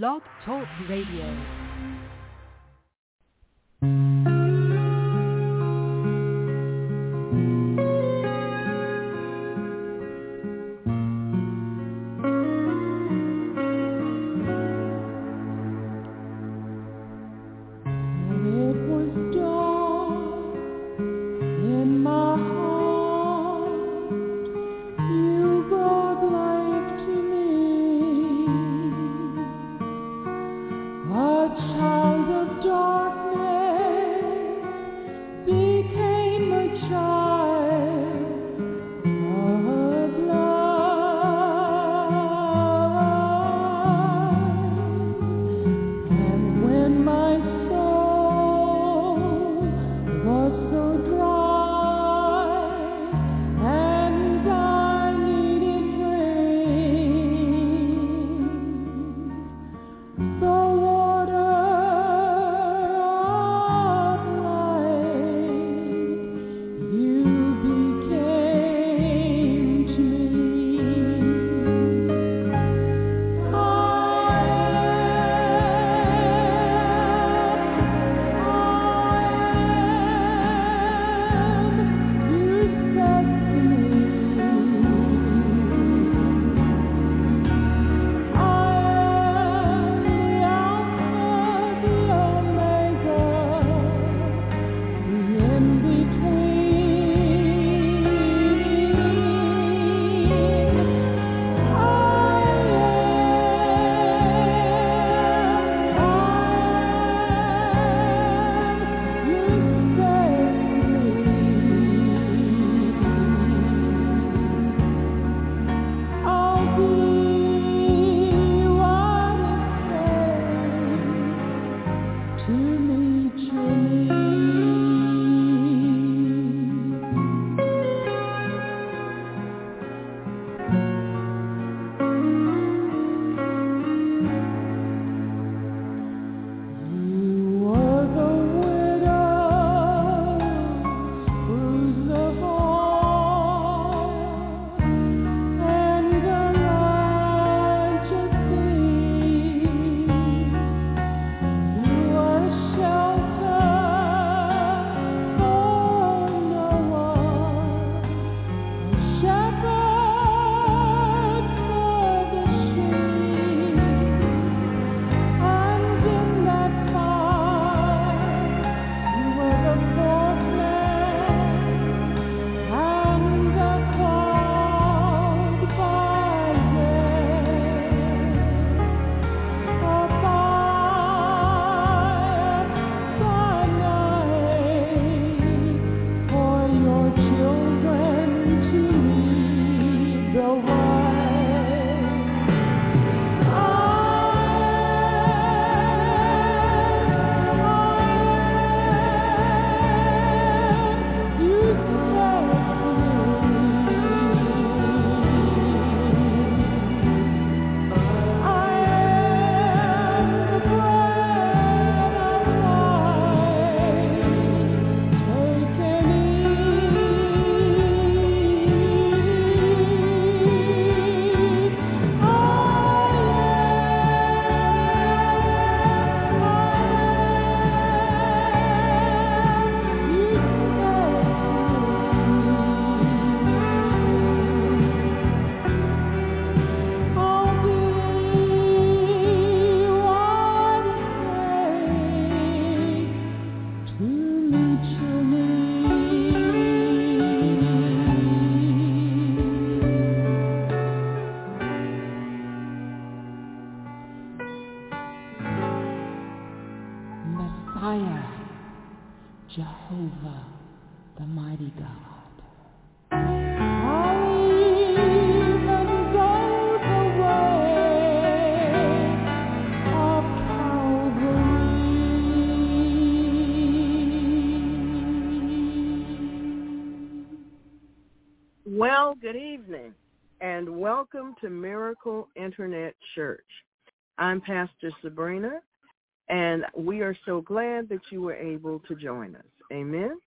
Blog Talk Radio. Church. I'm Pastor Sabrina, and we are so glad that you were able to join us. Amen.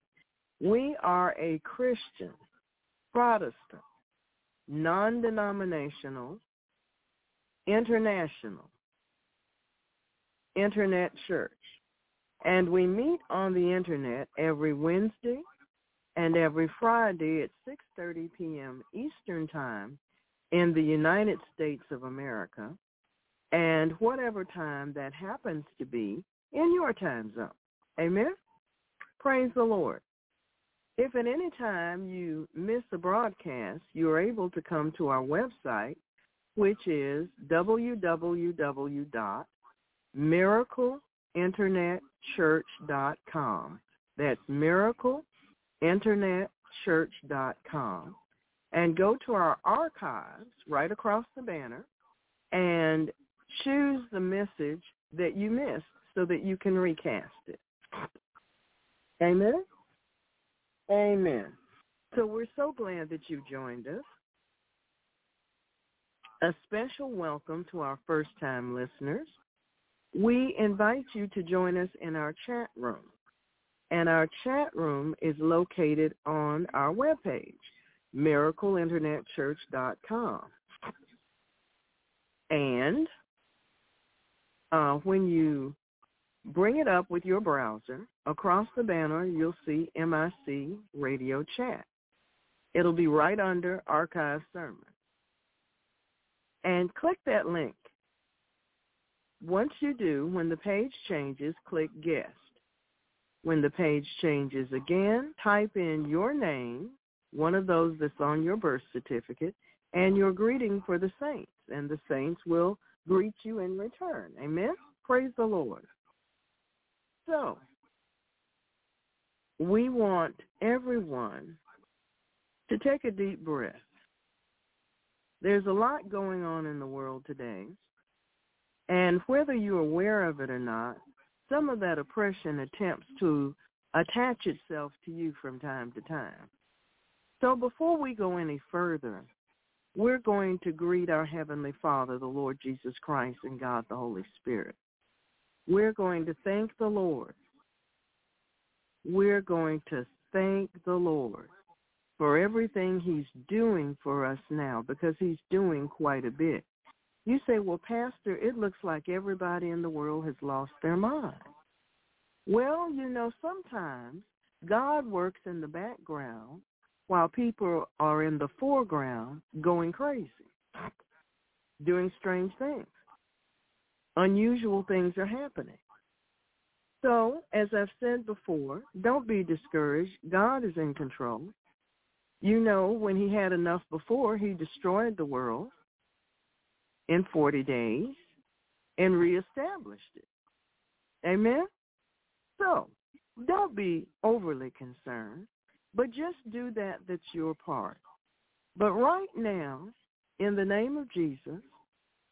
We are a Christian, Protestant, non-denominational, international, internet church. And we meet on the internet every Wednesday and every Friday at 6.30 p.m. Eastern Time in the United States of America and whatever time that happens to be in your time zone. Amen? Praise the Lord. If at any time you miss a broadcast, you are able to come to our website, which is www.miracleinternetchurch.com. That's miracleinternetchurch.com. And go to our archives right across the banner and choose the message that you missed so that you can recast it. Amen? Amen. So we're so glad that you joined us. A special welcome to our first-time listeners. We invite you to join us in our chat room. And our chat room is located on our webpage, miracleinternetchurch.com. And uh, when you bring it up with your browser. Across the banner, you'll see MIC Radio Chat. It'll be right under Archive Sermon. And click that link. Once you do, when the page changes, click Guest. When the page changes again, type in your name, one of those that's on your birth certificate, and your greeting for the saints, and the saints will greet you in return. Amen? Praise the Lord. So we want everyone to take a deep breath. There's a lot going on in the world today. And whether you're aware of it or not, some of that oppression attempts to attach itself to you from time to time. So before we go any further, we're going to greet our Heavenly Father, the Lord Jesus Christ, and God the Holy Spirit. We're going to thank the Lord. We're going to thank the Lord for everything he's doing for us now because he's doing quite a bit. You say, well, Pastor, it looks like everybody in the world has lost their mind. Well, you know, sometimes God works in the background while people are in the foreground going crazy, doing strange things unusual things are happening. So, as I've said before, don't be discouraged. God is in control. You know, when he had enough before, he destroyed the world in 40 days and reestablished it. Amen? So, don't be overly concerned, but just do that that's your part. But right now, in the name of Jesus,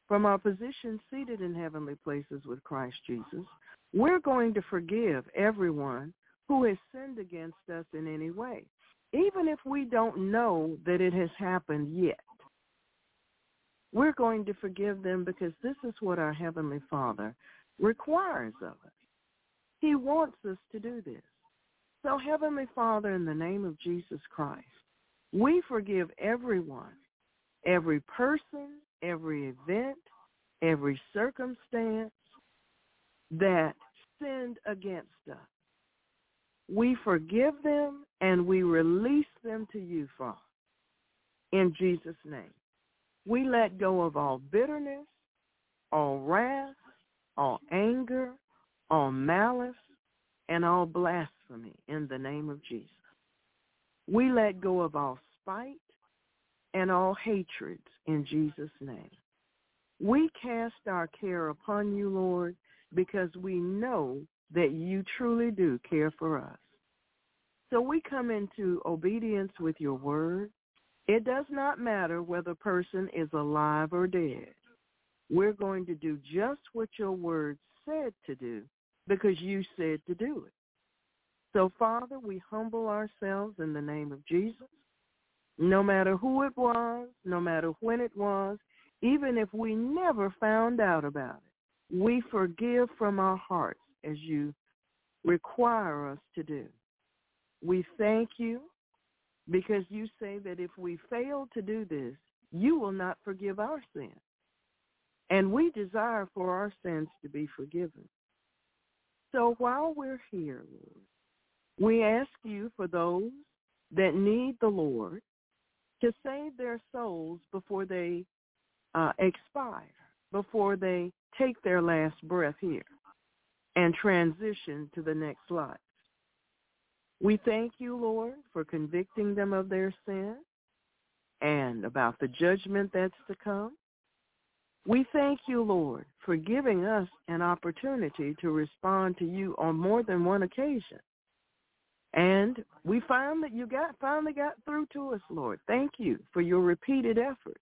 from our position seated in heavenly places with Christ Jesus, we're going to forgive everyone who has sinned against us in any way, even if we don't know that it has happened yet. We're going to forgive them because this is what our Heavenly Father requires of us. He wants us to do this. So Heavenly Father, in the name of Jesus Christ, we forgive everyone, every person, every event, every circumstance that sinned against us. We forgive them and we release them to you, Father, in Jesus' name. We let go of all bitterness, all wrath, all anger, all malice, and all blasphemy in the name of Jesus. We let go of all spite, and all hatreds in Jesus' name. We cast our care upon you, Lord, because we know that you truly do care for us. So we come into obedience with your word. It does not matter whether a person is alive or dead. We're going to do just what your word said to do because you said to do it. So, Father, we humble ourselves in the name of Jesus no matter who it was, no matter when it was, even if we never found out about it. We forgive from our hearts as you require us to do. We thank you because you say that if we fail to do this, you will not forgive our sin. And we desire for our sins to be forgiven. So while we're here, Lord, we ask you for those that need the Lord to save their souls before they uh, expire, before they take their last breath here and transition to the next life. We thank you, Lord, for convicting them of their sin and about the judgment that's to come. We thank you, Lord, for giving us an opportunity to respond to you on more than one occasion. And we found that you got finally got through to us, Lord. Thank you for your repeated efforts.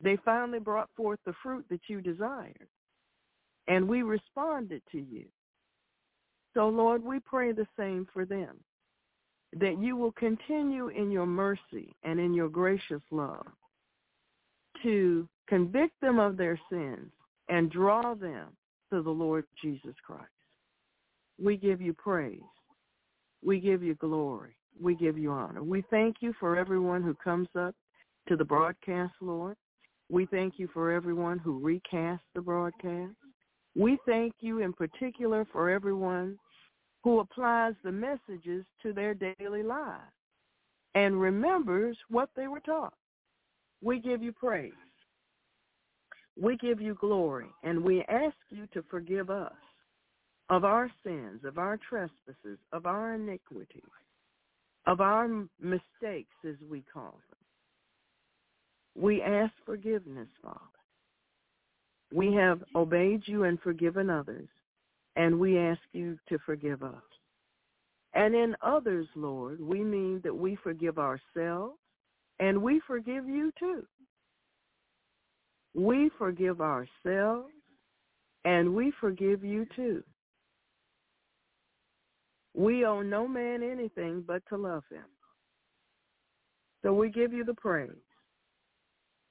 They finally brought forth the fruit that you desired. And we responded to you. So, Lord, we pray the same for them, that you will continue in your mercy and in your gracious love to convict them of their sins and draw them to the Lord Jesus Christ. We give you praise. We give you glory. We give you honor. We thank you for everyone who comes up to the broadcast, Lord. We thank you for everyone who recasts the broadcast. We thank you in particular for everyone who applies the messages to their daily lives and remembers what they were taught. We give you praise. We give you glory, and we ask you to forgive us of our sins, of our trespasses, of our iniquities, of our mistakes, as we call them. We ask forgiveness, Father. We have obeyed you and forgiven others, and we ask you to forgive us. And in others, Lord, we mean that we forgive ourselves, and we forgive you too. We forgive ourselves, and we forgive you too. We owe no man anything but to love him. So we give you the praise.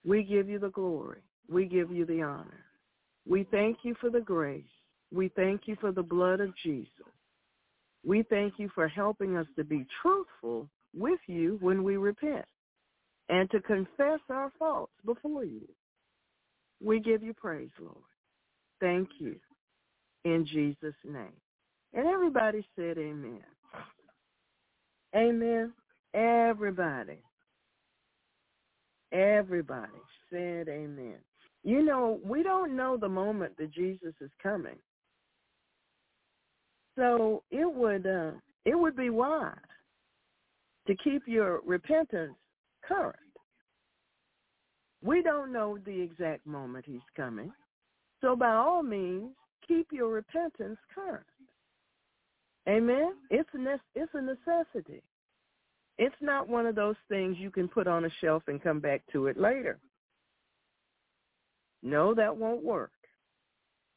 We give you the glory. We give you the honor. We thank you for the grace. We thank you for the blood of Jesus. We thank you for helping us to be truthful with you when we repent and to confess our faults before you. We give you praise, Lord. Thank you. In Jesus' name. And everybody said amen. Amen. Everybody. Everybody said amen. You know, we don't know the moment that Jesus is coming. So it would uh, it would be wise to keep your repentance current. We don't know the exact moment he's coming. So by all means, keep your repentance current. Amen. It's a it's a necessity. It's not one of those things you can put on a shelf and come back to it later. No, that won't work.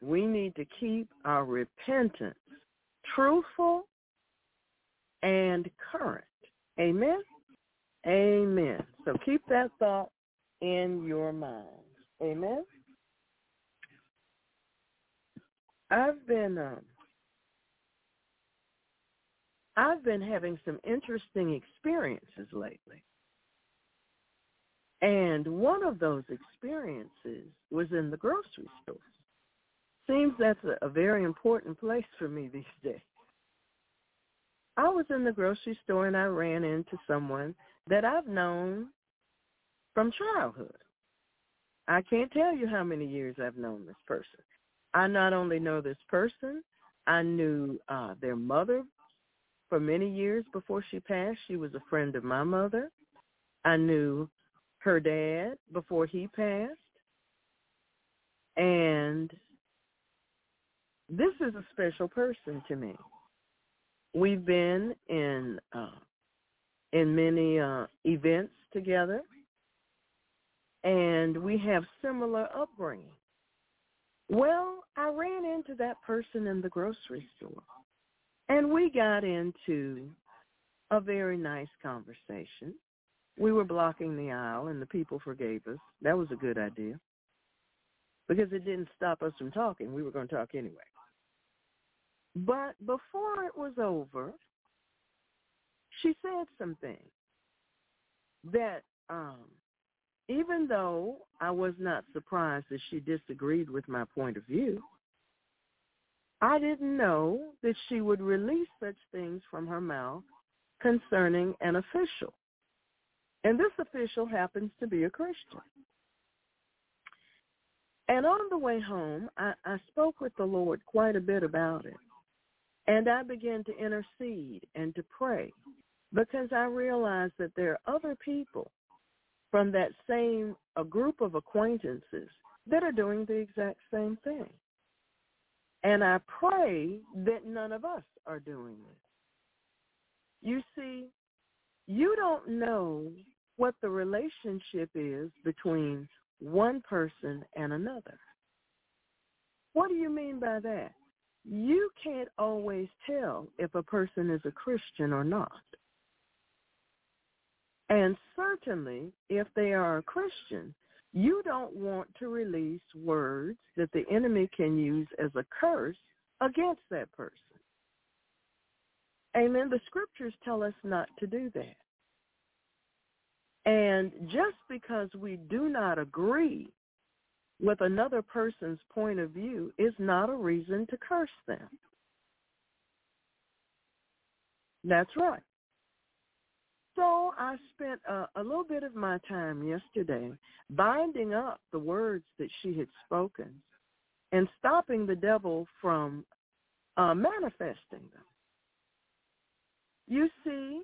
We need to keep our repentance truthful and current. Amen. Amen. So keep that thought in your mind. Amen. I've been um, I've been having some interesting experiences lately. And one of those experiences was in the grocery store. Seems that's a, a very important place for me these days. I was in the grocery store and I ran into someone that I've known from childhood. I can't tell you how many years I've known this person. I not only know this person, I knew uh, their mother for many years before she passed. She was a friend of my mother. I knew her dad before he passed. And this is a special person to me. We've been in uh, in many uh, events together, and we have similar upbringing. Well, I ran into that person in the grocery store, and we got into a very nice conversation. We were blocking the aisle, and the people forgave us. That was a good idea because it didn't stop us from talking. We were going to talk anyway. But before it was over, she said something that um, even though I was not surprised that she disagreed with my point of view, I didn't know that she would release such things from her mouth concerning an official. And this official happens to be a Christian. And on the way home, I, I spoke with the Lord quite a bit about it. And I began to intercede and to pray because I realized that there are other people from that same a group of acquaintances that are doing the exact same thing. And I pray that none of us are doing this. You see, you don't know what the relationship is between one person and another. What do you mean by that? You can't always tell if a person is a Christian or not. And certainly, if they are a Christian, you don't want to release words that the enemy can use as a curse against that person. Amen. The scriptures tell us not to do that. And just because we do not agree with another person's point of view is not a reason to curse them. That's right. So I spent a, a little bit of my time yesterday binding up the words that she had spoken and stopping the devil from uh, manifesting them. You see,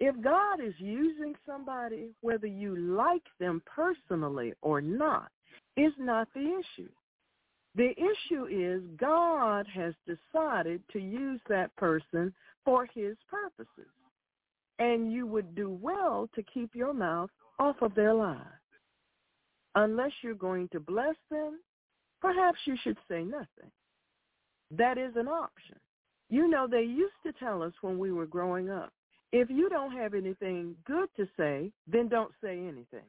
if God is using somebody, whether you like them personally or not, is not the issue. The issue is God has decided to use that person for his purposes and you would do well to keep your mouth off of their lives. Unless you're going to bless them, perhaps you should say nothing. That is an option. You know, they used to tell us when we were growing up, if you don't have anything good to say, then don't say anything.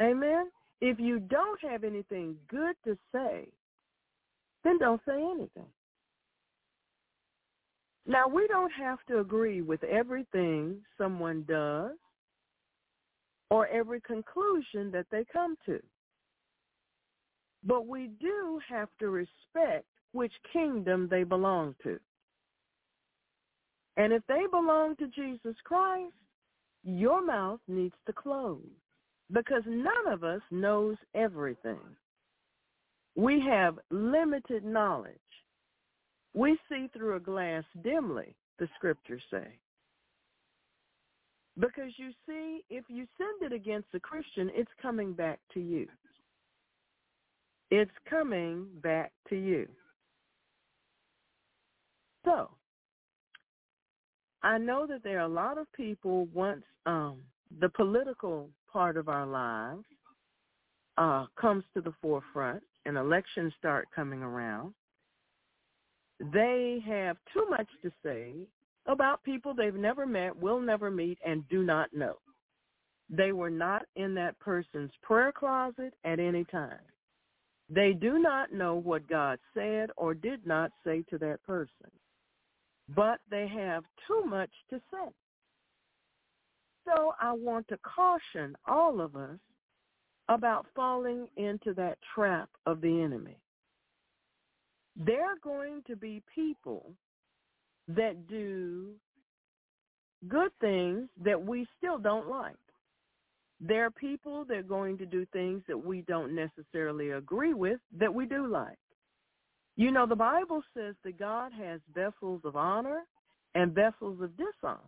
Amen? If you don't have anything good to say, then don't say anything. Now, we don't have to agree with everything someone does or every conclusion that they come to. But we do have to respect which kingdom they belong to. And if they belong to Jesus Christ, your mouth needs to close because none of us knows everything. We have limited knowledge. We see through a glass dimly, the scriptures say. Because you see, if you send it against a Christian, it's coming back to you. It's coming back to you. So, I know that there are a lot of people once um, the political part of our lives uh, comes to the forefront and elections start coming around, they have too much to say about people they've never met, will never meet, and do not know. They were not in that person's prayer closet at any time. They do not know what God said or did not say to that person. But they have too much to say. So I want to caution all of us about falling into that trap of the enemy there are going to be people that do good things that we still don't like. There are people that are going to do things that we don't necessarily agree with that we do like. You know, the Bible says that God has vessels of honor and vessels of dishonor.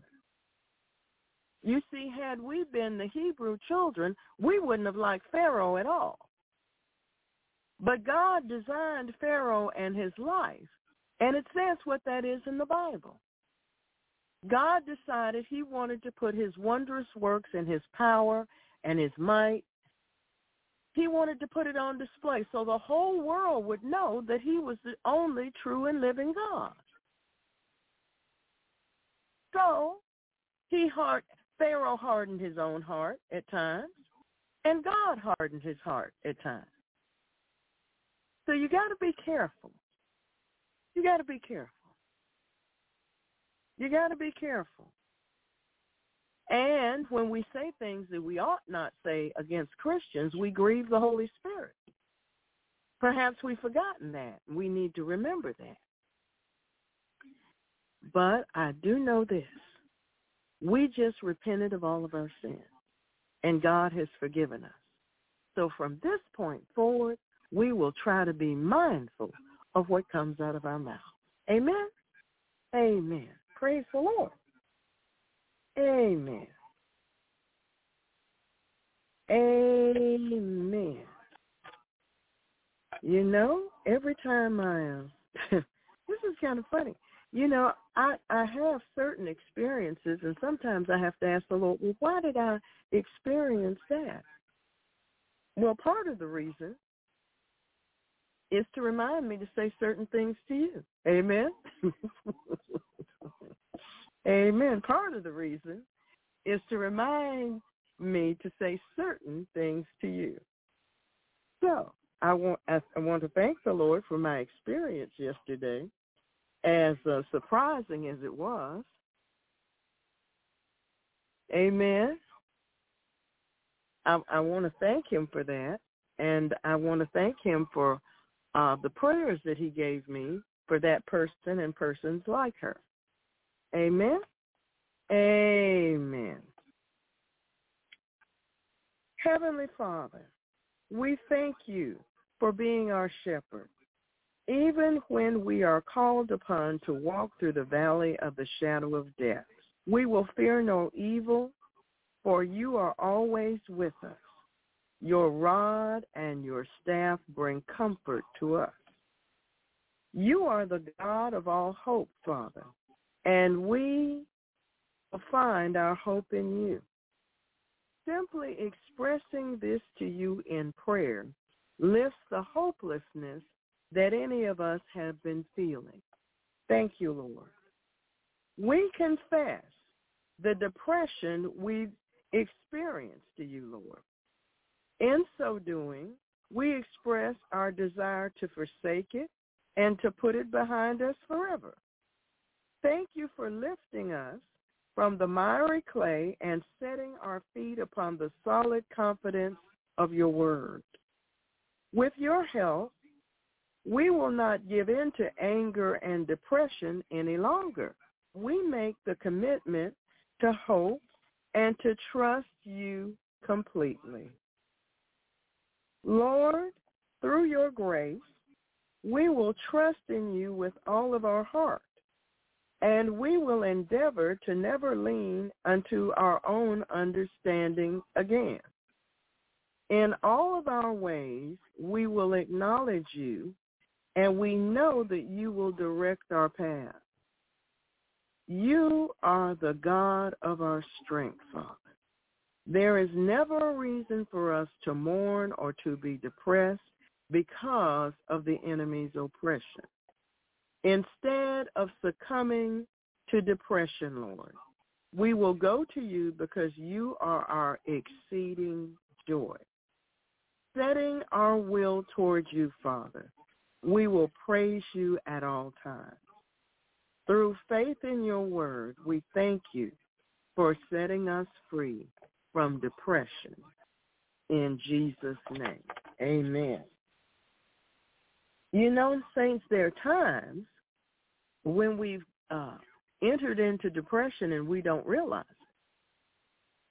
You see, had we been the Hebrew children, we wouldn't have liked Pharaoh at all. But God designed Pharaoh and his life, and it says what that is in the Bible. God decided he wanted to put his wondrous works and his power and his might, he wanted to put it on display so the whole world would know that he was the only true and living God. So he hard, Pharaoh hardened his own heart at times, and God hardened his heart at times. So you got to be careful. You got to be careful. You got to be careful. And when we say things that we ought not say against Christians, we grieve the Holy Spirit. Perhaps we've forgotten that. We need to remember that. But I do know this. We just repented of all of our sins, and God has forgiven us. So from this point forward, we will try to be mindful of what comes out of our mouth. Amen? Amen. Praise the Lord. Amen. Amen. You know, every time I am, um, this is kind of funny. You know, I I have certain experiences, and sometimes I have to ask the Lord, well, why did I experience that? Well, part of the reason is to remind me to say certain things to you. Amen. Amen. Part of the reason is to remind me to say certain things to you. So I want I, want to thank the Lord for my experience yesterday, as uh, surprising as it was. Amen. I, I want to thank Him for that, and I want to thank Him for uh, the prayers that He gave me for that person and persons like her. Amen. Amen. Heavenly Father, we thank you for being our shepherd. Even when we are called upon to walk through the valley of the shadow of death, we will fear no evil, for you are always with us. Your rod and your staff bring comfort to us. You are the God of all hope, Father, and we find our hope in you. Simply expressing this to you in prayer lifts the hopelessness that any of us have been feeling. Thank you, Lord. We confess the depression we've experienced to you, Lord. In so doing, we express our desire to forsake it and to put it behind us forever. Thank you for lifting us from the miry clay and setting our feet upon the solid confidence of your word. With your help, we will not give in to anger and depression any longer. We make the commitment to hope and to trust you completely. Lord, through your grace, we will trust in you with all of our heart and we will endeavor to never lean unto our own understanding again. In all of our ways, we will acknowledge you, and we know that you will direct our path. You are the God of our strength, Father. There is never a reason for us to mourn or to be depressed because of the enemy's oppression. Instead of succumbing to depression, Lord, we will go to you because you are our exceeding joy. Setting our will towards you, Father, we will praise you at all times. Through faith in your word, we thank you for setting us free from depression. In Jesus' name, amen. You know, saints, there are times when we've uh, entered into depression and we don't realize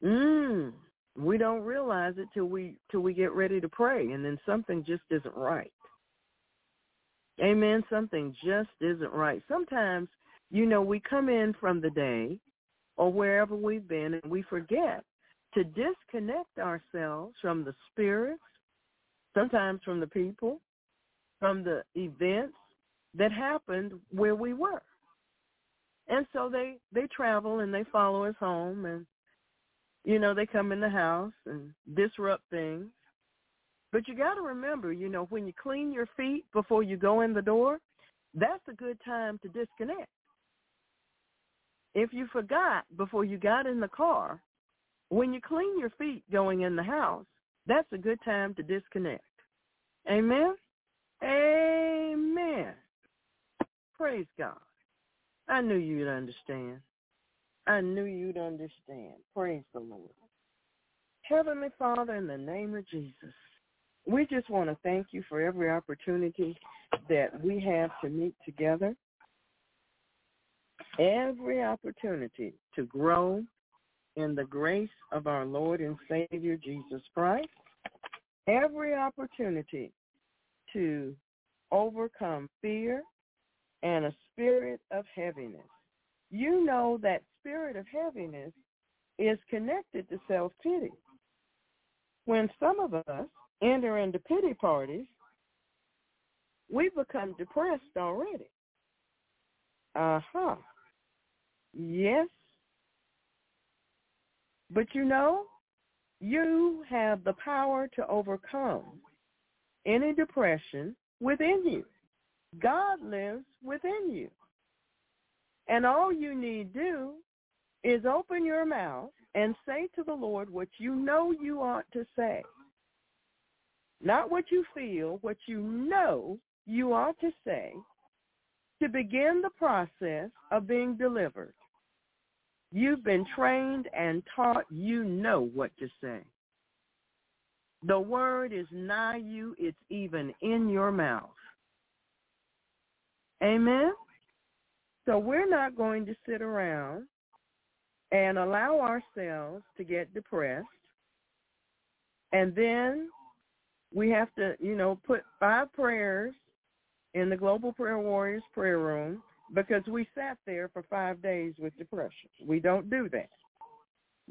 it. Mm, we don't realize it till we till we get ready to pray, and then something just isn't right. Amen. Something just isn't right. Sometimes, you know, we come in from the day or wherever we've been, and we forget to disconnect ourselves from the spirits, sometimes from the people, from the events, that happened where we were. And so they they travel and they follow us home and you know they come in the house and disrupt things. But you got to remember, you know, when you clean your feet before you go in the door, that's a good time to disconnect. If you forgot before you got in the car, when you clean your feet going in the house, that's a good time to disconnect. Amen? Amen. Praise God. I knew you'd understand. I knew you'd understand. Praise the Lord. Heavenly Father, in the name of Jesus, we just want to thank you for every opportunity that we have to meet together, every opportunity to grow in the grace of our Lord and Savior Jesus Christ, every opportunity to overcome fear and a spirit of heaviness. You know that spirit of heaviness is connected to self-pity. When some of us enter into pity parties, we become depressed already. Uh-huh. Yes. But you know, you have the power to overcome any depression within you. God lives within you. And all you need do is open your mouth and say to the Lord what you know you ought to say. Not what you feel, what you know you ought to say to begin the process of being delivered. You've been trained and taught you know what to say. The word is nigh you. It's even in your mouth. Amen? So we're not going to sit around and allow ourselves to get depressed. And then we have to, you know, put five prayers in the Global Prayer Warriors prayer room because we sat there for five days with depression. We don't do that.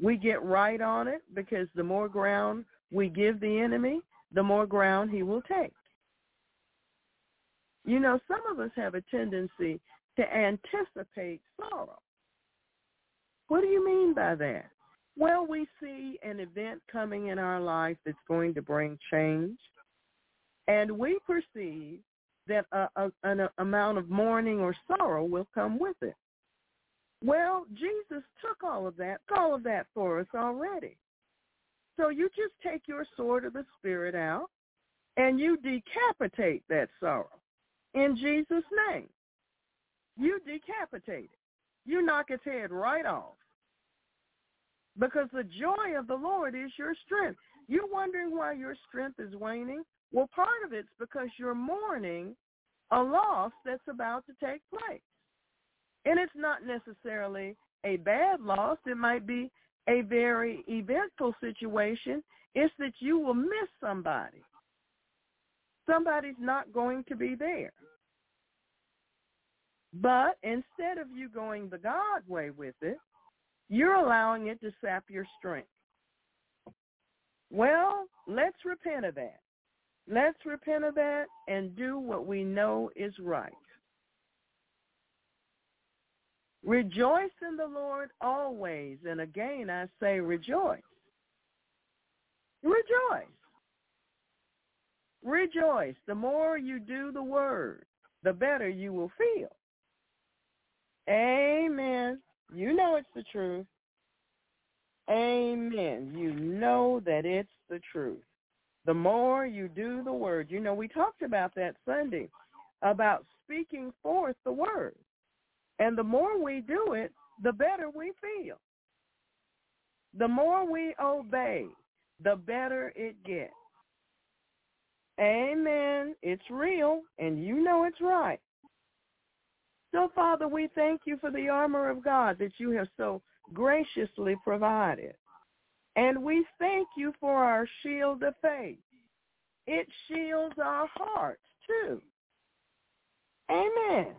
We get right on it because the more ground we give the enemy, the more ground he will take. You know, some of us have a tendency to anticipate sorrow. What do you mean by that? Well, we see an event coming in our life that's going to bring change, and we perceive that a, a, an amount of mourning or sorrow will come with it. Well, Jesus took all of that, all of that for us already. So you just take your sword of the Spirit out and you decapitate that sorrow in Jesus' name. You decapitate it. You knock its head right off. Because the joy of the Lord is your strength. You're wondering why your strength is waning? Well, part of it's because you're mourning a loss that's about to take place. And it's not necessarily a bad loss. It might be a very eventful situation. It's that you will miss somebody. Somebody's not going to be there. But instead of you going the God way with it, you're allowing it to sap your strength. Well, let's repent of that. Let's repent of that and do what we know is right. Rejoice in the Lord always. And again, I say rejoice. Rejoice. Rejoice. The more you do the word, the better you will feel. Amen. You know it's the truth. Amen. You know that it's the truth. The more you do the word, you know, we talked about that Sunday about speaking forth the word. And the more we do it, the better we feel. The more we obey, the better it gets. Amen. It's real, and you know it's right. So, Father, we thank you for the armor of God that you have so graciously provided. And we thank you for our shield of faith. It shields our hearts, too. Amen.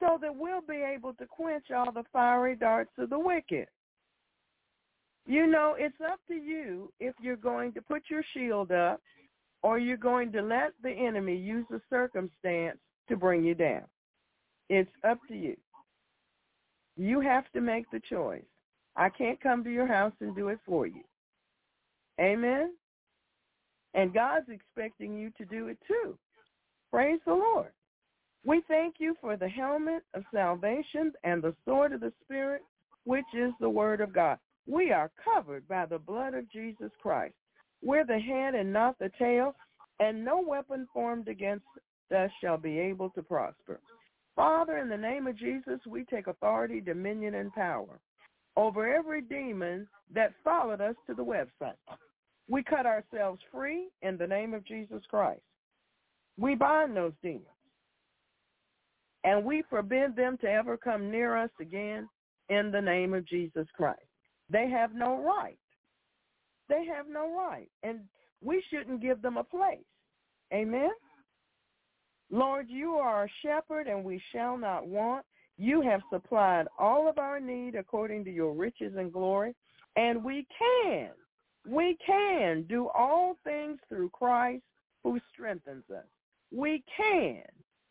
So that we'll be able to quench all the fiery darts of the wicked. You know, it's up to you if you're going to put your shield up or you're going to let the enemy use the circumstance to bring you down. It's up to you. You have to make the choice. I can't come to your house and do it for you. Amen? And God's expecting you to do it too. Praise the Lord. We thank you for the helmet of salvation and the sword of the Spirit, which is the word of God. We are covered by the blood of Jesus Christ. We're the head and not the tail, and no weapon formed against us shall be able to prosper. Father, in the name of Jesus, we take authority, dominion, and power over every demon that followed us to the website. We cut ourselves free in the name of Jesus Christ. We bind those demons. And we forbid them to ever come near us again in the name of Jesus Christ. They have no right. They have no right. And we shouldn't give them a place. Amen? Lord, you are a shepherd and we shall not want. You have supplied all of our need according to your riches and glory. And we can, we can do all things through Christ who strengthens us. We can,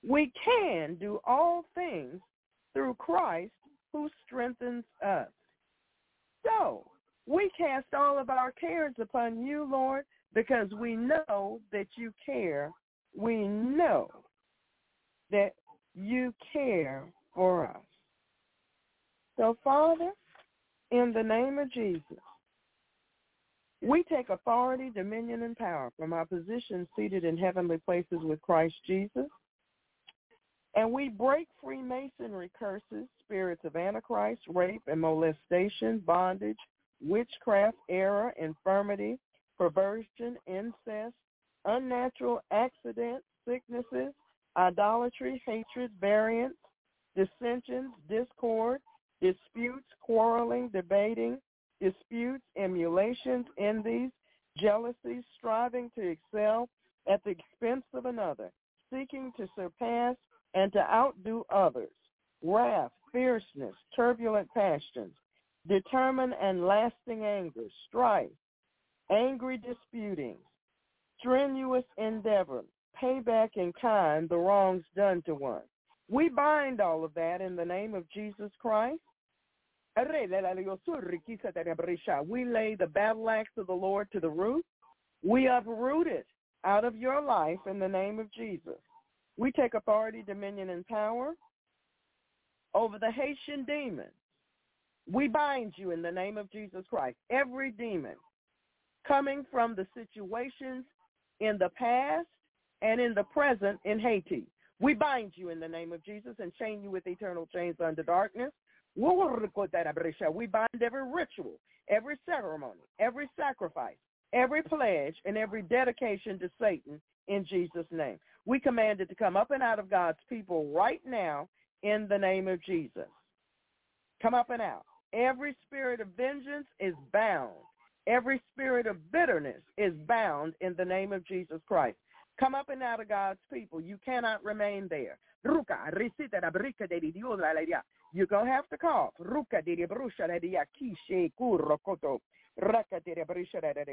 we can do all things through Christ who strengthens us. So we cast all of our cares upon you, Lord, because we know that you care. We know that you care for us. So, Father, in the name of Jesus, we take authority, dominion, and power from our position seated in heavenly places with Christ Jesus. And we break Freemasonry curses, spirits of Antichrist, rape and molestation, bondage, witchcraft, error, infirmity, perversion, incest, unnatural accidents, sicknesses, idolatry, hatred, variance, dissensions, discord, disputes, quarreling, debating, disputes, emulations, envies, jealousies, striving to excel at the expense of another, seeking to surpass and to outdo others, wrath, fierceness, turbulent passions, determined and lasting anger, strife, angry disputings, strenuous endeavor, payback in kind the wrongs done to one. We bind all of that in the name of Jesus Christ. We lay the battle axe of the Lord to the root. We uproot it out of your life in the name of Jesus. We take authority, dominion, and power over the Haitian demons. We bind you in the name of Jesus Christ. Every demon coming from the situations in the past and in the present in Haiti. We bind you in the name of Jesus and chain you with eternal chains under darkness. We bind every ritual, every ceremony, every sacrifice, every pledge, and every dedication to Satan in Jesus' name. We command it to come up and out of God's people right now in the name of Jesus. Come up and out. Every spirit of vengeance is bound. Every spirit of bitterness is bound in the name of Jesus Christ. Come up and out of God's people. You cannot remain there. You're going to have to cough. Ah.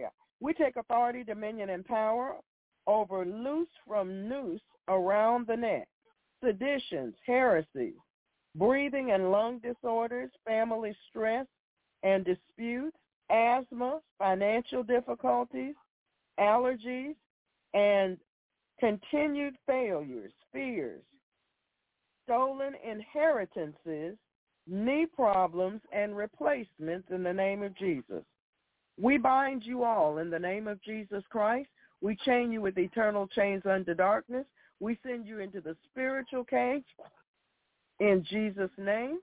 Ah. We take authority, dominion, and power over loose from noose around the neck, seditions, heresies, breathing and lung disorders, family stress and disputes, asthma, financial difficulties, allergies, and continued failures, fears, stolen inheritances, knee problems, and replacements in the name of Jesus. We bind you all in the name of Jesus Christ. We chain you with eternal chains under darkness. We send you into the spiritual cage in Jesus' name.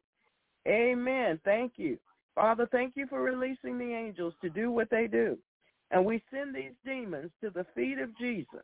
Amen. Thank you. Father, thank you for releasing the angels to do what they do. And we send these demons to the feet of Jesus.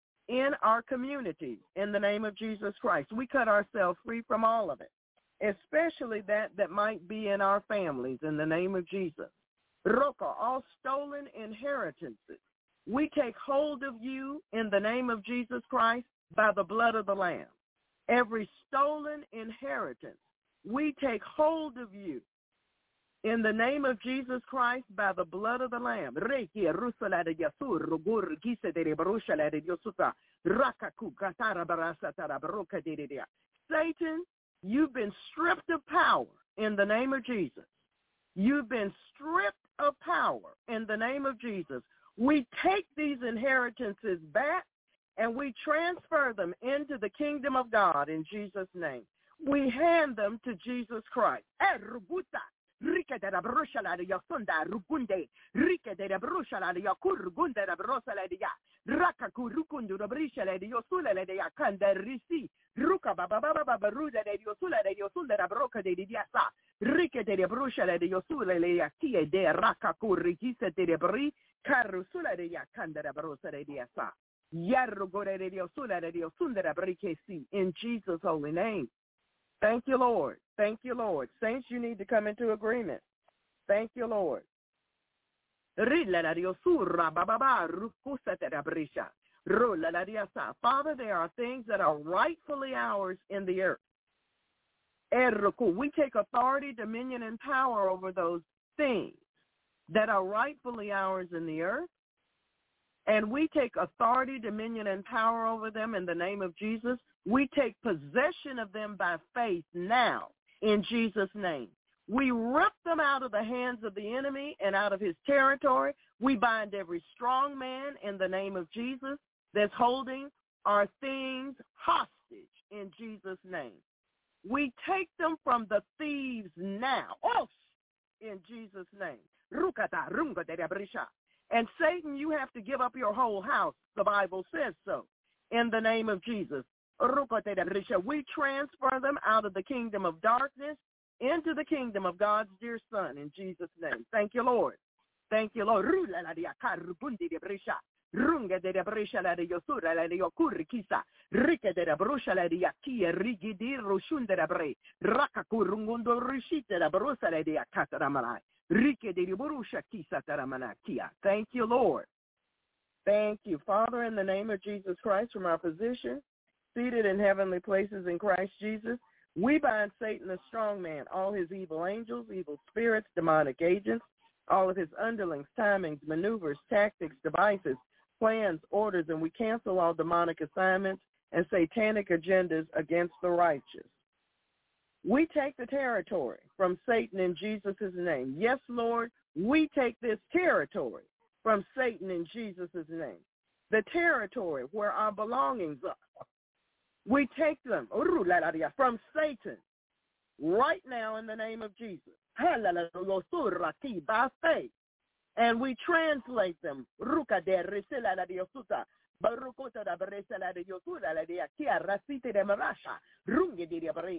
in our community in the name of Jesus Christ. We cut ourselves free from all of it, especially that that might be in our families in the name of Jesus. Roka, all stolen inheritances. We take hold of you in the name of Jesus Christ by the blood of the Lamb. Every stolen inheritance, we take hold of you in the name of Jesus Christ by the blood of the Lamb. Satan, you've been stripped of power in the name of Jesus. You've been stripped of power in the name of Jesus. We take these inheritances back and we transfer them into the kingdom of God in Jesus' name. We hand them to Jesus Christ. Eh, Rike de la de yosunda rugunde. Rike de la brusha de yokurgunde la brosa la de ya. Raka kurukundu la brisha de yosula de ya kanda risi. Ruka baba baba baba ruda de yosula de yosunda la broca de dia sa. Rike de la de yosula le ya kie de raka kurikise de bri. Karusula de ya kanda la brosa de dia sa. De yosula de yosunda la brike si. In Jesus' holy name. Thank you, Lord. Thank you, Lord. Saints, you need to come into agreement. Thank you, Lord. Father, there are things that are rightfully ours in the earth. We take authority, dominion, and power over those things that are rightfully ours in the earth. And we take authority, dominion, and power over them in the name of Jesus. We take possession of them by faith now in Jesus' name. We rip them out of the hands of the enemy and out of his territory. We bind every strong man in the name of Jesus that's holding our things hostage in Jesus' name. We take them from the thieves now. Oh, in Jesus' name. And Satan, you have to give up your whole house. The Bible says so. In the name of Jesus. We transfer them out of the kingdom of darkness into the kingdom of God's dear Son in Jesus' name. Thank you, Lord. Thank you, Lord. Runga de la la de yosura la de de la la de rigi di rushunde la bre. La la de. Rike de kisa taramanakia. Thank you, Lord. Thank you, Father, in the name of Jesus Christ from our position seated in heavenly places in Christ Jesus. We bind Satan, the strong man, all his evil angels, evil spirits, demonic agents, all of his underlings, timings, maneuvers, tactics, devices, plans, orders, and we cancel all demonic assignments and satanic agendas against the righteous. We take the territory from Satan in Jesus' name. Yes, Lord, we take this territory from Satan in Jesus' name. The territory where our belongings are we take them from Satan right now in the name of Jesus. By faith. And we translate them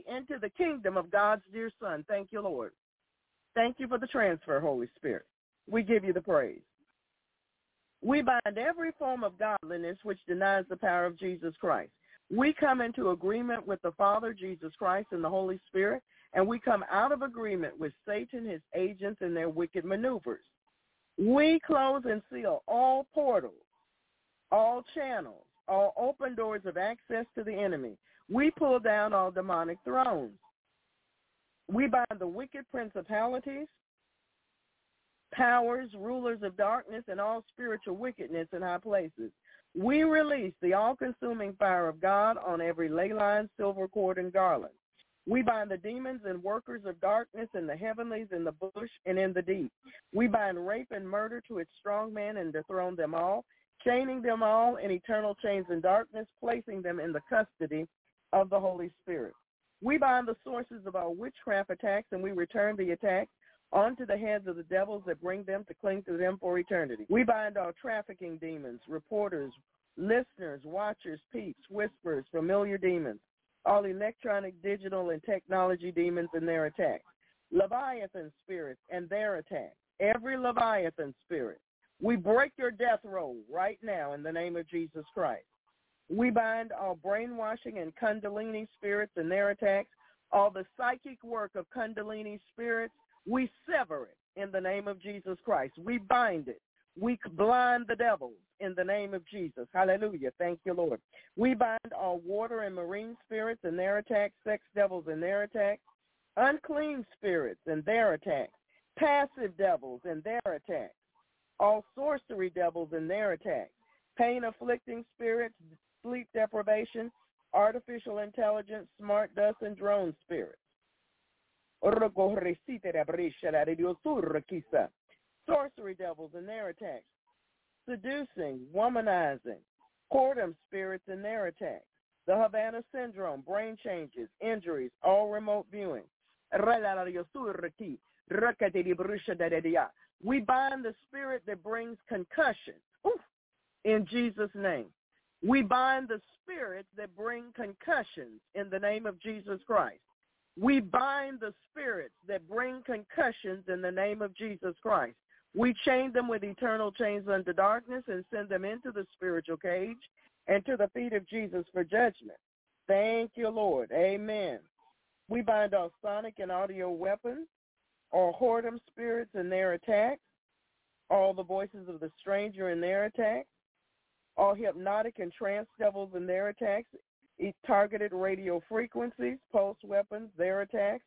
into the kingdom of God's dear Son. Thank you, Lord. Thank you for the transfer, Holy Spirit. We give you the praise. We bind every form of godliness which denies the power of Jesus Christ. We come into agreement with the Father, Jesus Christ, and the Holy Spirit, and we come out of agreement with Satan, his agents, and their wicked maneuvers. We close and seal all portals, all channels, all open doors of access to the enemy. We pull down all demonic thrones. We bind the wicked principalities, powers, rulers of darkness, and all spiritual wickedness in high places. We release the all-consuming fire of God on every ley line, silver cord, and garland. We bind the demons and workers of darkness in the heavenlies, in the bush, and in the deep. We bind rape and murder to its strong man and dethrone them all, chaining them all in eternal chains in darkness, placing them in the custody of the Holy Spirit. We bind the sources of our witchcraft attacks, and we return the attacks onto the heads of the devils that bring them to cling to them for eternity. We bind all trafficking demons, reporters, listeners, watchers, peeps, whispers, familiar demons, all electronic, digital, and technology demons and their attacks, Leviathan spirits and their attacks, every Leviathan spirit. We break your death roll right now in the name of Jesus Christ. We bind all brainwashing and kundalini spirits and their attacks, all the psychic work of kundalini spirits, we sever it in the name of Jesus Christ. We bind it. We blind the devils in the name of Jesus. Hallelujah. Thank you, Lord. We bind all water and marine spirits and their attacks, sex devils and their attacks, unclean spirits and their attacks, passive devils and their attacks, all sorcery devils and their attacks, pain-afflicting spirits, sleep deprivation, artificial intelligence, smart dust, and drone spirits Sorcery devils and their attacks. Seducing, womanizing, whoredom spirits and their attacks. The Havana syndrome, brain changes, injuries, all remote viewing. We bind the spirit that brings concussion Oof, in Jesus' name. We bind the spirits that bring concussions in the name of Jesus Christ. We bind the spirits that bring concussions in the name of Jesus Christ. We chain them with eternal chains unto darkness and send them into the spiritual cage and to the feet of Jesus for judgment. Thank you, Lord. Amen. We bind all sonic and audio weapons, all whoredom spirits and their attacks, all the voices of the stranger in their attacks, all hypnotic and trance devils and their attacks, targeted radio frequencies, pulse weapons, their attacks,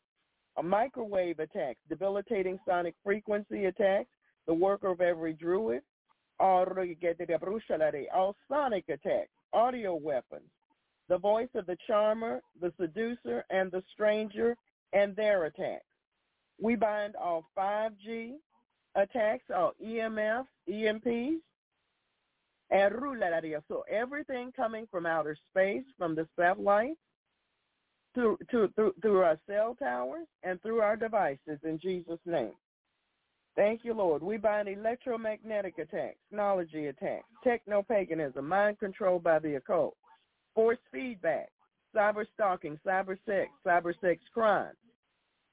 a microwave attacks, debilitating sonic frequency attacks, the worker of every druid, all sonic attacks, audio weapons, the voice of the charmer, the seducer, and the stranger, and their attacks. We bind all 5G attacks, all EMF, EMPs, So everything coming from outer space, from the satellites, through, through, through our cell towers, and through our devices in Jesus' name. Thank you, Lord. We bind electromagnetic attacks, technology attacks, techno-paganism, mind control by the occult, force feedback, cyber stalking, cyber sex, cyber sex crimes,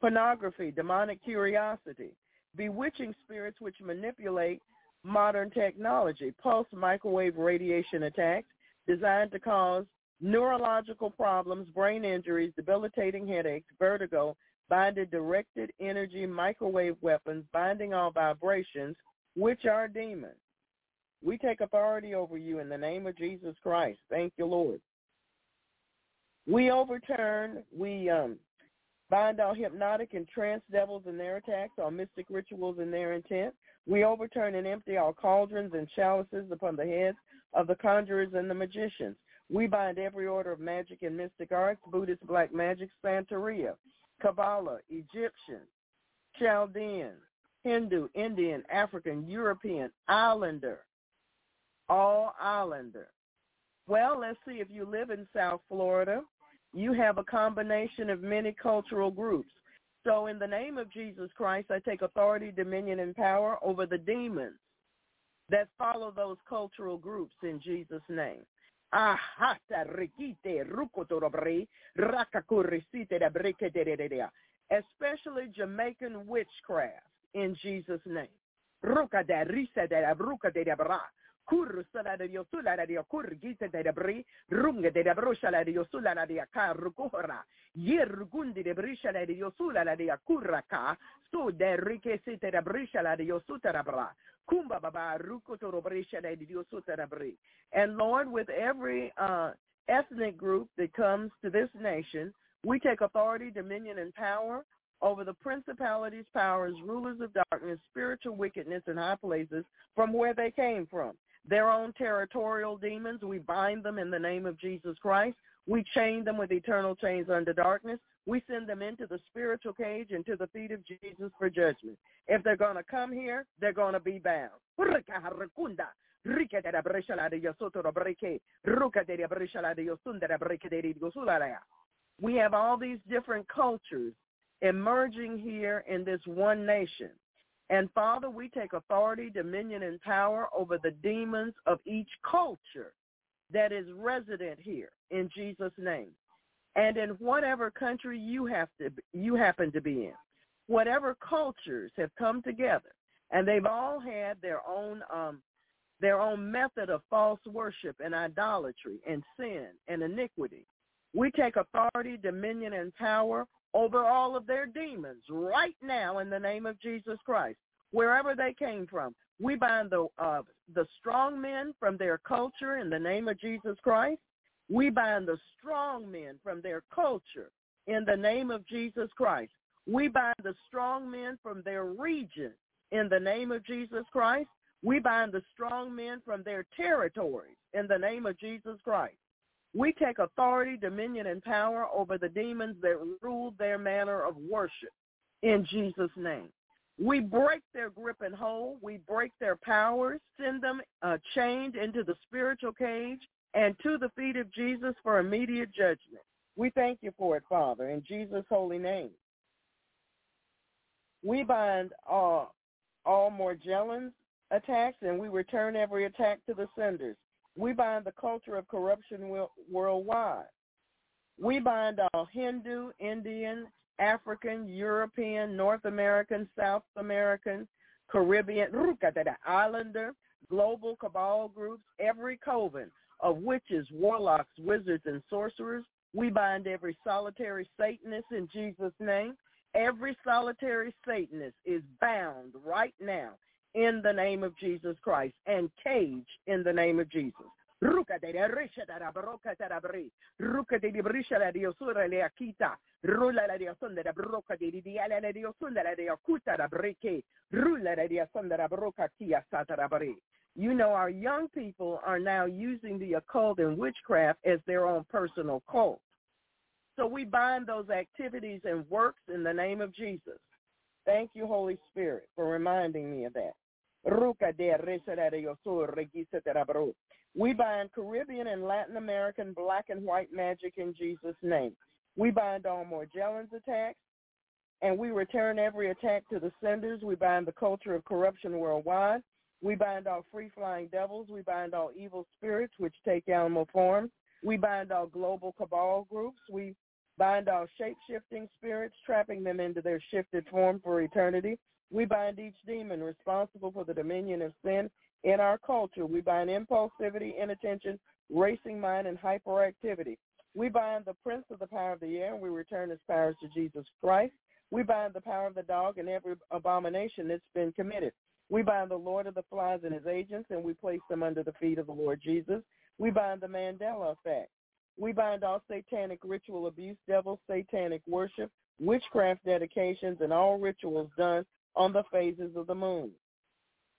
pornography, demonic curiosity, bewitching spirits which manipulate modern technology, pulse microwave radiation attacks designed to cause neurological problems, brain injuries, debilitating headaches, vertigo, binded directed energy microwave weapons, binding all vibrations, which are demons. We take authority over you in the name of Jesus Christ. Thank you, Lord. We overturn, we um, bind all hypnotic and trance devils and their attacks, all mystic rituals and their intent. We overturn and empty all cauldrons and chalices upon the heads of the conjurers and the magicians. We bind every order of magic and mystic arts, Buddhist black magic, Santeria, Kabbalah, Egyptian, Chaldean, Hindu, Indian, African, European, Islander, all Islander. Well, let's see if you live in South Florida you have a combination of many cultural groups. So in the name of Jesus Christ, I take authority, dominion, and power over the demons that follow those cultural groups in Jesus' name. Especially Jamaican witchcraft in Jesus' name. Kur salario sulario kur gite de bri runga de brosha la kar kuhra yer gundi de brisha la dio sularia kurra ka so de rike de brisha la sutara bra kumba baba la sutara bri and lord with every uh ethnic group that comes to this nation we take authority dominion and power over the principalities, powers, rulers of darkness, spiritual wickedness in high places from where they came from their own territorial demons. We bind them in the name of Jesus Christ. We chain them with eternal chains under darkness. We send them into the spiritual cage and to the feet of Jesus for judgment. If they're going to come here, they're going to be bound. We have all these different cultures emerging here in this one nation. And Father, we take authority, dominion, and power over the demons of each culture that is resident here in Jesus' name. And in whatever country you have to you happen to be in, whatever cultures have come together, and they've all had their own um, their own method of false worship and idolatry and sin and iniquity. We take authority, dominion, and power over all of their demons right now in the name of Jesus Christ, wherever they came from. We bind the uh, the strong men from their culture in the name of Jesus Christ. We bind the strong men from their culture in the name of Jesus Christ. We bind the strong men from their region in the name of Jesus Christ. We bind the strong men from their territories in the name of Jesus Christ. We take authority, dominion, and power over the demons that rule their manner of worship in Jesus' name. We break their grip and hold. We break their powers, send them uh, chained into the spiritual cage and to the feet of Jesus for immediate judgment. We thank you for it, Father, in Jesus' holy name. We bind uh, all Morgellons attacks and we return every attack to the senders. We bind the culture of corruption worldwide. We bind all Hindu, Indian, African, European, North American, South American, Caribbean, Islander, global cabal groups, every coven of witches, warlocks, wizards, and sorcerers. We bind every solitary Satanist in Jesus' name. Every solitary Satanist is bound right now in the name of Jesus Christ and caged in the name of Jesus. You know, our young people are now using the occult and witchcraft as their own personal cult. So we bind those activities and works in the name of Jesus. Thank you, Holy Spirit, for reminding me of that. We bind Caribbean and Latin American black and white magic in Jesus' name. We bind all Morgellons attacks, and we return every attack to the senders. We bind the culture of corruption worldwide. We bind all free-flying devils. We bind all evil spirits which take animal forms. We bind all global cabal groups. We bind all shape-shifting spirits, trapping them into their shifted form for eternity. We bind each demon responsible for the dominion of sin in our culture. We bind impulsivity, inattention, racing mind, and hyperactivity. We bind the prince of the power of the air, and we return his powers to Jesus Christ. We bind the power of the dog and every abomination that's been committed. We bind the Lord of the Flies and his agents, and we place them under the feet of the Lord Jesus. We bind the Mandela effect. We bind all satanic ritual abuse, devil satanic worship, witchcraft dedications, and all rituals done on the phases of the moon.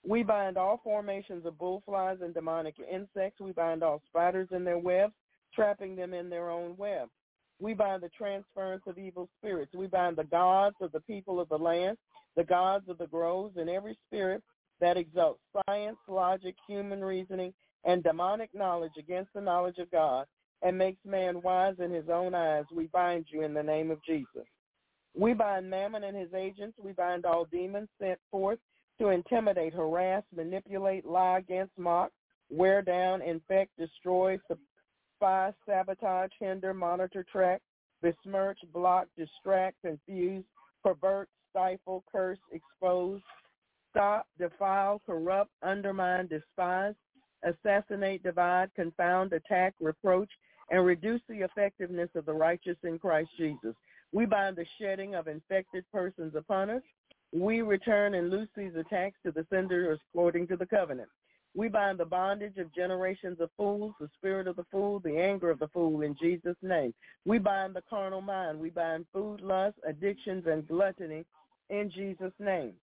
We bind all formations of bullflies and demonic insects. We bind all spiders in their webs, trapping them in their own web. We bind the transference of evil spirits. We bind the gods of the people of the land, the gods of the groves, and every spirit that exalts science, logic, human reasoning, and demonic knowledge against the knowledge of God and makes man wise in his own eyes. We bind you in the name of Jesus. We bind Mammon and his agents. We bind all demons sent forth to intimidate, harass, manipulate, lie against, mock, wear down, infect, destroy, spy, sabotage, hinder, monitor, track, besmirch, block, distract, confuse, pervert, stifle, curse, expose, stop, defile, corrupt, undermine, despise, assassinate, divide, confound, attack, reproach, and reduce the effectiveness of the righteous in Christ Jesus. We bind the shedding of infected persons upon us. We return loose these attacks to the sender according to the covenant. We bind the bondage of generations of fools, the spirit of the fool, the anger of the fool in Jesus' name. We bind the carnal mind. We bind food lust, addictions, and gluttony in Jesus' name.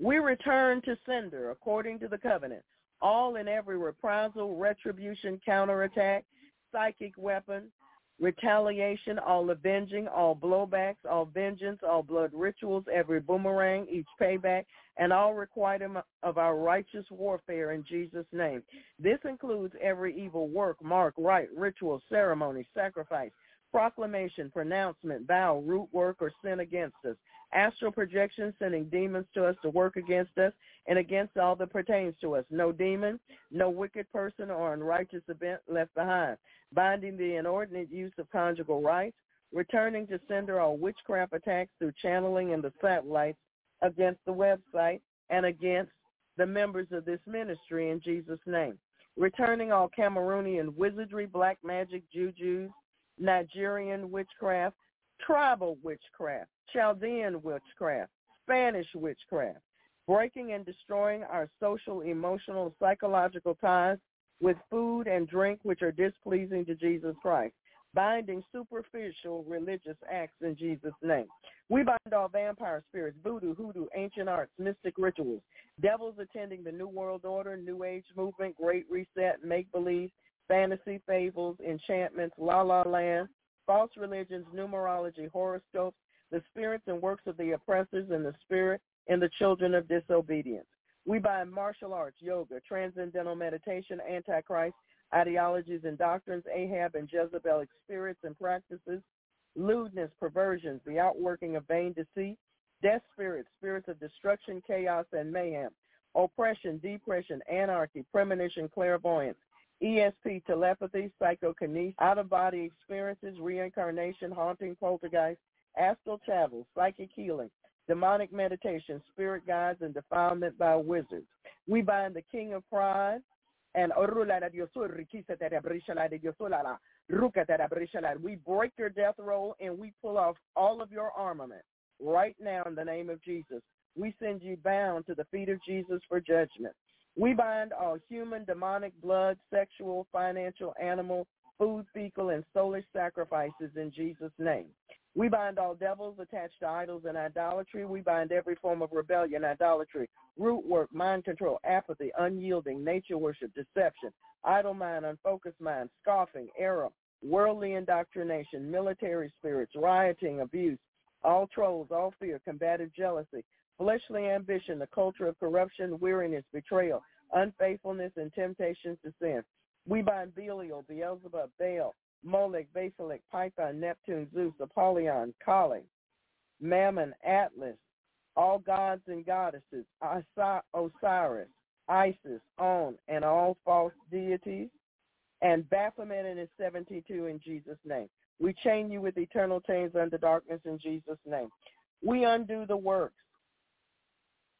We return to sender according to the covenant, all in every reprisal, retribution, counterattack, psychic weapon, retaliation, all avenging, all blowbacks, all vengeance, all blood rituals, every boomerang, each payback, and all requirement of our righteous warfare in Jesus' name. This includes every evil work, mark, rite, ritual, ceremony, sacrifice, proclamation, pronouncement, vow, root work, or sin against us. Astral projection, sending demons to us to work against us and against all that pertains to us. No demon, no wicked person or unrighteous event left behind. Binding the inordinate use of conjugal rights, returning to sender all witchcraft attacks through channeling and the satellites against the website and against the members of this ministry in Jesus' name. Returning all Cameroonian wizardry, black magic, jujus, Nigerian witchcraft, tribal witchcraft, Chaldean witchcraft, Spanish witchcraft, breaking and destroying our social, emotional, psychological ties with food and drink which are displeasing to Jesus Christ, binding superficial religious acts in Jesus' name. We bind all vampire spirits, voodoo, hoodoo, ancient arts, mystic rituals, devils attending the New World Order, New Age movement, Great Reset, make-believe, fantasy, fables, enchantments, la la land, false religions, numerology, horoscopes, the spirits and works of the oppressors and the spirit and the children of disobedience. We bind martial arts, yoga, transcendental meditation, antichrist, ideologies and doctrines, Ahab and Jezebelic spirits and practices, lewdness, perversions, the outworking of vain deceit, death spirits, spirits of destruction, chaos, and mayhem, oppression, depression, anarchy, premonition, clairvoyance, ESP, telepathy, psychokinesis, out-of-body experiences, reincarnation, haunting, poltergeist, astral travel, psychic healing, demonic meditation, spirit guides, and defilement by wizards. We bind the king of pride and we break your death roll and we pull off all of your armament right now in the name of Jesus. We send you bound to the feet of Jesus for judgment. We bind all human, demonic, blood, sexual, financial, animal, food, fecal, and soulish sacrifices in Jesus' name. We bind all devils attached to idols and idolatry. We bind every form of rebellion, idolatry, root work, mind control, apathy, unyielding, nature worship, deception, idle mind, unfocused mind, scoffing, error, worldly indoctrination, military spirits, rioting, abuse, all trolls, all fear, combative jealousy, fleshly ambition, the culture of corruption, weariness, betrayal, unfaithfulness, and temptations to sin. We bind Belial, Beelzebub, Baal, Molech, Basilic, Python, Neptune, Zeus, Apollyon, Kali, Mammon, Atlas, all gods and goddesses, Osiris, Isis, On, and all false deities, and Baphomet and his 72 in Jesus' name. We chain you with eternal chains under darkness in Jesus' name. We undo the works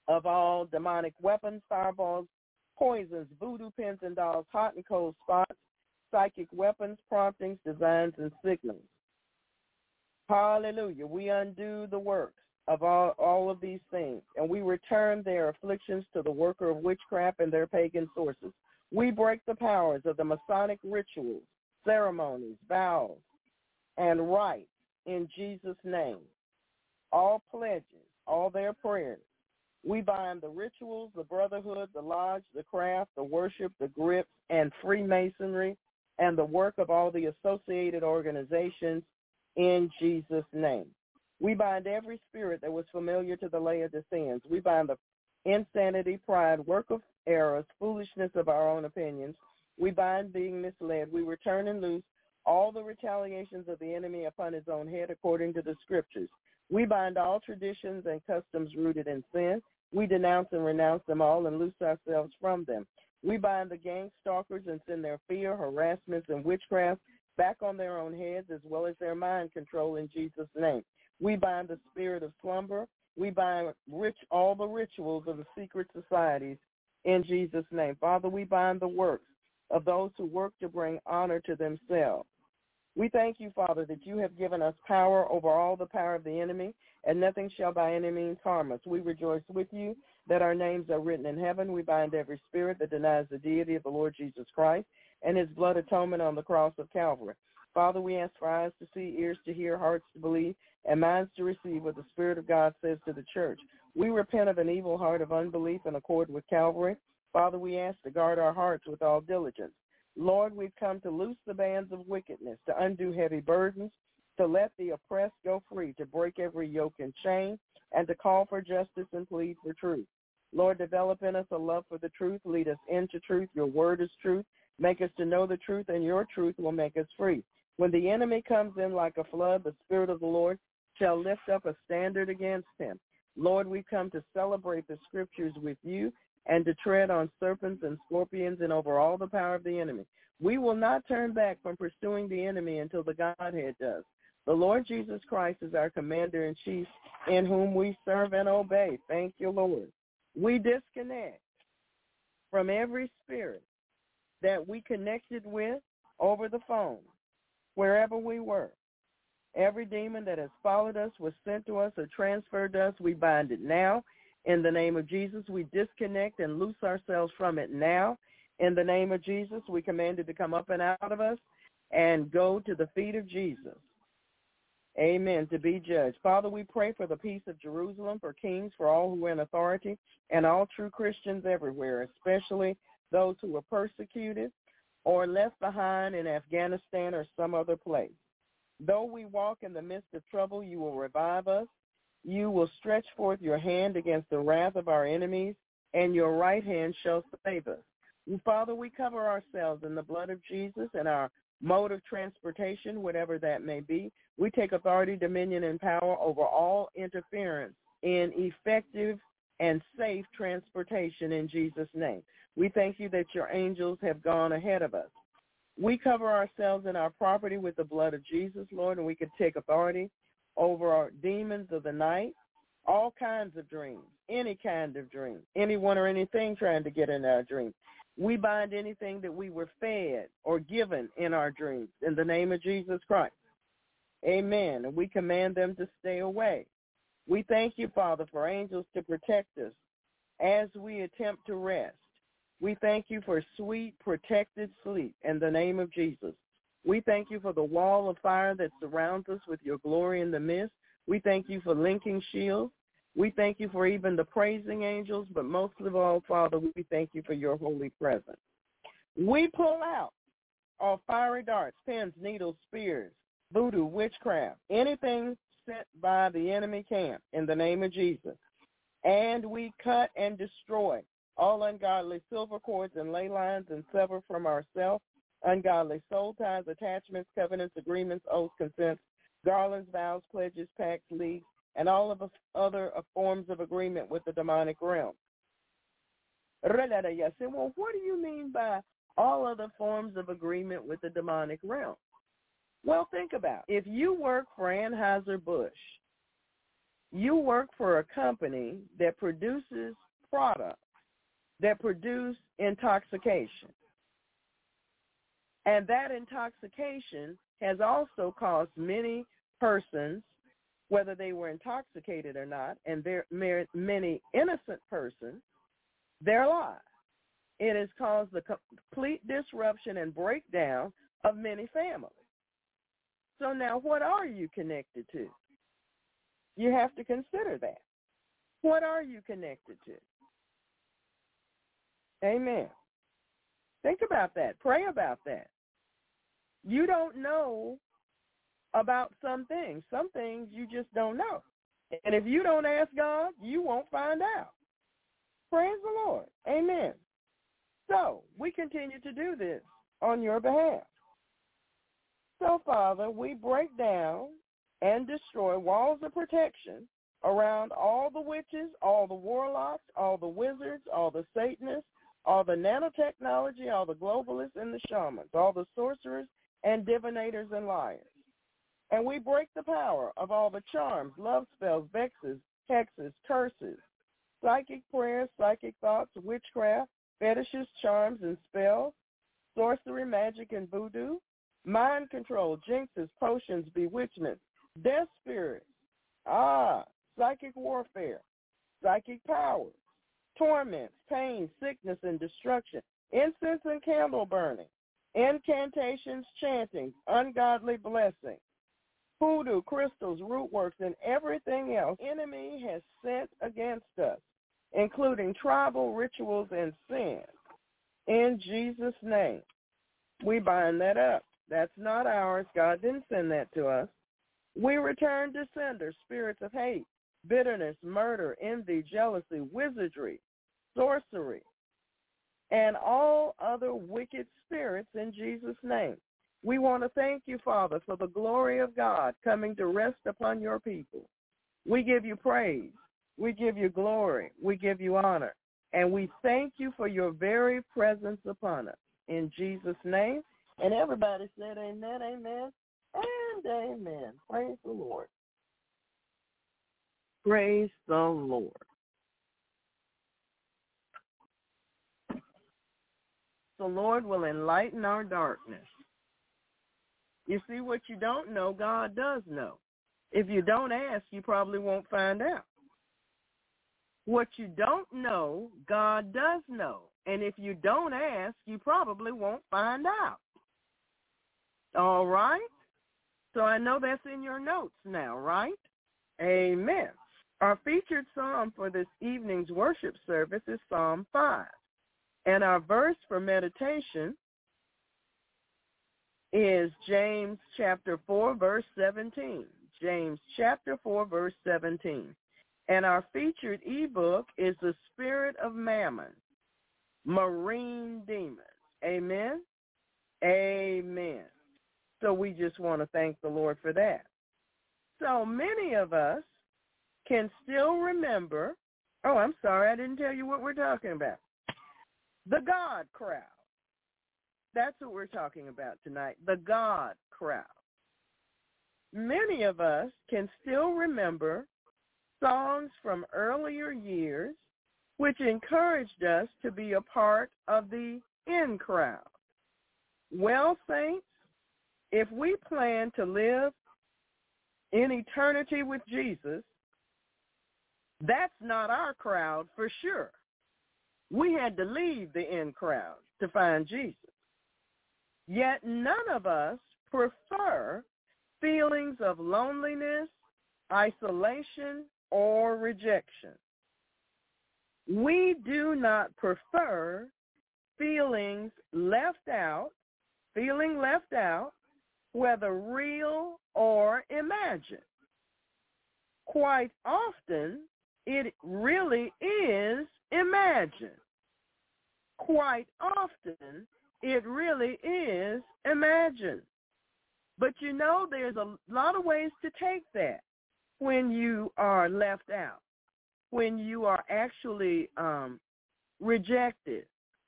of all demonic weapons, fireballs, poisons, voodoo pins and dolls, hot and cold spots, psychic weapons, promptings, designs, and signals. Hallelujah. We undo the works of all, all of these things, and we return their afflictions to the worker of witchcraft and their pagan sources. We break the powers of the Masonic rituals, ceremonies, vows, and rites in Jesus' name. All pledges, all their prayers. We bind the rituals, the brotherhood, the lodge, the craft, the worship, the grips, and Freemasonry, and the work of all the associated organizations in Jesus' name. We bind every spirit that was familiar to the lay of the Laodiceans. We bind the insanity, pride, work of errors, foolishness of our own opinions. We bind being misled. We return and loose all the retaliations of the enemy upon his own head according to the scriptures. We bind all traditions and customs rooted in sin. We denounce and renounce them all and loose ourselves from them. We bind the gang stalkers and send their fear, harassments, and witchcraft back on their own heads as well as their mind control in Jesus' name. We bind the spirit of slumber. We bind rich all the rituals of the secret societies in Jesus' name. Father, we bind the works of those who work to bring honor to themselves. We thank you, Father, that you have given us power over all the power of the enemy, and nothing shall by any means harm us. We rejoice with you that our names are written in heaven. We bind every spirit that denies the deity of the Lord Jesus Christ and his blood atonement on the cross of Calvary. Father, we ask for eyes to see, ears to hear, hearts to believe, and minds to receive what the Spirit of God says to the church. We repent of an evil heart of unbelief in accord with Calvary. Father, we ask to guard our hearts with all diligence. Lord, we've come to loose the bands of wickedness, to undo heavy burdens, to let the oppressed go free, to break every yoke and chain, and to call for justice and plead for truth. Lord, develop in us a love for the truth. Lead us into truth. Your word is truth. Make us to know the truth, and your truth will make us free. When the enemy comes in like a flood, the Spirit of the Lord shall lift up a standard against him. Lord, we come to celebrate the scriptures with you and to tread on serpents and scorpions and over all the power of the enemy. We will not turn back from pursuing the enemy until the Godhead does. The Lord Jesus Christ is our commander in chief in whom we serve and obey. Thank you, Lord. We disconnect from every spirit that we connected with over the phone, wherever we were. Every demon that has followed us, was sent to us, or transferred to us, we bind it now. In the name of Jesus, we disconnect and loose ourselves from it now. In the name of Jesus, we command it to come up and out of us and go to the feet of Jesus. Amen. To be judged. Father, we pray for the peace of Jerusalem, for kings, for all who are in authority, and all true Christians everywhere, especially those who were persecuted or left behind in Afghanistan or some other place. Though we walk in the midst of trouble, you will revive us. You will stretch forth your hand against the wrath of our enemies, and your right hand shall save us. Father, we cover ourselves in the blood of Jesus and our mode of transportation, whatever that may be. We take authority, dominion, and power over all interference in effective and safe transportation in Jesus' name. We thank you that your angels have gone ahead of us. We cover ourselves and our property with the blood of Jesus, Lord, and we can take authority over our demons of the night, all kinds of dreams, any kind of dream, anyone or anything trying to get in our dreams. We bind anything that we were fed or given in our dreams in the name of Jesus Christ. Amen. And we command them to stay away. We thank you, Father, for angels to protect us as we attempt to rest. We thank you for sweet, protected sleep in the name of Jesus. We thank you for the wall of fire that surrounds us with your glory in the midst. We thank you for linking shields. We thank you for even the praising angels, but most of all, Father, we thank you for your holy presence. We pull out all fiery darts, pins, needles, spears, voodoo, witchcraft, anything sent by the enemy camp in the name of Jesus. And we cut and destroy all ungodly silver cords and ley lines and sever from ourselves ungodly soul ties, attachments, covenants, agreements, oaths, consents, garlands, vows, pledges, pacts, leagues, and all of the other forms of agreement with the demonic realm. Well, what do you mean by all other forms of agreement with the demonic realm? Well, think about it. If you work for Anheuser-Busch, you work for a company that produces products that produce intoxication. And that intoxication has also caused many persons, whether they were intoxicated or not, and there many innocent persons, their lives. It has caused the complete disruption and breakdown of many families. So now what are you connected to? You have to consider that. What are you connected to? Amen. Think about that. Pray about that. You don't know about some things. Some things you just don't know. And if you don't ask God, you won't find out. Praise the Lord. Amen. So we continue to do this on your behalf. So, Father, we break down and destroy walls of protection around all the witches, all the warlocks, all the wizards, all the Satanists, all the nanotechnology, all the globalists and the shamans, all the sorcerers and divinators and liars. And we break the power of all the charms, love spells, vexes, hexes, curses, psychic prayers, psychic thoughts, witchcraft, fetishes, charms, and spells, sorcery, magic, and voodoo, mind control, jinxes, potions, bewitchments, death spirits, ah, psychic warfare, psychic powers, torments, pain, sickness, and destruction, incense and candle burning, incantations, chanting, ungodly blessings, hoodoo, crystals, root works, and everything else enemy has sent against us, including tribal rituals and sin. In Jesus' name, we bind that up. That's not ours. God didn't send that to us. We return to sender spirits of hate, bitterness, murder, envy, jealousy, wizardry, sorcery, and all other wicked spirits in Jesus' name. We want to thank you, Father, for the glory of God coming to rest upon your people. We give you praise. We give you glory. We give you honor. And we thank you for your very presence upon us. In Jesus' name. And everybody said amen, amen, and amen. Praise the Lord. Praise the Lord. The Lord will enlighten our darkness. You see, what you don't know, God does know. If you don't ask, you probably won't find out. What you don't know, God does know. And if you don't ask, you probably won't find out. All right? So I know that's in your notes now, right? Amen. Our featured psalm for this evening's worship service is Psalm 5. And our verse for meditation is James chapter 4, verse 17. James chapter 4, verse 17. And our featured ebook is The Spirit of Mammon, Marine Demons. Amen? Amen. So we just want to thank the Lord for that. So many of us can still remember, oh, I'm sorry, I didn't tell you what we're talking about. The God crowd. That's what we're talking about tonight, the God crowd. Many of us can still remember songs from earlier years which encouraged us to be a part of the in crowd. Well, saints, if we plan to live in eternity with Jesus, that's not our crowd for sure. We had to leave the in crowd to find Jesus. Yet none of us prefer feelings of loneliness, isolation, or rejection. We do not prefer feelings left out, feeling left out, whether real or imagined. Quite often, it really is imagined. Quite often, it really is imagined. But you know, there's a lot of ways to take that when you are left out, when you are actually um, rejected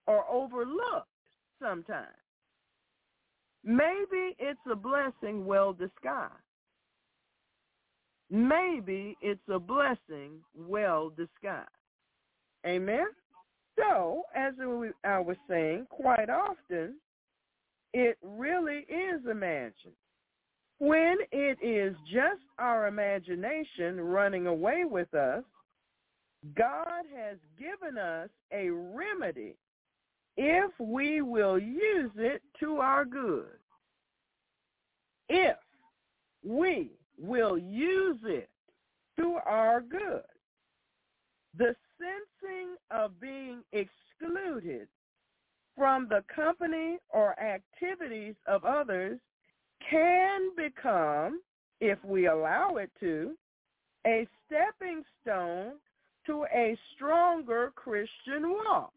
or overlooked sometimes. Maybe it's a blessing well disguised. Maybe it's a blessing well disguised. Amen? So, as I was saying, quite often, it really is imagined. When it is just our imagination running away with us, God has given us a remedy if we will use it to our good. If we will use it to our good. The sensing of being excluded from the company or activities of others can become, if we allow it to, a stepping stone to a stronger Christian walk.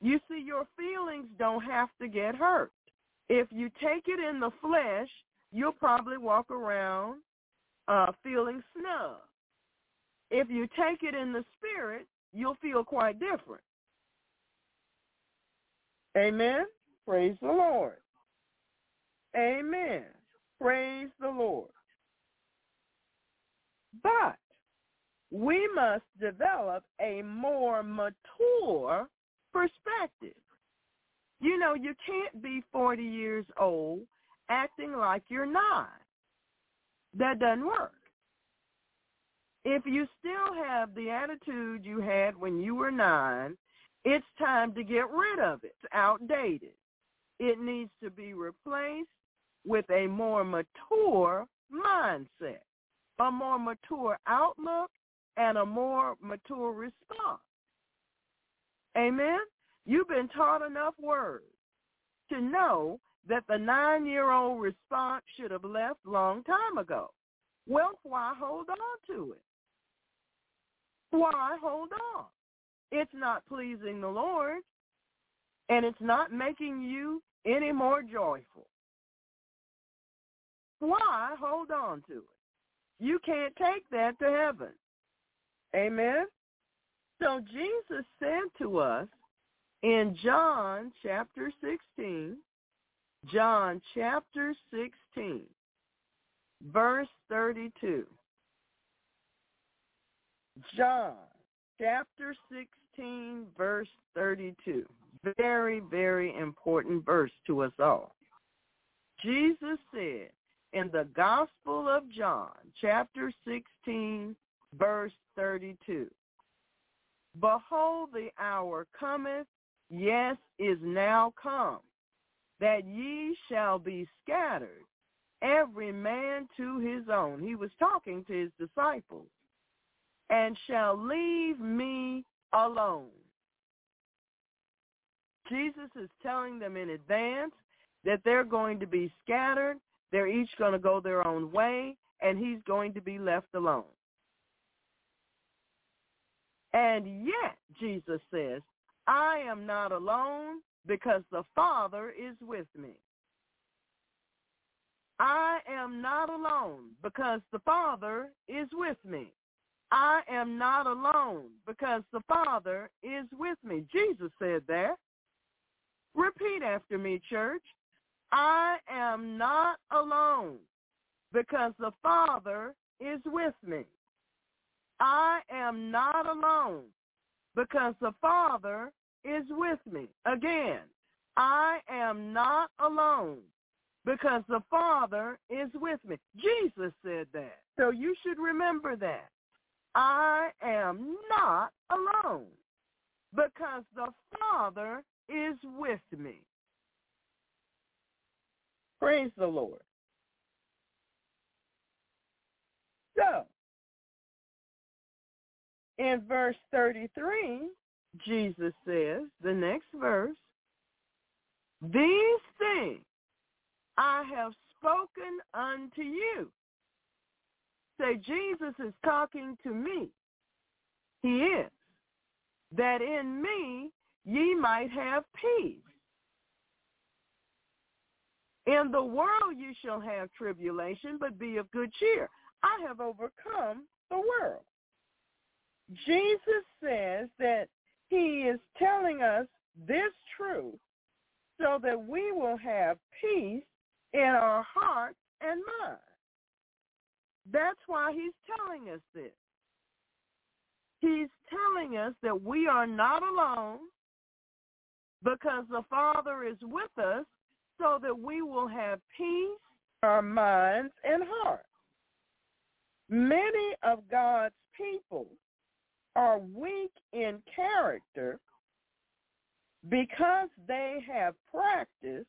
You see, your feelings don't have to get hurt. If you take it in the flesh, you'll probably walk around uh, feeling snug. If you take it in the spirit, you'll feel quite different. Amen. Praise the Lord. Amen. Praise the Lord. But we must develop a more mature perspective. You know, you can't be 40 years old acting like you're nine. That doesn't work. If you still have the attitude you had when you were nine, it's time to get rid of it. It's outdated. It needs to be replaced with a more mature mindset, a more mature outlook, and a more mature response. Amen? You've been taught enough words to know that the nine-year-old response should have left long time ago. Well, why hold on to it? Why hold on? It's not pleasing the Lord, and it's not making you any more joyful. Why hold on to it? You can't take that to heaven. Amen? So Jesus said to us in John chapter 16, John chapter 16, verse 32. John chapter 16, verse 32. Very, very important verse to us all. Jesus said in the Gospel of John, chapter 16, verse 32, Behold, the hour cometh, yes, is now come, that ye shall be scattered, every man to his own. He was talking to his disciples. And shall leave me alone. Jesus is telling them in advance that they're going to be scattered. They're each going to go their own way, and he's going to be left alone. And yet, Jesus says, I am not alone because the Father is with me. I am not alone because the Father is with me. I am not alone because the Father is with me. Jesus said that. Repeat after me, church. I am not alone because the Father is with me. I am not alone because the Father is with me. Again, I am not alone because the Father is with me. Jesus said that. So you should remember that. I am not alone because the Father is with me. Praise the Lord. So, in verse 33, Jesus says, the next verse, these things I have spoken unto you. Say, Jesus is talking to me. He is. That in me ye might have peace. In the world you shall have tribulation, but be of good cheer. I have overcome the world. Jesus says that he is telling us this truth so that we will have peace in our hearts and minds. That's why he's telling us this. He's telling us that we are not alone because the Father is with us so that we will have peace our minds and hearts. Many of God's people are weak in character because they have practiced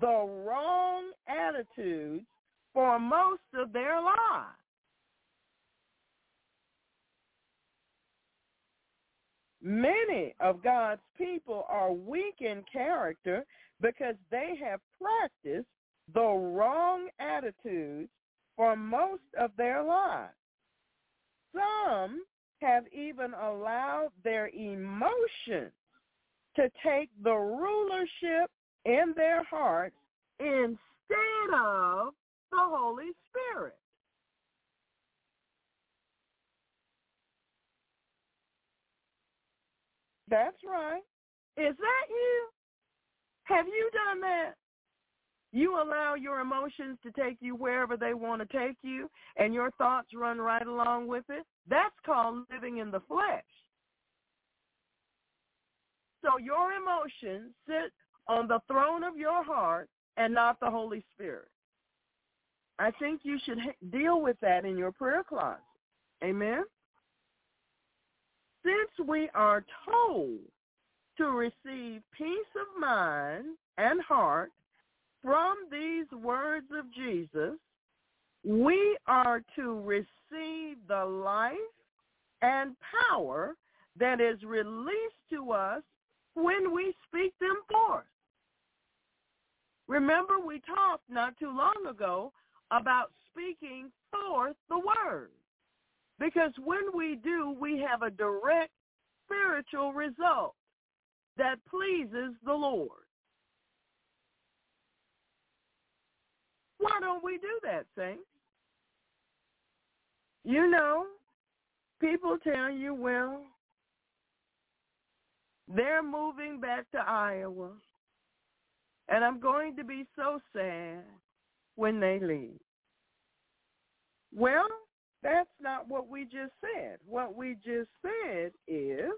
the wrong attitudes for most of their lives. Many of God's people are weak in character because they have practiced the wrong attitudes for most of their lives. Some have even allowed their emotions to take the rulership in their hearts instead of the Holy Spirit. That's right. Is that you? Have you done that? You allow your emotions to take you wherever they want to take you, and your thoughts run right along with it. That's called living in the flesh. So your emotions sit on the throne of your heart and not the Holy Spirit. I think you should deal with that in your prayer closet. Amen? Since we are told to receive peace of mind and heart from these words of Jesus, we are to receive the life and power that is released to us when we speak them forth. Remember we talked not too long ago about speaking forth the word. Because when we do, we have a direct spiritual result that pleases the Lord. Why don't we do that, saints? You know, people tell you, well, they're moving back to Iowa. And I'm going to be so sad when they leave. Well, that's not what we just said. What we just said is,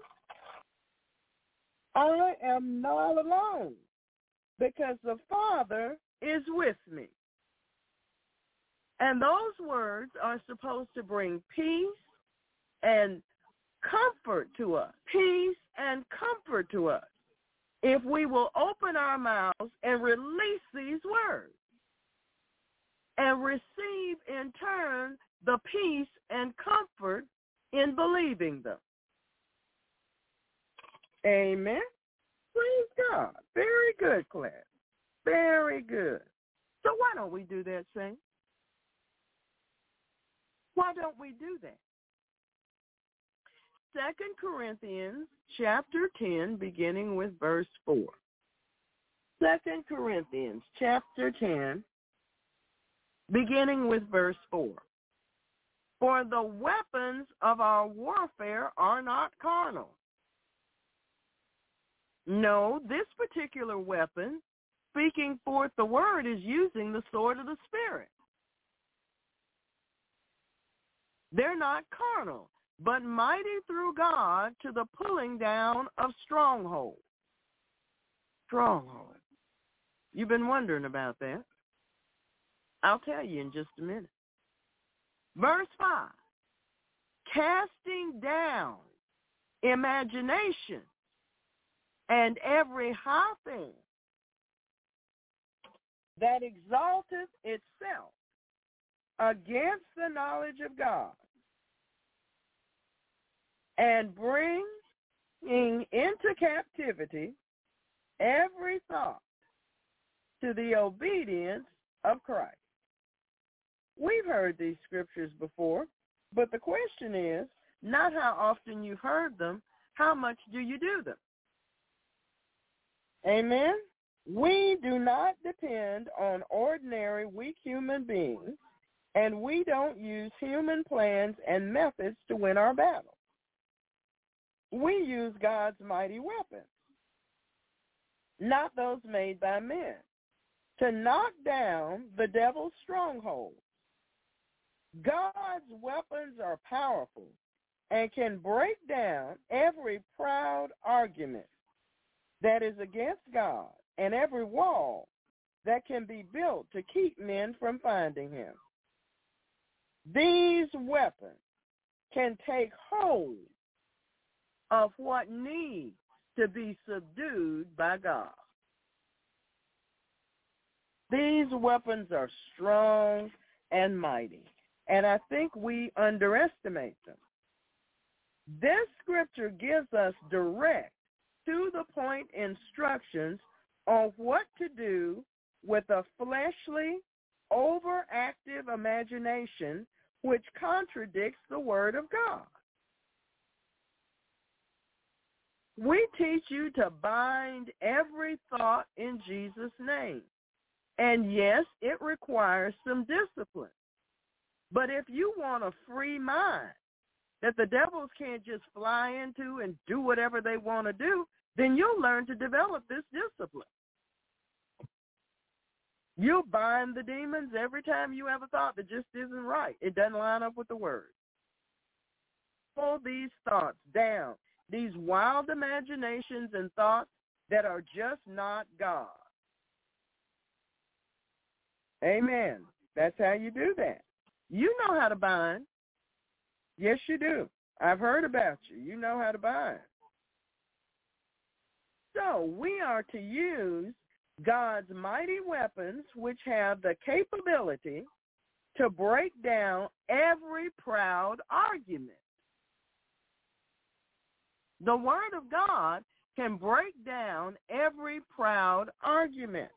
I am not alone because the Father is with me. And those words are supposed to bring peace and comfort to us. Peace and comfort to us. If we will open our mouths and release these words and receive in turn the peace and comfort in believing them. Amen. Praise God. Very good, class. Very good. So why don't we do that, Saint? Why don't we do that? Second Corinthians chapter 10, beginning with verse 4. Second Corinthians chapter 10, beginning with verse 4. For the weapons of our warfare are not carnal. No, this particular weapon, speaking forth the word, is using the sword of the Spirit. They're not carnal, but mighty through God to the pulling down of strongholds. Strongholds. You've been wondering about that. I'll tell you in just a minute. Verse 5. Casting down imagination and every high thing that exalteth itself against the knowledge of God and bringing into captivity every thought to the obedience of Christ. We've heard these scriptures before, but the question is not how often you've heard them, how much do you do them? Amen? We do not depend on ordinary weak human beings, and we don't use human plans and methods to win our battles. We use God's mighty weapons, not those made by men, to knock down the devil's strongholds. God's weapons are powerful and can break down every proud argument that is against God and every wall that can be built to keep men from finding him. These weapons can take hold of what needs to be subdued by God. These weapons are strong and mighty, and I think we underestimate them. This scripture gives us direct, to the point instructions on what to do with a fleshly, overactive imagination which contradicts the Word of God. We teach you to bind every thought in Jesus' name. And yes, it requires some discipline. But if you want a free mind that the devils can't just fly into and do whatever they want to do, then you'll learn to develop this discipline. You'll bind the demons every time you have a thought that just isn't right. It doesn't line up with the word. Pull these thoughts down these wild imaginations and thoughts that are just not God. Amen. That's how you do that. You know how to bind. Yes, you do. I've heard about you. You know how to bind. So we are to use God's mighty weapons, which have the capability to break down every proud argument. The Word of God can break down every proud argument,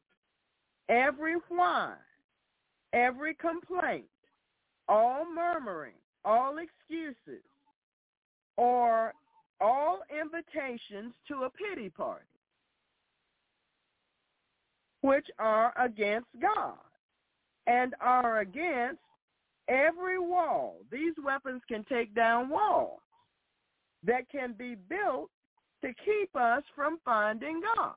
every whine, every complaint, all murmuring, all excuses, or all invitations to a pity party, which are against God and are against every wall. These weapons can take down walls that can be built to keep us from finding God.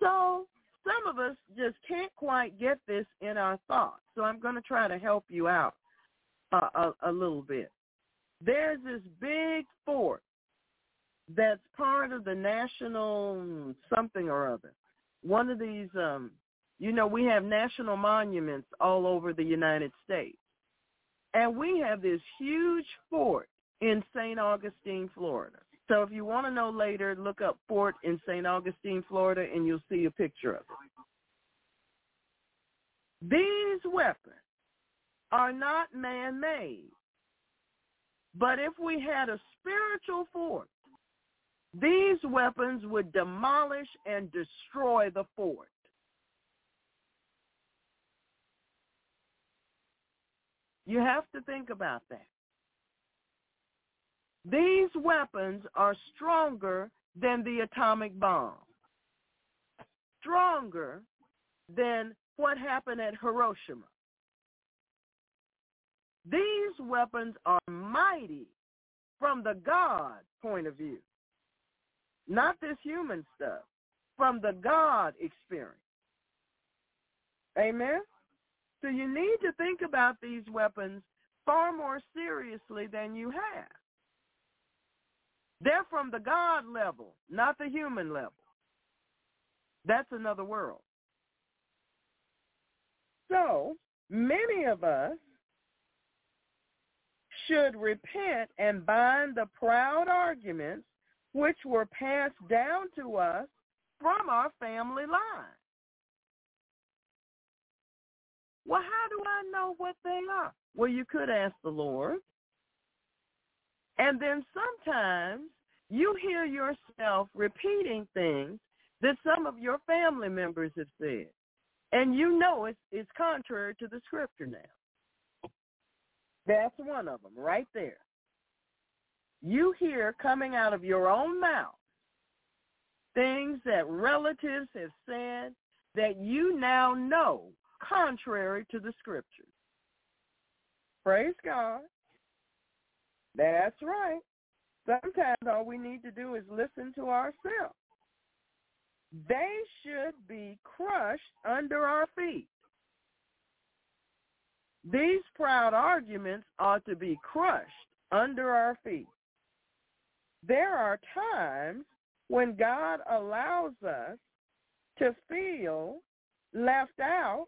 So some of us just can't quite get this in our thoughts. So I'm going to try to help you out uh, a, a little bit. There's this big fort that's part of the national something or other. One of these, um, you know, we have national monuments all over the United States. And we have this huge fort in St. Augustine, Florida. So if you want to know later, look up Fort in St. Augustine, Florida, and you'll see a picture of it. These weapons are not man-made. But if we had a spiritual fort these weapons would demolish and destroy the fort. You have to think about that. These weapons are stronger than the atomic bomb, stronger than what happened at Hiroshima. These weapons are mighty from the God point of view, not this human stuff, from the God experience. Amen? So you need to think about these weapons far more seriously than you have. They're from the God level, not the human level. That's another world. So many of us should repent and bind the proud arguments which were passed down to us from our family line. Well, how do I know what they are? Well, you could ask the Lord. And then sometimes you hear yourself repeating things that some of your family members have said. And you know it's, it's contrary to the scripture now. That's one of them right there. You hear coming out of your own mouth things that relatives have said that you now know contrary to the scriptures. Praise God. That's right. Sometimes all we need to do is listen to ourselves. They should be crushed under our feet. These proud arguments ought to be crushed under our feet. There are times when God allows us to feel left out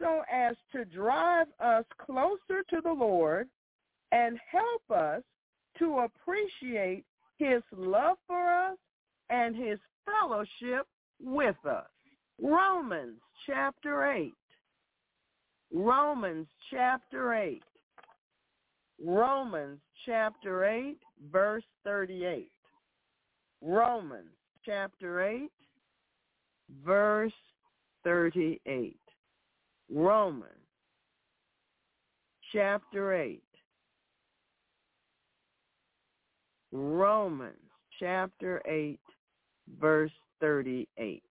so as to drive us closer to the Lord and help us to appreciate his love for us and his fellowship with us. Romans chapter 8. Romans chapter 8. Romans chapter 8, verse 38. Romans chapter 8, verse 38. Romans chapter 8. Romans chapter 8, verse 38.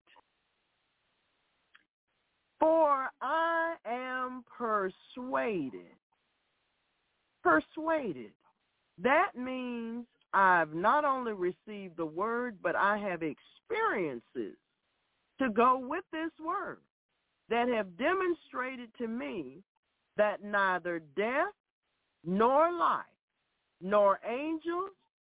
For I am persuaded. Persuaded. That means I've not only received the word, but I have experiences to go with this word that have demonstrated to me that neither death nor life, nor angels,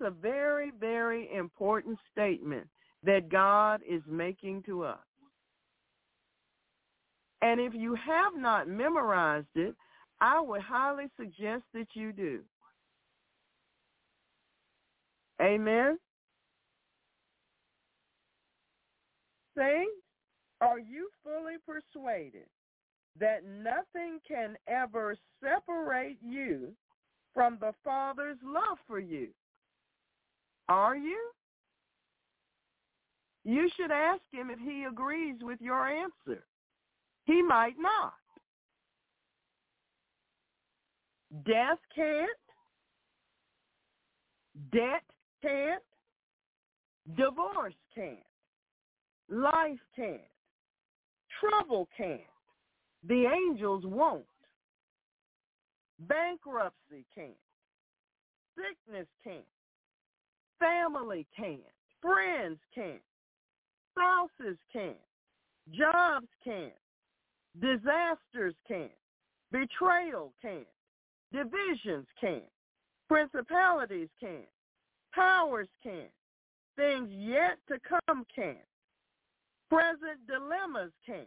A very, very important statement that God is making to us. And if you have not memorized it, I would highly suggest that you do. Amen. Saints, are you fully persuaded that nothing can ever separate you from the Father's love for you? Are you? You should ask him if he agrees with your answer. He might not. Death can't. Debt can't. Divorce can't. Life can't. Trouble can't. The angels won't. Bankruptcy can't. Sickness can't. Family can't. Friends can't. Spouses can't. Jobs can't. Disasters can't. Betrayal can't. Divisions can't. Principalities can't. Powers can't. Things yet to come can't. Present dilemmas can't.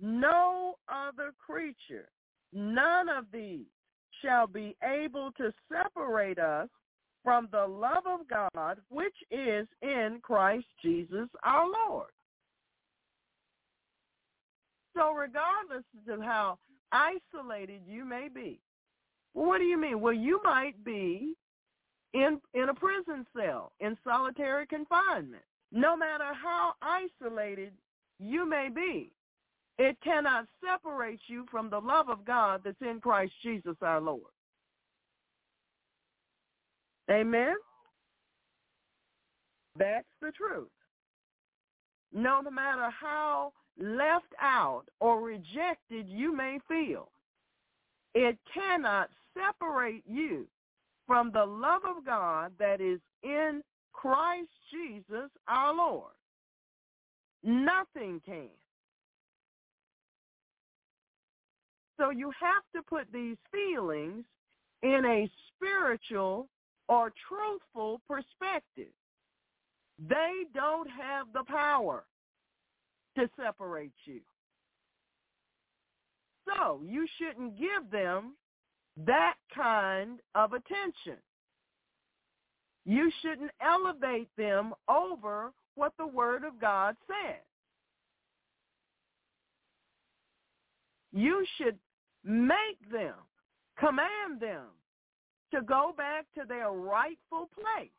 No other creature, none of these shall be able to separate us from the love of God which is in Christ Jesus our Lord. So regardless of how isolated you may be, what do you mean? Well, you might be in in a prison cell in solitary confinement. No matter how isolated you may be, it cannot separate you from the love of God that's in Christ Jesus our Lord. Amen? That's the truth. No matter how left out or rejected you may feel, it cannot separate you from the love of God that is in Christ Jesus our Lord. Nothing can. So you have to put these feelings in a spiritual or truthful perspective. They don't have the power to separate you. So you shouldn't give them that kind of attention. You shouldn't elevate them over what the Word of God says. You should make them, command them to go back to their rightful place.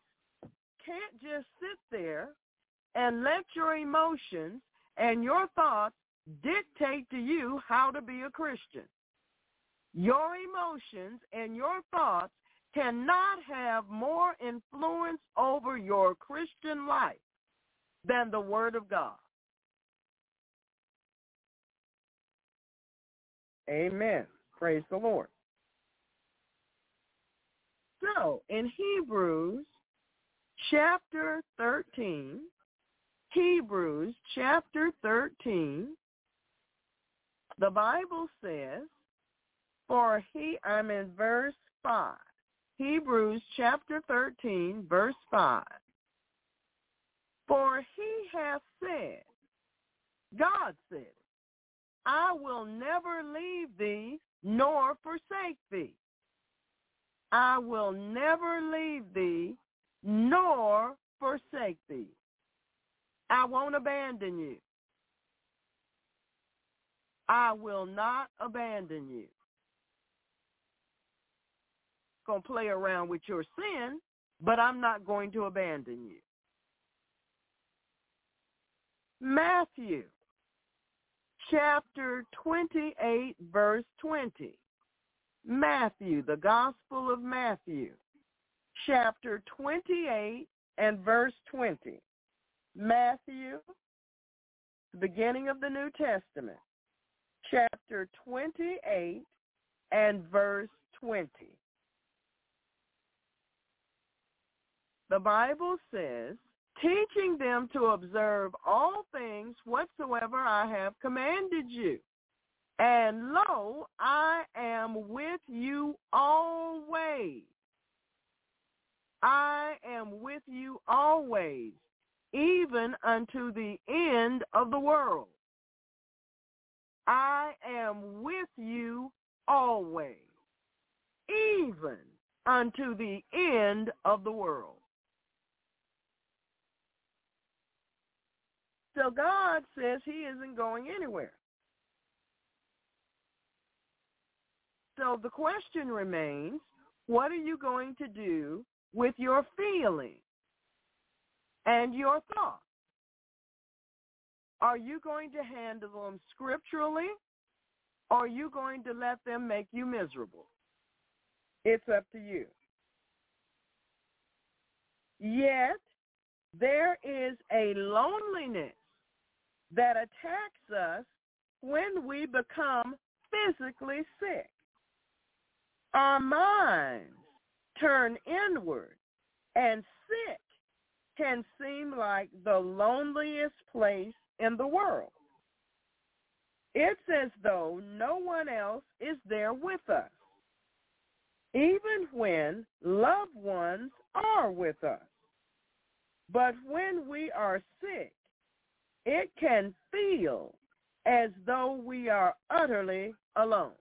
Can't just sit there and let your emotions and your thoughts dictate to you how to be a Christian. Your emotions and your thoughts cannot have more influence over your Christian life than the Word of God. Amen. Praise the Lord. So in Hebrews chapter 13, Hebrews chapter 13, the Bible says, for he, I'm in verse 5. Hebrews chapter 13, verse 5. For he hath said, God said, I will never leave thee nor forsake thee. I will never leave thee nor forsake thee. I won't abandon you. I will not abandon you. Going to play around with your sin, but I'm not going to abandon you. Matthew chapter 28 verse 20. Matthew, the Gospel of Matthew, chapter 28 and verse 20. Matthew, the beginning of the New Testament, chapter 28 and verse 20. The Bible says, teaching them to observe all things whatsoever I have commanded you. And lo, I am with you always. I am with you always, even unto the end of the world. I am with you always, even unto the end of the world. So God says he isn't going anywhere. So the question remains, what are you going to do with your feelings and your thoughts? Are you going to handle them scripturally or are you going to let them make you miserable? It's up to you. Yet, there is a loneliness that attacks us when we become physically sick. Our minds turn inward, and sick can seem like the loneliest place in the world. It's as though no one else is there with us, even when loved ones are with us. But when we are sick, it can feel as though we are utterly alone.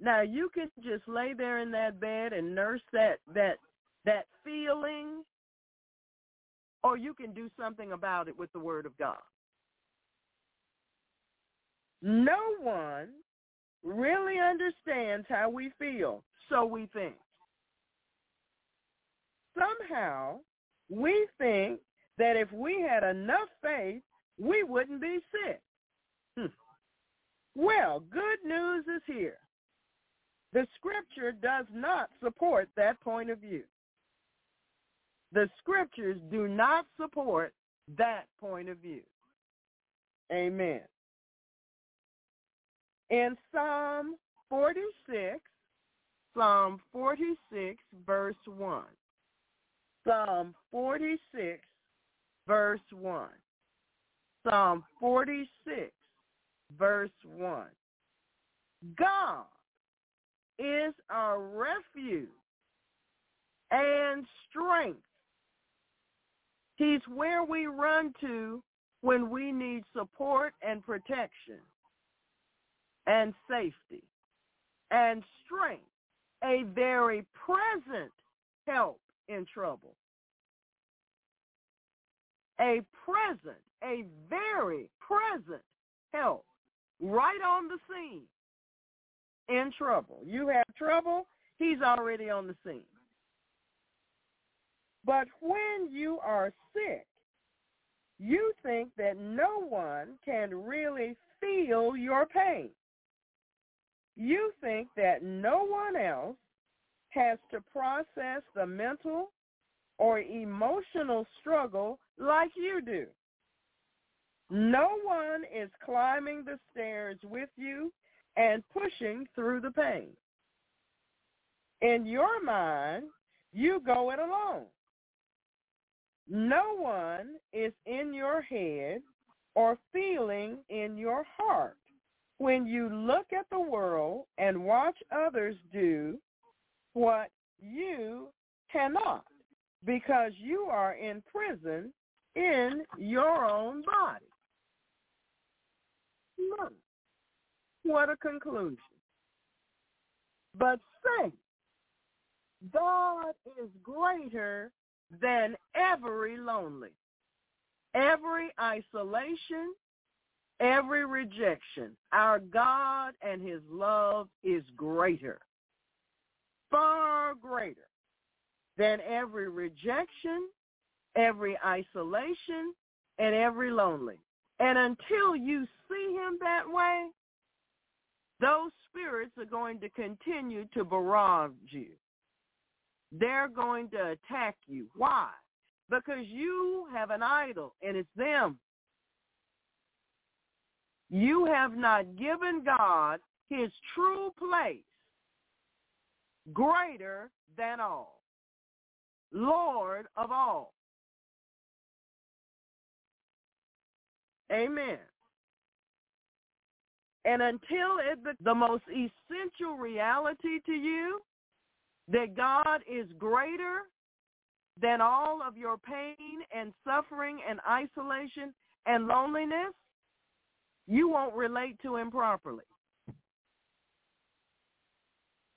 Now you can just lay there in that bed and nurse that that that feeling or you can do something about it with the word of God. No one really understands how we feel, so we think. Somehow, we think that if we had enough faith, we wouldn't be sick. Hmm. Well, good news is here. The scripture does not support that point of view. The scriptures do not support that point of view. Amen. In Psalm 46, Psalm 46, verse 1. Psalm 46, verse 1. Psalm 46, verse 1. God is our refuge and strength He's where we run to when we need support and protection and safety and strength, a very present help in trouble. A present, a very present help right on the scene in trouble. You have trouble, he's already on the scene. But when you are sick, you think that no one can really feel your pain. You think that no one else has to process the mental or emotional struggle like you do. No one is climbing the stairs with you and pushing through the pain. In your mind, you go it alone. No one is in your head or feeling in your heart when you look at the world and watch others do what you cannot because you are in prison in your own body. What a conclusion. But say, God is greater than every lonely, every isolation, every rejection. Our God and his love is greater, far greater than every rejection, every isolation, and every lonely. And until you see him that way, those spirits are going to continue to barrage you they're going to attack you. Why? Because you have an idol and it's them. You have not given God his true place greater than all, Lord of all. Amen. And until it the most essential reality to you, that God is greater than all of your pain and suffering and isolation and loneliness, you won't relate to him properly.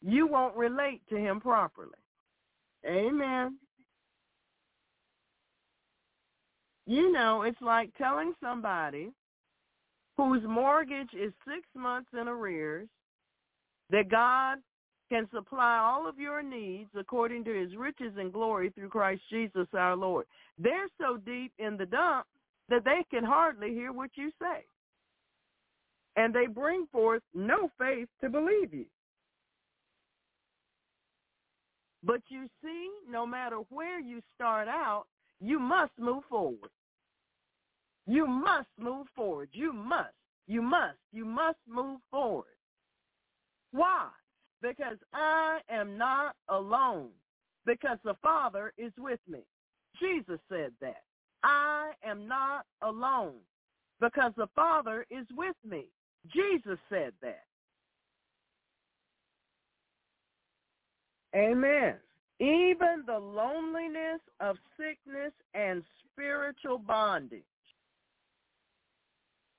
You won't relate to him properly. Amen. You know, it's like telling somebody whose mortgage is six months in arrears that God can supply all of your needs according to his riches and glory through Christ Jesus our Lord. They're so deep in the dump that they can hardly hear what you say. And they bring forth no faith to believe you. But you see, no matter where you start out, you must move forward. You must move forward. You must. You must. You must move forward. Why? because I am not alone because the Father is with me. Jesus said that. I am not alone because the Father is with me. Jesus said that. Amen. even the loneliness of sickness and spiritual bondage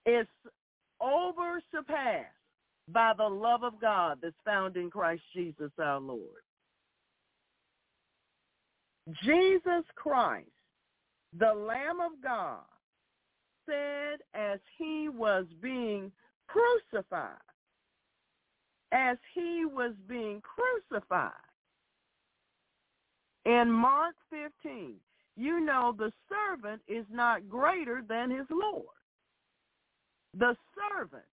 is over surpassed by the love of God that's found in Christ Jesus our Lord. Jesus Christ, the Lamb of God, said as he was being crucified, as he was being crucified, in Mark 15, you know the servant is not greater than his Lord. The servant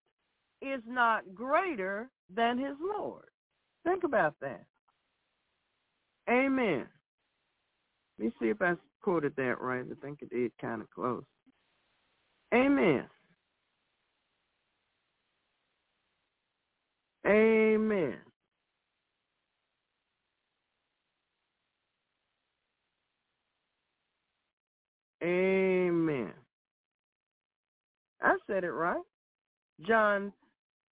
is not greater than his Lord. Think about that. Amen. Let me see if I quoted that right. I think it did kind of close. Amen. Amen. Amen. I said it right. John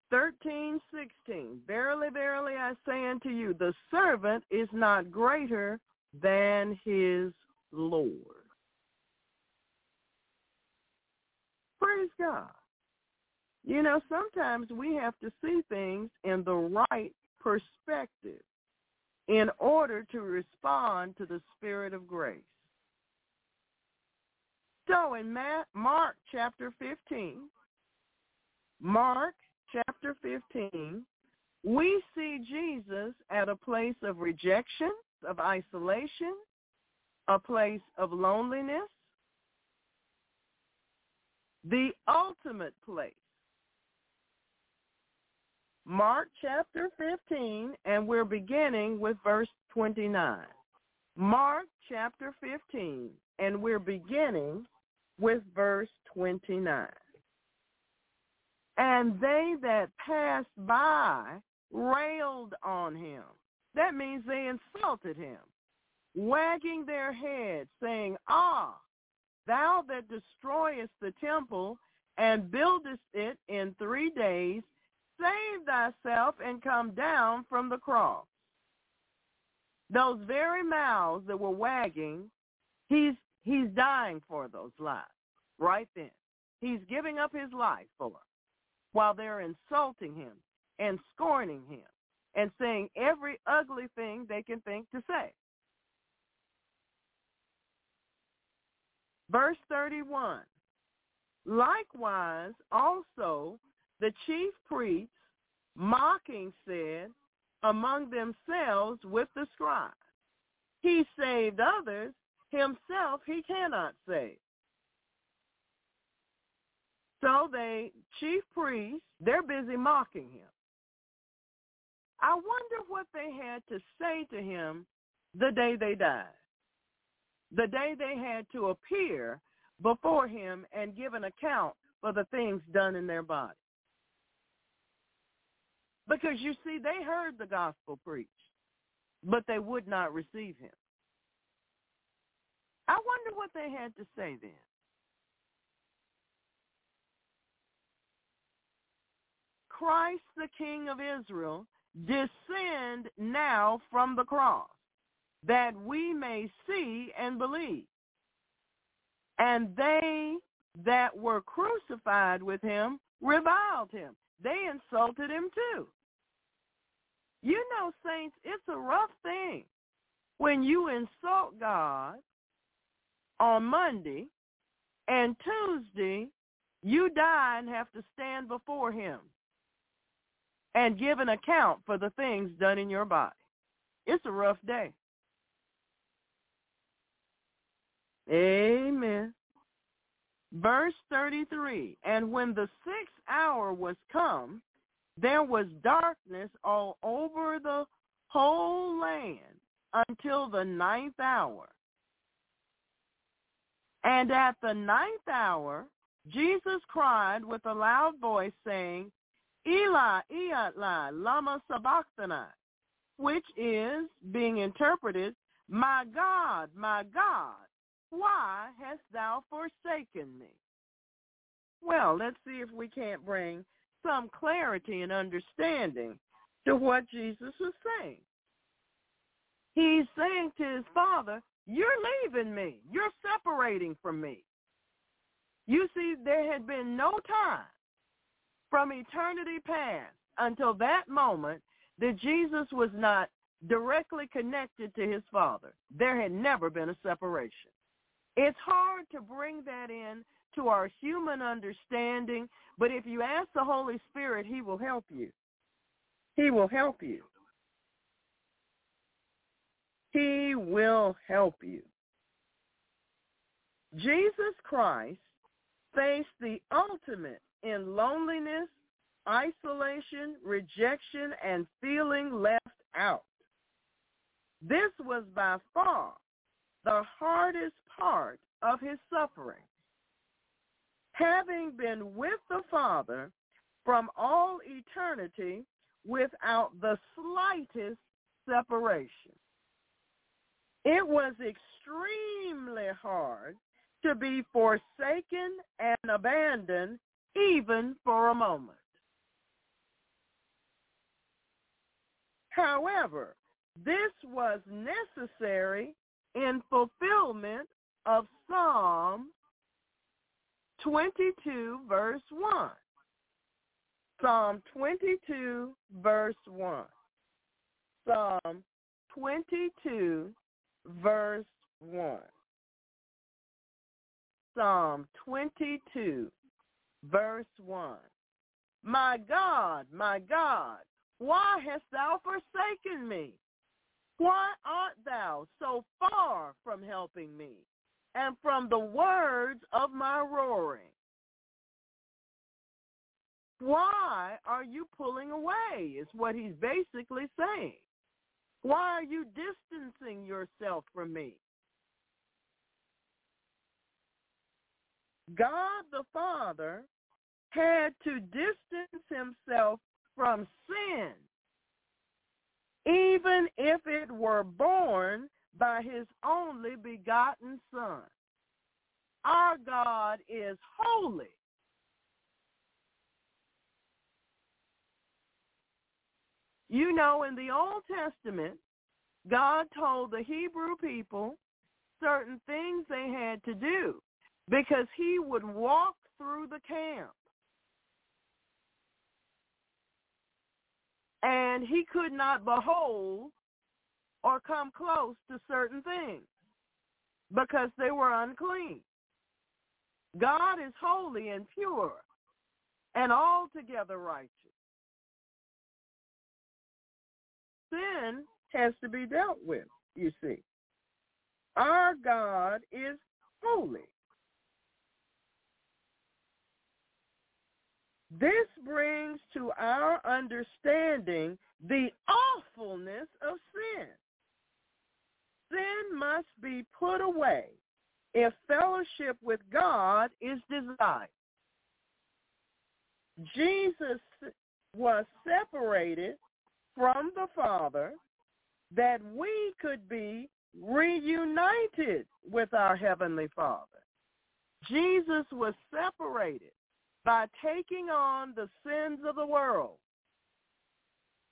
thirteen sixteen. Verily, verily, I say unto you, the servant is not greater than his Lord. Praise God. You know, sometimes we have to see things in the right perspective in order to respond to the spirit of grace. So in Mark chapter 15, Mark chapter 15, we see Jesus at a place of rejection, of isolation, a place of loneliness, the ultimate place. Mark chapter 15, and we're beginning with verse 29. Mark chapter 15, and we're beginning with verse 29. And they that passed by railed on him. That means they insulted him, wagging their heads, saying, Ah, thou that destroyest the temple and buildest it in three days, save thyself and come down from the cross. Those very mouths that were wagging, he's He's dying for those lives right then. He's giving up his life for them while they're insulting him and scorning him and saying every ugly thing they can think to say. Verse 31. Likewise also the chief priests mocking said among themselves with the scribes, He saved others, himself he cannot save. So the chief priests, they're busy mocking him. I wonder what they had to say to him the day they died, the day they had to appear before him and give an account for the things done in their body. Because you see, they heard the gospel preached, but they would not receive him. I wonder what they had to say then. Christ the King of Israel descend now from the cross, that we may see and believe. And they that were crucified with him reviled him. They insulted him too. You know, saints, it's a rough thing when you insult God on Monday, and Tuesday you die and have to stand before him and give an account for the things done in your body. It's a rough day. Amen. Verse 33, and when the sixth hour was come, there was darkness all over the whole land until the ninth hour. And at the ninth hour, Jesus cried with a loud voice, saying, Eli, Eli, lama sabachthani, which is, being interpreted, My God, my God, why hast thou forsaken me? Well, let's see if we can't bring some clarity and understanding to what Jesus was saying. He's saying to his father, you're leaving me. You're separating from me. You see, there had been no time from eternity past until that moment that Jesus was not directly connected to his Father. There had never been a separation. It's hard to bring that in to our human understanding, but if you ask the Holy Spirit, he will help you. He will help you. He will help you. Jesus Christ faced the ultimate in loneliness, isolation, rejection, and feeling left out. This was by far the hardest part of his suffering. Having been with the Father from all eternity without the slightest separation. It was extremely hard to be forsaken and abandoned even for a moment. However, this was necessary in fulfillment of Psalm 22 verse 1. Psalm 22 verse 1. Psalm 22 verse 1. Psalm 22 verse 1. My God, my God, why hast thou forsaken me? Why art thou so far from helping me and from the words of my roaring? Why are you pulling away is what he's basically saying. Why are you distancing yourself from me? God the Father had to distance himself from sin, even if it were born by his only begotten Son. Our God is holy. You know, in the Old Testament, God told the Hebrew people certain things they had to do because he would walk through the camp. And he could not behold or come close to certain things because they were unclean. God is holy and pure and altogether righteous. Sin has to be dealt with, you see. Our God is holy. This brings to our understanding the awfulness of sin. Sin must be put away if fellowship with God is desired. Jesus was separated from the Father that we could be reunited with our Heavenly Father. Jesus was separated by taking on the sins of the world.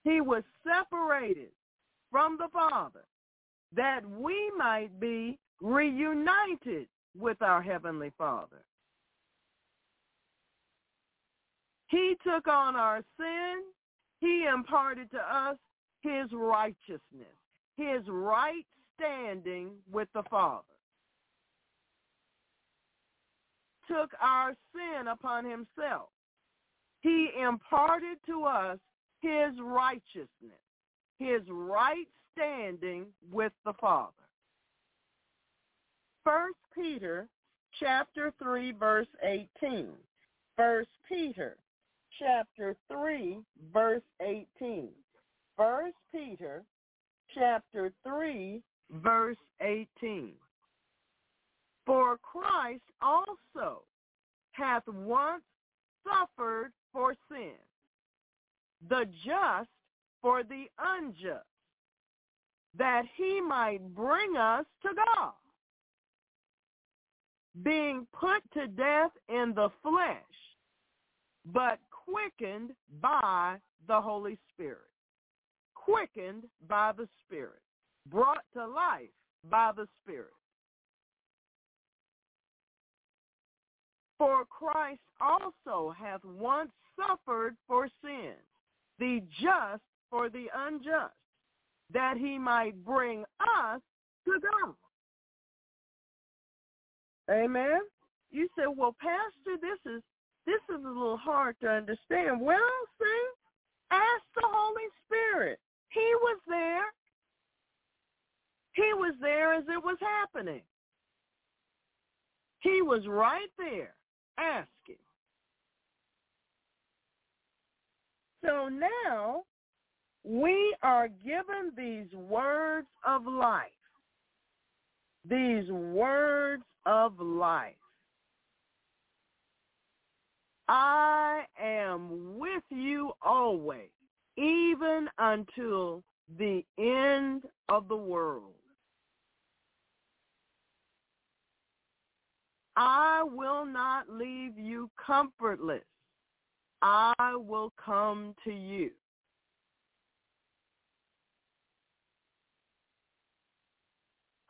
He was separated from the Father that we might be reunited with our Heavenly Father. He took on our sin. He imparted to us his righteousness, his right standing with the Father. took our sin upon himself. He imparted to us his righteousness, his right standing with the Father. First Peter chapter 3 verse 18. First Peter chapter 3 verse 18. First Peter chapter 3 verse 18. For Christ also hath once suffered for sin, the just for the unjust, that he might bring us to God, being put to death in the flesh, but quickened by the Holy Spirit. Quickened by the Spirit. brought to life by the Spirit. For Christ also hath once suffered for sins, the just for the unjust, that he might bring us to God. Amen. You say, well, Pastor, this is this is a little hard to understand. Well, see, ask the Holy Spirit. He was there. He was there as it was happening. He was right there asking. So now we are given these words of life. These words of life. I am with you always, even until the end of the world. I will not leave you comfortless. I will come to you.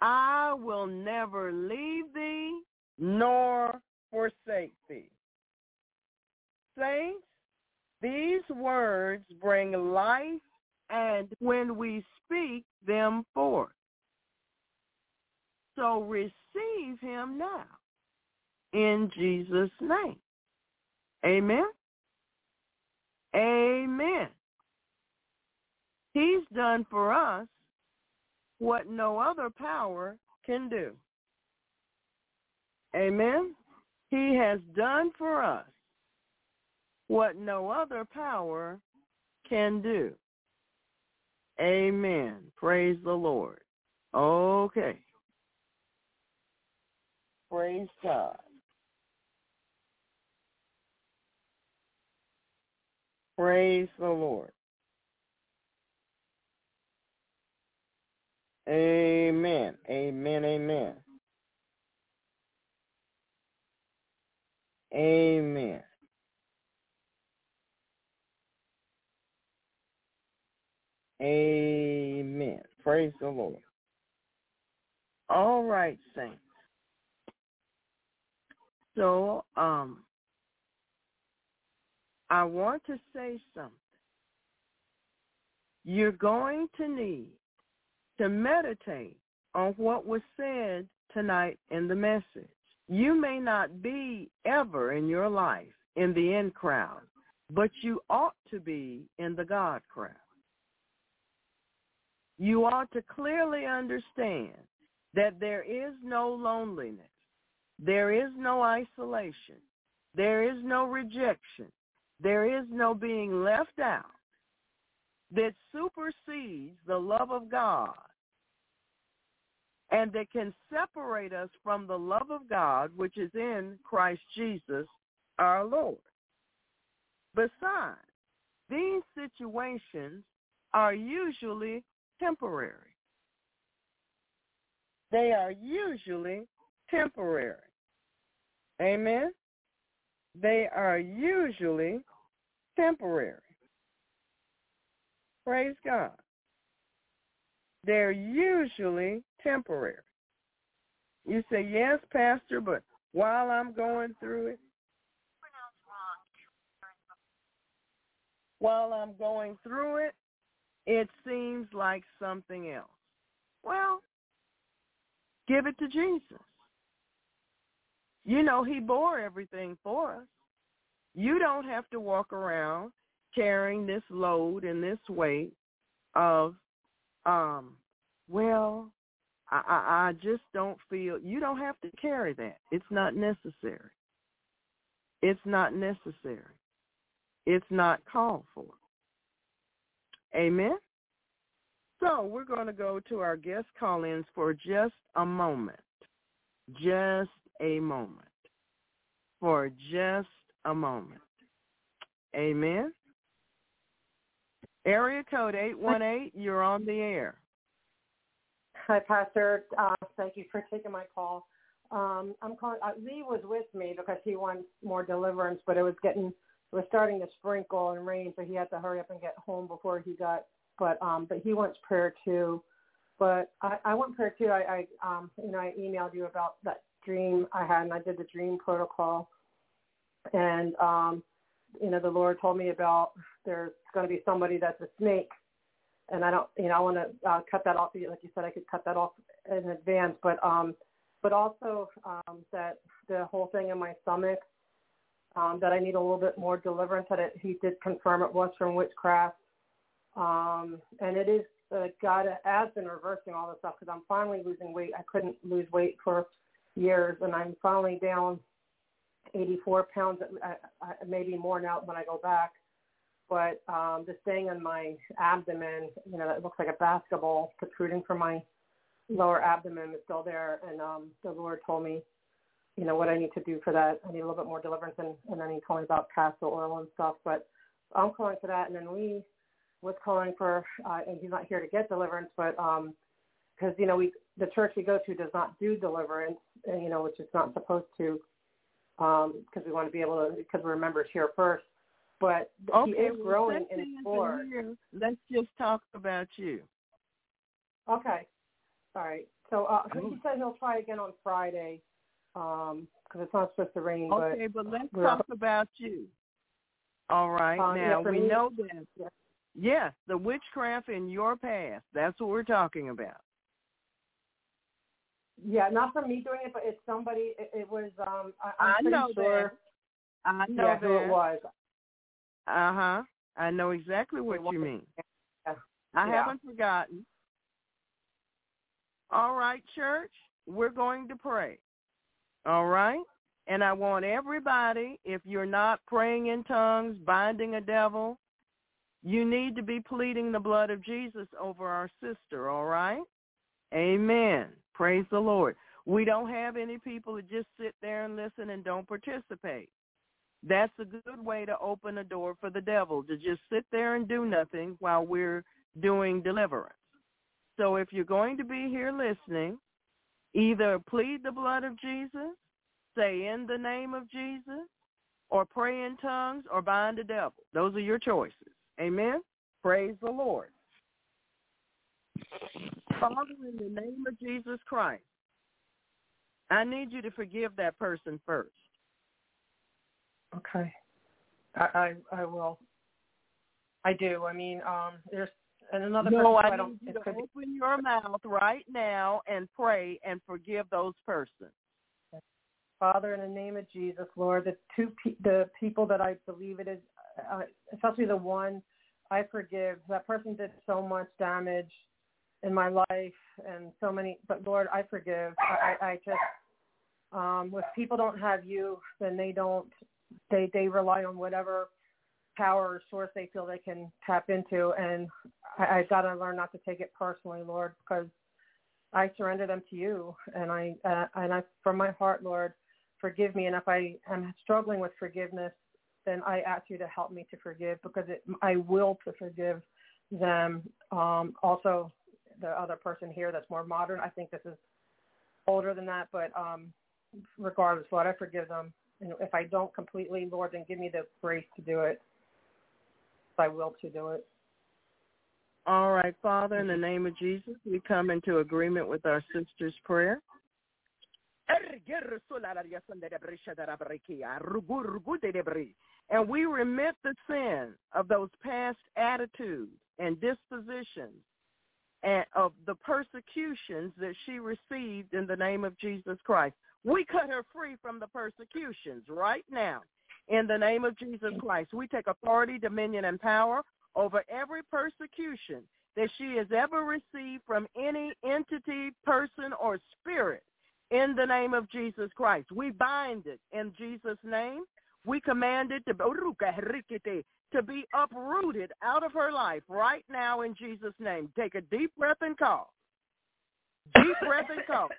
I will never leave thee nor forsake thee. Saints, these words bring life and when we speak them forth. So receive him now in Jesus' name. Amen. Amen. He's done for us what no other power can do. Amen. He has done for us what no other power can do. Amen. Praise the Lord. Okay. Praise God. Praise the Lord. Amen. Amen. Amen. Amen. Amen. Praise the Lord. All right, saints. So, um, I want to say something. You're going to need to meditate on what was said tonight in the message. You may not be ever in your life in the in crowd, but you ought to be in the God crowd. You ought to clearly understand that there is no loneliness. There is no isolation. There is no rejection. There is no being left out that supersedes the love of God and that can separate us from the love of God which is in Christ Jesus our Lord. Besides, these situations are usually temporary. They are usually temporary. Amen? They are usually temporary. Praise God. They're usually temporary. You say, yes, Pastor, but while I'm going through it, while I'm going through it, it seems like something else. Well, give it to Jesus. You know, he bore everything for us. You don't have to walk around carrying this load and this weight of, um, well, I, I, I just don't feel, you don't have to carry that. It's not necessary. It's not necessary. It's not called for. Amen? So we're going to go to our guest call-ins for just a moment. Just a moment. For just a moment. Amen? Area code 818, you're on the air. Hi, Pastor. Uh, thank you for taking my call. Um, I'm calling. Uh, Lee was with me because he wants more deliverance, but it was getting, it was starting to sprinkle and rain, so he had to hurry up and get home before he got. But um, but he wants prayer too. But I, I want prayer too. I, I um you know I emailed you about that dream I had, and I did the dream protocol, and um you know the Lord told me about there's going to be somebody that's a snake, and I don't you know I want to uh, cut that off. Like you said, I could cut that off in advance, but um but also um that the whole thing in my stomach um, that I need a little bit more deliverance. That it, he did confirm it was from witchcraft, um, and it is uh, God has been reversing all this stuff because I'm finally losing weight. I couldn't lose weight for years, and I'm finally down 84 pounds, uh, uh, maybe more now when I go back. But um, this thing in my abdomen, you know, that looks like a basketball protruding from my lower abdomen is still there. And um, the Lord told me you know, what I need to do for that. I need a little bit more deliverance, and, and then he told me about castor oil and stuff. But I'm calling for that, and then Lee was calling for, uh, and he's not here to get deliverance, but um, because you know we the church we go to does not do deliverance, and, you know, which it's not supposed to, um because um, we want to be able to because we're members here first. But okay, he is well, growing in his Let's just talk about you. Okay. All right. So uh, he said he'll try again on Friday because um, it's not supposed to rain. Okay, but, but let's talk about you. All right. Um, now yeah, we me, know this. Yeah. Yes, the witchcraft in your past. That's what we're talking about. Yeah, not from me doing it, but it's somebody. It, it was. um I, I'm I know sure. that. I know yeah, that. who it was. Uh huh. I know exactly what you mean. Yeah. I haven't forgotten. All right, church. We're going to pray. All right? And I want everybody, if you're not praying in tongues, binding a devil, you need to be pleading the blood of Jesus over our sister, all right? Amen. Praise the Lord. We don't have any people that just sit there and listen and don't participate. That's a good way to open a door for the devil to just sit there and do nothing while we're doing deliverance. So if you're going to be here listening, Either plead the blood of Jesus, say in the name of Jesus, or pray in tongues or bind the devil. Those are your choices. Amen. Praise the Lord. Father, in the name of Jesus Christ, I need you to forgive that person first. Okay. I I, I will. I do. I mean, um, there's and another no, person. I, I don't. need you to open your mouth right now and pray and forgive those persons. Father, in the name of Jesus, Lord, the two pe- the people that I believe it is, uh, especially the one I forgive. That person did so much damage in my life and so many. But Lord, I forgive. I, I, I just um, if people don't have you, then they don't. They they rely on whatever power or source they feel they can tap into. And I, I've got to learn not to take it personally, Lord, because I surrender them to you. And I, uh, and I, from my heart, Lord, forgive me. And if I am struggling with forgiveness, then I ask you to help me to forgive because it, I will to forgive them. Um, also, the other person here that's more modern, I think this is older than that, but um, regardless, Lord, I forgive them. And if I don't completely, Lord, then give me the grace to do it. I will to do it. All right, Father, in the name of Jesus, we come into agreement with our sister's prayer. And we remit the sin of those past attitudes and dispositions and of the persecutions that she received in the name of Jesus Christ. We cut her free from the persecutions right now in the name of Jesus Christ. We take authority, dominion, and power over every persecution that she has ever received from any entity, person, or spirit in the name of Jesus Christ. We bind it in Jesus' name. We command it to, be uprooted out of her life right now in Jesus' name. Take a deep breath and call. Deep breath and call.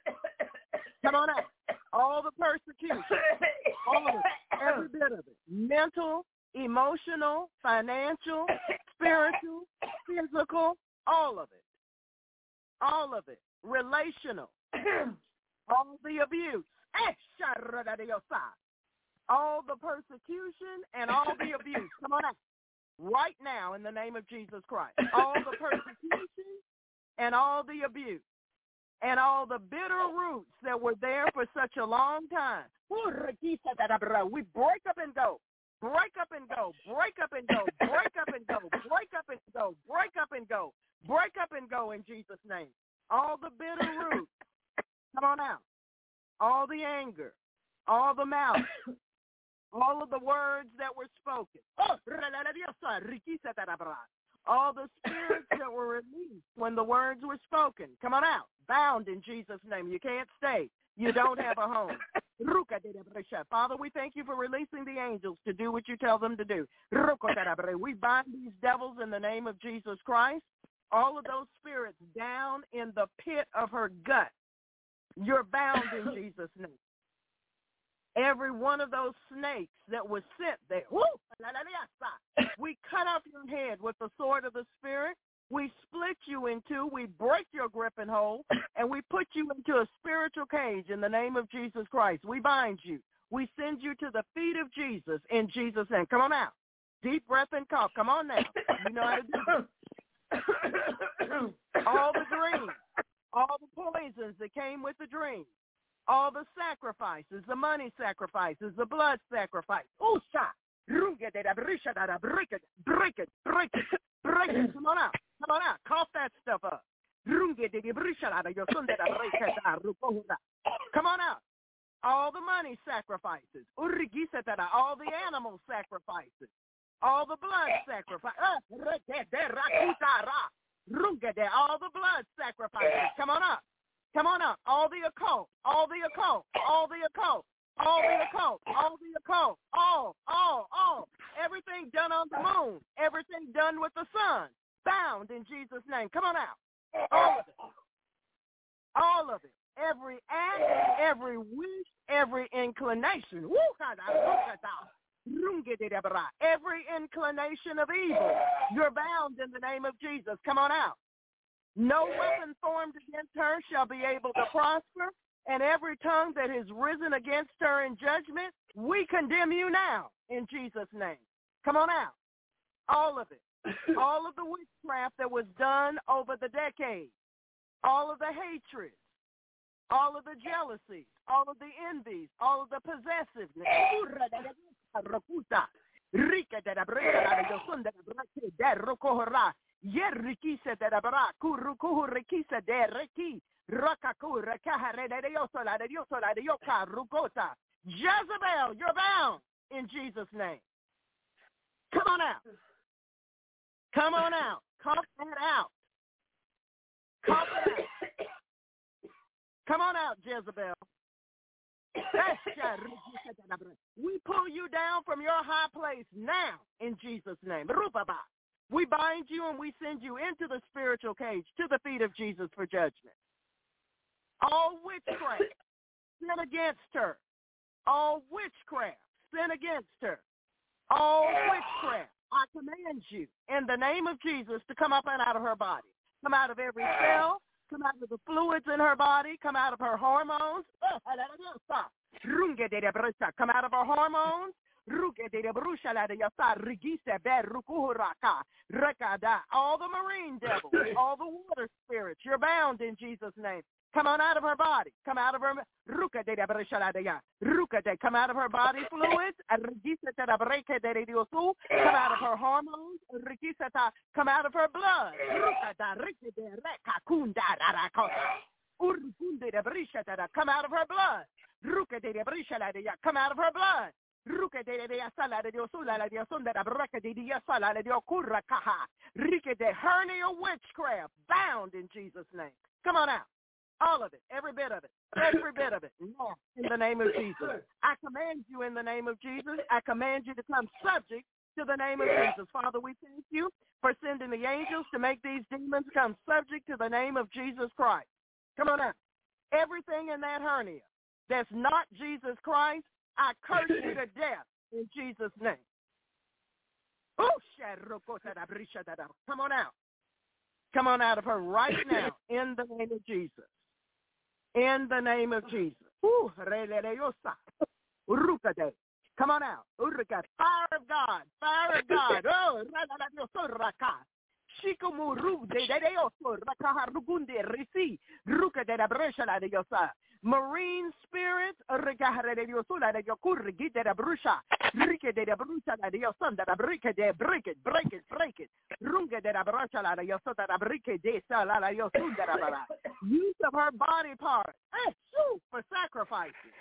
Come on out. All the persecution, all of it, every bit of it. Mental, emotional, financial, spiritual, physical, all of it. All of it. Relational. all the abuse. Eh, all the persecution and all the abuse. Come on out. Right now in the name of Jesus Christ. All the persecution and all the abuse and all the bitter roots that were there for such a long time. We break up and go. Break up and go. Break up and go. Break up and go. Break up and go. Break up and go. Break up and go in Jesus' name. All the bitter roots. Come on out. All the anger. All the malice. All of the words that were spoken. Oh, all the spirits that were released when the words were spoken. Come on out. Bound in Jesus' name. You can't stay. You don't have a home. Father, we thank you for releasing the angels to do what you tell them to do. We bind these devils in the name of Jesus Christ. All of those spirits down in the pit of her gut. You're bound in Jesus' name. Every one of those snakes that was sent there, we cut off your head with the sword of the Spirit. We split you in two. We break your grip and hold, and we put you into a spiritual cage in the name of Jesus Christ. We bind you. We send you to the feet of Jesus in Jesus' name. Come on out. Deep breath and cough. Come on now. You know how to do it. all the dreams, all the poisons that came with the dream, all the sacrifices, the money sacrifices, the blood sacrifice. Usha. Break it, break it, break it, break it, break it. Come on out. Come on out. Cough that stuff up. Come on out. All the money sacrifices. All the animal sacrifices. All the blood sacrifices. Uh, all the blood sacrifices. Come on up. Come on up. All the occult. All the occult. All the occult. All the occult. All the occult. All, all, all. Everything done on the moon. Everything done with the sun bound in Jesus' name. Come on out. All of it. All of it. Every act, every wish, every inclination. Every inclination of evil. You're bound in the name of Jesus. Come on out. No weapon formed against her shall be able to prosper, and every tongue that has risen against her in judgment, we condemn you now in Jesus' name. Come on out. All of it all of the witchcraft that was done over the decades, all of the hatred, all of the jealousy, all of the envies, all of the possessiveness. Jezebel, you're bound in Jesus' name. Come on out. Come on out. Cough that out. Cough it out. Come on out, Jezebel. We pull you down from your high place now in Jesus' name. We bind you and we send you into the spiritual cage to the feet of Jesus for judgment. All witchcraft, sin against her. All witchcraft, sin against her. All witchcraft, I command you in the name of Jesus to come up and out of her body. Come out of every cell, come out of the fluids in her body, come out of her hormones. Come out of her hormones. All the marine devils, all the water spirits, you're bound in Jesus' name. Come on out of her body. Come out of her ruka de ruka de come out of her body fluids. Come out of her hormones. Come out of her blood. Come out of her blood. Come out of her blood. Ruke de de sala de de de sala de. Rike de hernia witchcraft bound in Jesus' name. Come on out. All of it, every bit of it, every bit of it. In the name of Jesus. I command you in the name of Jesus. I command you to come subject to the name of Jesus. Father, we thank you for sending the angels to make these demons come subject to the name of Jesus Christ. Come on out. Everything in that hernia that's not Jesus Christ, I curse you to death in Jesus' name. Come on out. Come on out of her right now in the name of Jesus in the name of Jesus. Come on out. Fire of God. Fire of God. Oh, Shiko muru de de de oso rakaharugunde risi ruka de la bresha la de yosa. Marine spirits rike de la la de yosan de brike de brike. Use of her body part eh, for sacrifices.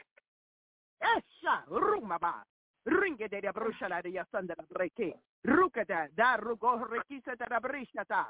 Esha rumaba ringe de la brusha la de yosan de la brike ruka da da rugo rekisa de la brisha ta.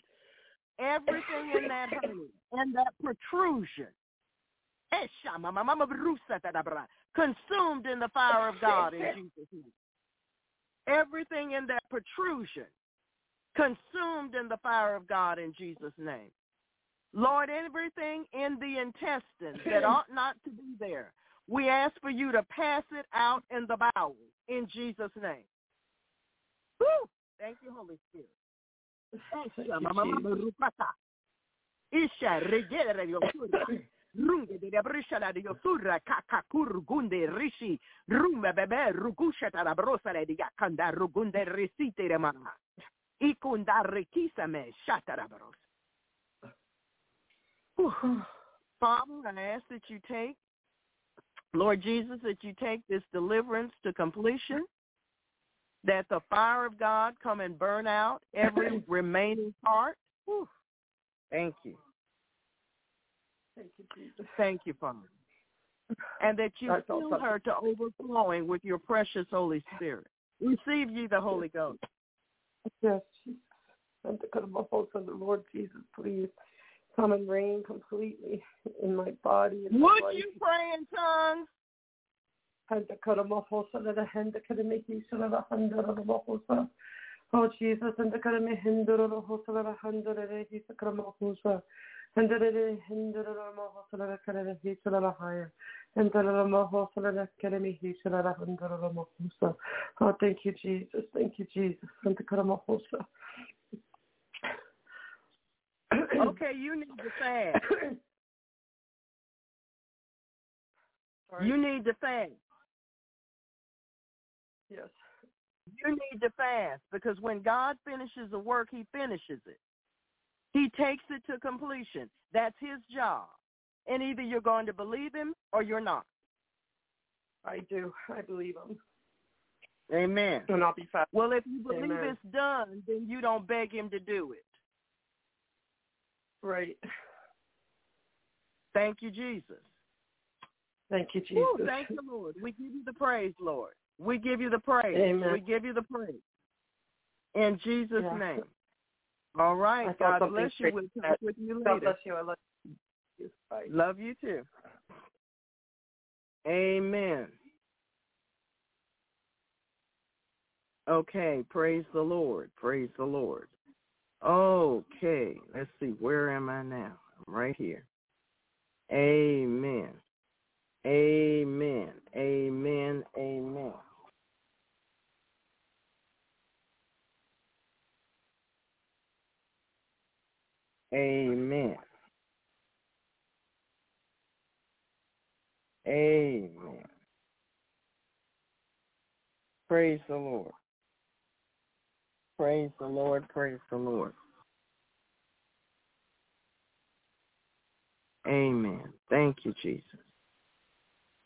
Everything in that hernia and that protrusion consumed in the fire of God in Jesus' name. Everything in that protrusion consumed in the fire of God in Jesus' name. Lord, everything in the intestines that ought not to be there, we ask for you to pass it out in the bowel in Jesus' name. Woo! Thank you, Holy Spirit. Runge de la brisha la de kakakur gunde rishi. Rumba bebe rugusha la brosa la yakanda rugunde risite de mama. Ikunda rikisa me la brosa. Father, I ask that you take, Lord Jesus, that you take this deliverance to completion, that the fire of God come and burn out every remaining part. Whew. Thank you. Thank you, Jesus. Thank you, Father. And that you fill her to overflowing with your precious Holy Spirit. Receive ye the Holy Ghost. Yes, Jesus. And to cut my hopes on the Lord Jesus, please come and reign completely in my body. And Would life. you pray in tongues? Oh Jesus, and to cut me hinder of the hopes of a hundred of the he's a cut my hopes on. And the hinder of my hopes on the cut of he shall have a higher. And the my hopes on the cut me he shall have a hundred of the. Oh, thank you, Jesus. Thank you, Jesus. And to cut my hopes on. Okay, you need to fast. You need to fast. Yes. You need to fast because when God finishes a work, he finishes it. He takes it to completion. That's his job. And either you're going to believe him or you're not. I do. I believe him. Amen. And I'll be fast. Well, if you believe Amen. it's done, then you don't beg him to do it. Right. Thank you, Jesus. Thank you, Jesus. Woo, thank you, Lord. We give you the praise, Lord. We give you the praise. Amen. We give you the praise. In Jesus' Yeah. name. All right. God bless you. We'll talk with you God later. bless you. I love you. Bye. Love you too. Amen. Okay, praise the Lord. Praise the Lord. Okay, let's see. Where am I now? I'm right here. Amen. Amen. Amen. Amen. Amen. Amen. Praise the Lord. Praise the Lord. Praise the Lord. Amen. Thank you, Jesus.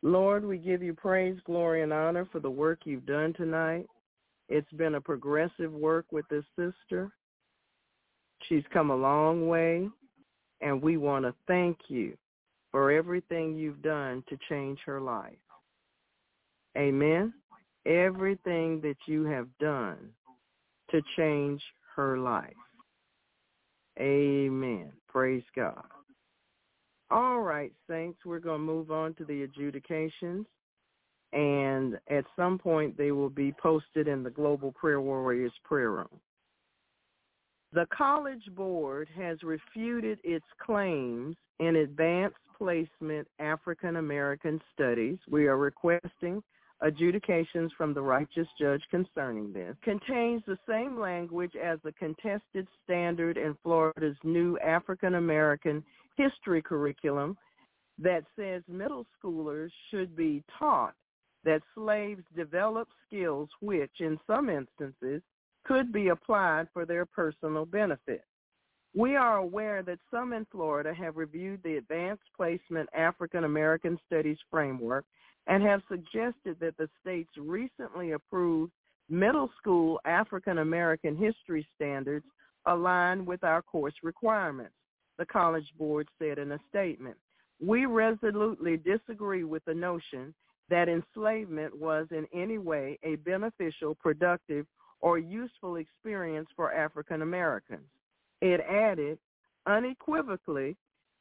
Lord, we give you praise, glory, and honor for the work you've done tonight. It's been a progressive work with this sister. She's come a long way, and we want to thank you for everything you've done to change her life. Amen. Everything that you have done to change her life. Amen. Praise God. All right, saints, we're going to move on to the adjudications. And at some point, they will be posted in the Global Prayer Warriors prayer room. The College Board has refuted its claims in Advanced Placement African American Studies. We are requesting adjudications from the righteous judge concerning this, contains the same language as the contested standard in Florida's new African American history curriculum that says middle schoolers should be taught that slaves developed skills which, in some instances, could be applied for their personal benefit. We are aware that some in Florida have reviewed the Advanced Placement African American Studies framework and have suggested that the state's recently approved middle school African American history standards align with our course requirements, the College Board said in a statement. We resolutely disagree with the notion that enslavement was in any way a beneficial, productive, or useful experience for African Americans. It added, unequivocally,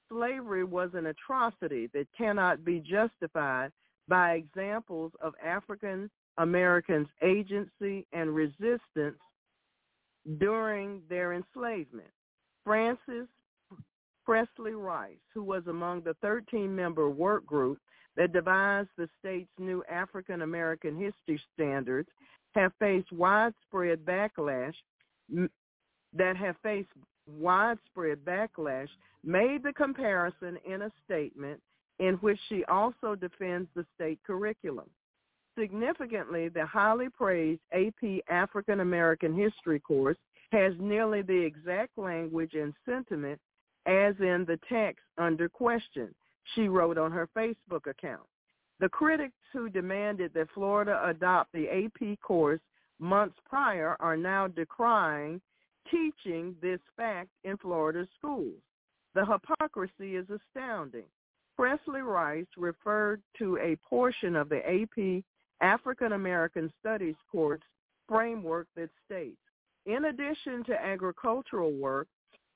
slavery was an atrocity that cannot be justified by examples of African Americans' agency and resistance during their enslavement. Frances Presley Rice, who was among the 13-member work group that devised the state's new African American history standards, have faced widespread backlash that have faced widespread backlash made the comparison in a statement in which she also defends the state curriculum. Significantly, the highly praised AP African American History course has nearly the exact language and sentiment as in the text under question, she wrote on her Facebook account. The critics who demanded that Florida adopt the AP course months prior are now decrying teaching this fact in Florida schools. The hypocrisy is astounding. Presley Rice referred to a portion of the AP African American Studies course framework that states, in addition to agricultural work,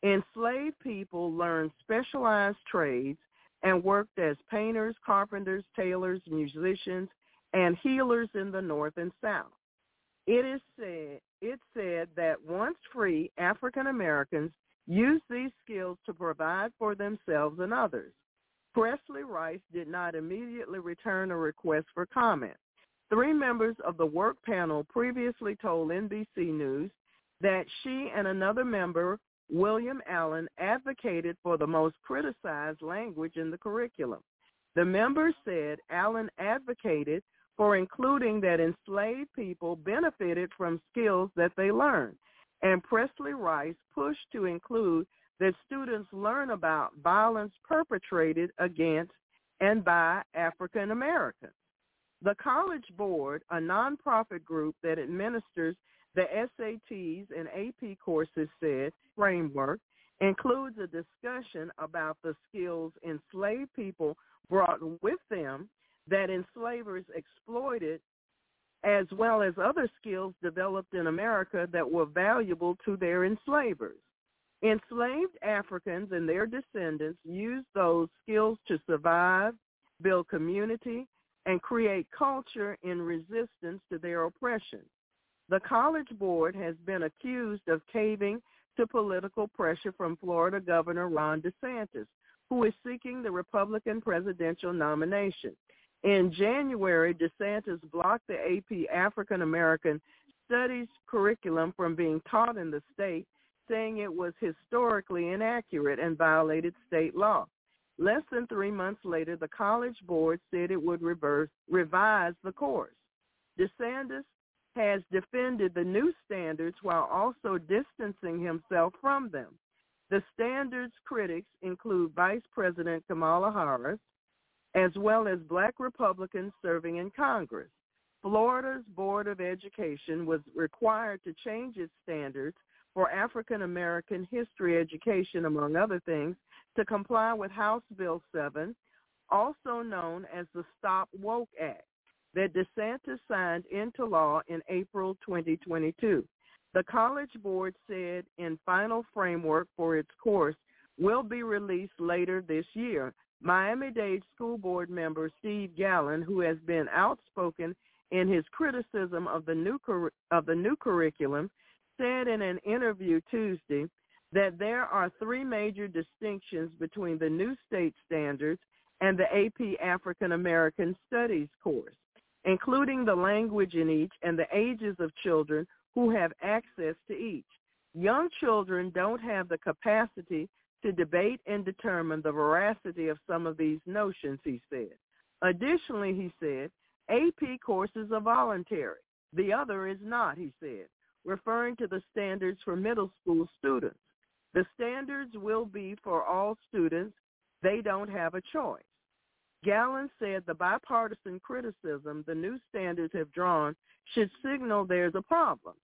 enslaved people learned specialized trades and worked as painters, carpenters, tailors, musicians, and healers in the North and South. It is said it said that once free, African Americans used these skills to provide for themselves and others. Presley Rice did not immediately return a request for comment. Three members of the work panel previously told NBC News that she and another member, William Allen, advocated for the most criticized language in the curriculum. The members said Allen advocated for including that enslaved people benefited from skills that they learned, and Presley Rice pushed to include that students learn about violence perpetrated against and by African Americans. The College Board, a nonprofit group that administers the SATs and AP courses said framework includes a discussion about the skills enslaved people brought with them that enslavers exploited as well as other skills developed in America that were valuable to their enslavers. Enslaved Africans and their descendants used those skills to survive, build community, and create culture in resistance to their oppression. The College Board has been accused of caving to political pressure from Florida Governor Ron DeSantis, who is seeking the Republican presidential nomination. In January, DeSantis blocked the AP African American Studies curriculum from being taught in the state saying it was historically inaccurate and violated state law. Less than three months later, the College Board said it would reverse, revise the course. DeSantis has defended the new standards while also distancing himself from them. The standards critics include Vice President Kamala Harris, as well as black Republicans serving in Congress. Florida's Board of Education was required to change its standards for African American history education, among other things, to comply with House Bill 7, also known as the Stop Woke Act, that DeSantis signed into law in April 2022. The College Board said in final framework for its course will be released later this year. Miami-Dade School Board member Steve Gallon, who has been outspoken in his criticism of the new, cur- of the new curriculum, said in an interview Tuesday that there are three major distinctions between the new state standards and the AP African American Studies course, including the language in each and the ages of children who have access to each. Young children don't have the capacity to debate and determine the veracity of some of these notions, he said. Additionally, he said, AP courses are voluntary. The other is not, he said, referring to the standards for middle school students. The standards will be for all students. They don't have a choice. Gallon said the bipartisan criticism the new standards have drawn should signal there's a problem.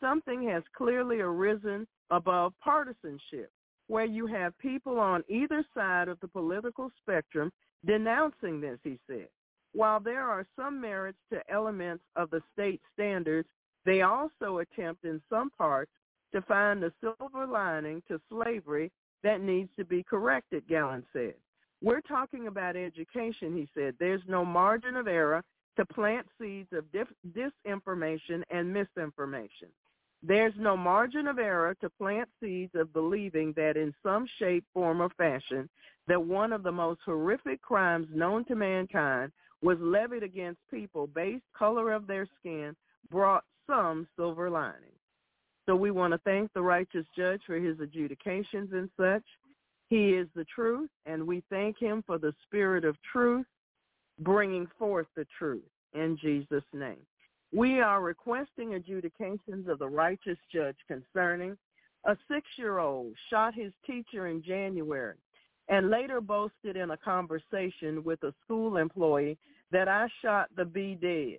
Something has clearly arisen above partisanship, where you have people on either side of the political spectrum denouncing this, he said. While there are some merits to elements of the state standards, they also attempt in some parts to find the silver lining to slavery that needs to be corrected, Gallon said. We're talking about education, he said. There's no margin of error to plant seeds of dif- disinformation and misinformation. There's no margin of error to plant seeds of believing that in some shape, form, or fashion, that one of the most horrific crimes known to mankind was levied against people based color of their skin brought some silver lining. So we want to thank the righteous judge for his adjudications and such. He is the truth, and we thank him for the spirit of truth bringing forth the truth in Jesus' name. We are requesting adjudications of the righteous judge concerning a six-year-old shot his teacher in January and later boasted in a conversation with a school employee that I shot the B dead,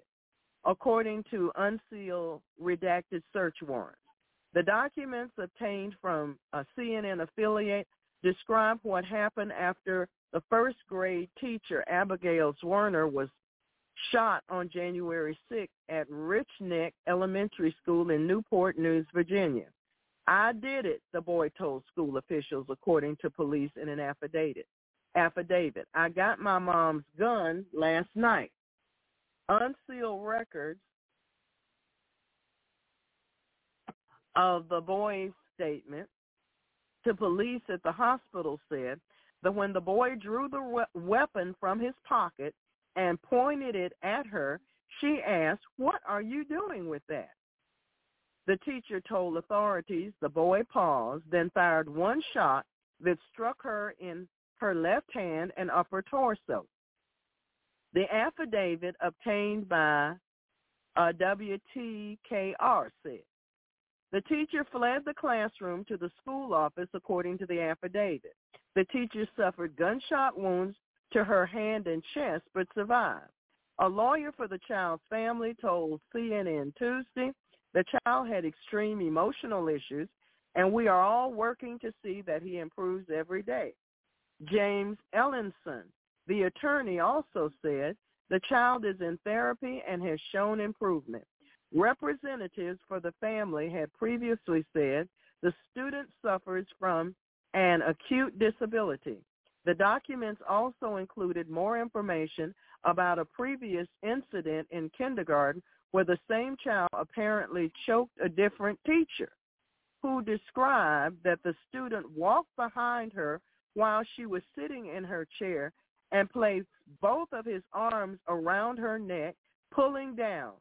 according to unsealed redacted search warrants. The documents obtained from a CNN affiliate describe what happened after the first grade teacher, Abigail Zwerner, was shot on January 6th at Rich Neck Elementary School in Newport News, Virginia. I did it, the boy told school officials, according to police in an affidavit. Affidavit. I got my mom's gun last night. Unsealed records of the boy's statement to police at the hospital said that when the boy drew the we- weapon from his pocket and pointed it at her, she asked, what are you doing with that? The teacher told authorities the boy paused, then fired one shot that struck her in her left hand and upper torso. The affidavit obtained by uh, WTKR said, the teacher fled the classroom to the school office according to the affidavit. The teacher suffered gunshot wounds to her hand and chest but survived. A lawyer for the child's family told CNN Tuesday the child had extreme emotional issues and we are all working to see that he improves every day. James Ellenson, the attorney, also said the child is in therapy and has shown improvement. Representatives for the family had previously said the student suffers from an acute disability. The documents also included more information about a previous incident in kindergarten where the same child apparently choked a different teacher who described that the student walked behind her while she was sitting in her chair and placed both of his arms around her neck, pulling down,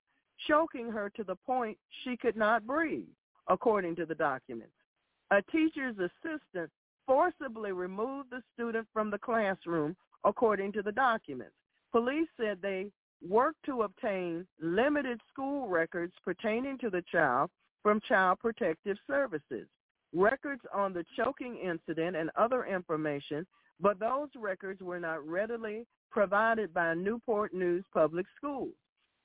choking her to the point she could not breathe, according to the documents. A teacher's assistant forcibly removed the student from the classroom, according to the documents. Police said they worked to obtain limited school records pertaining to the child from Child Protective Services, records on the choking incident and other information, but those records were not readily provided by Newport News Public Schools.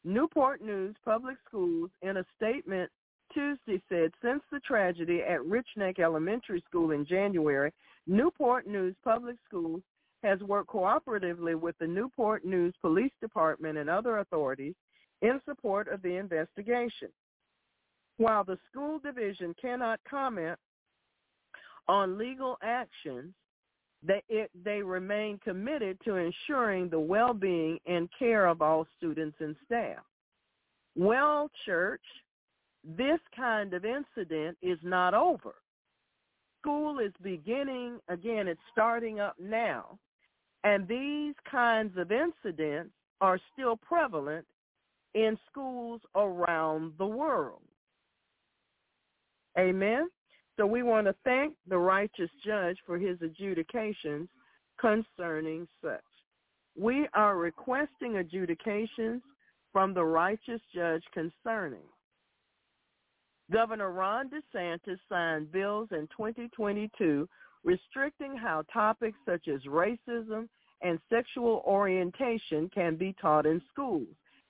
Newport News Public Schools, in a statement Tuesday said since the tragedy at Rich Neck Elementary School in January, Newport News Public Schools has worked cooperatively with the Newport News Police Department and other authorities in support of the investigation. While the school division cannot comment on legal actions, they, it, they remain committed to ensuring the well-being and care of all students and staff. Well Church this kind of incident is not over. School is beginning, again, it's starting up now, and these kinds of incidents are still prevalent in schools around the world. Amen. So we want to thank the righteous judge for his adjudications concerning such. We are requesting adjudications from the righteous judge concerning. Governor Ron DeSantis signed bills in 2022 restricting how topics such as racism and sexual orientation can be taught in schools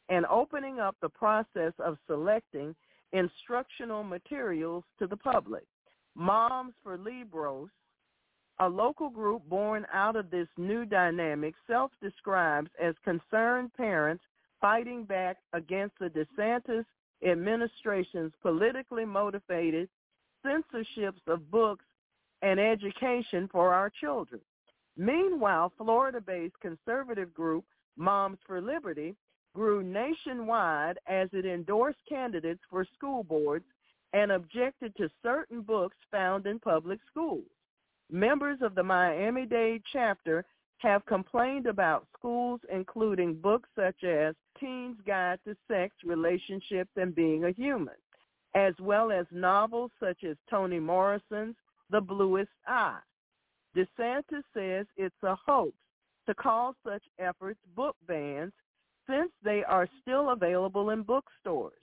and opening up the process of selecting instructional materials to the public. Moms for Libros, a local group born out of this new dynamic, self-describes as concerned parents fighting back against the DeSantis administration's politically motivated censorships of books and education for our children. Meanwhile, Florida-based conservative group Moms for Liberty grew nationwide as it endorsed candidates for school boards and objected to certain books found in public schools. Members of the Miami-Dade chapter have complained about schools including books such as Teen's Guide to Sex, Relationships, and Being a Human, as well as novels such as Toni Morrison's The Bluest Eye. DeSantis says it's a hoax to call such efforts book bans since they are still available in bookstores.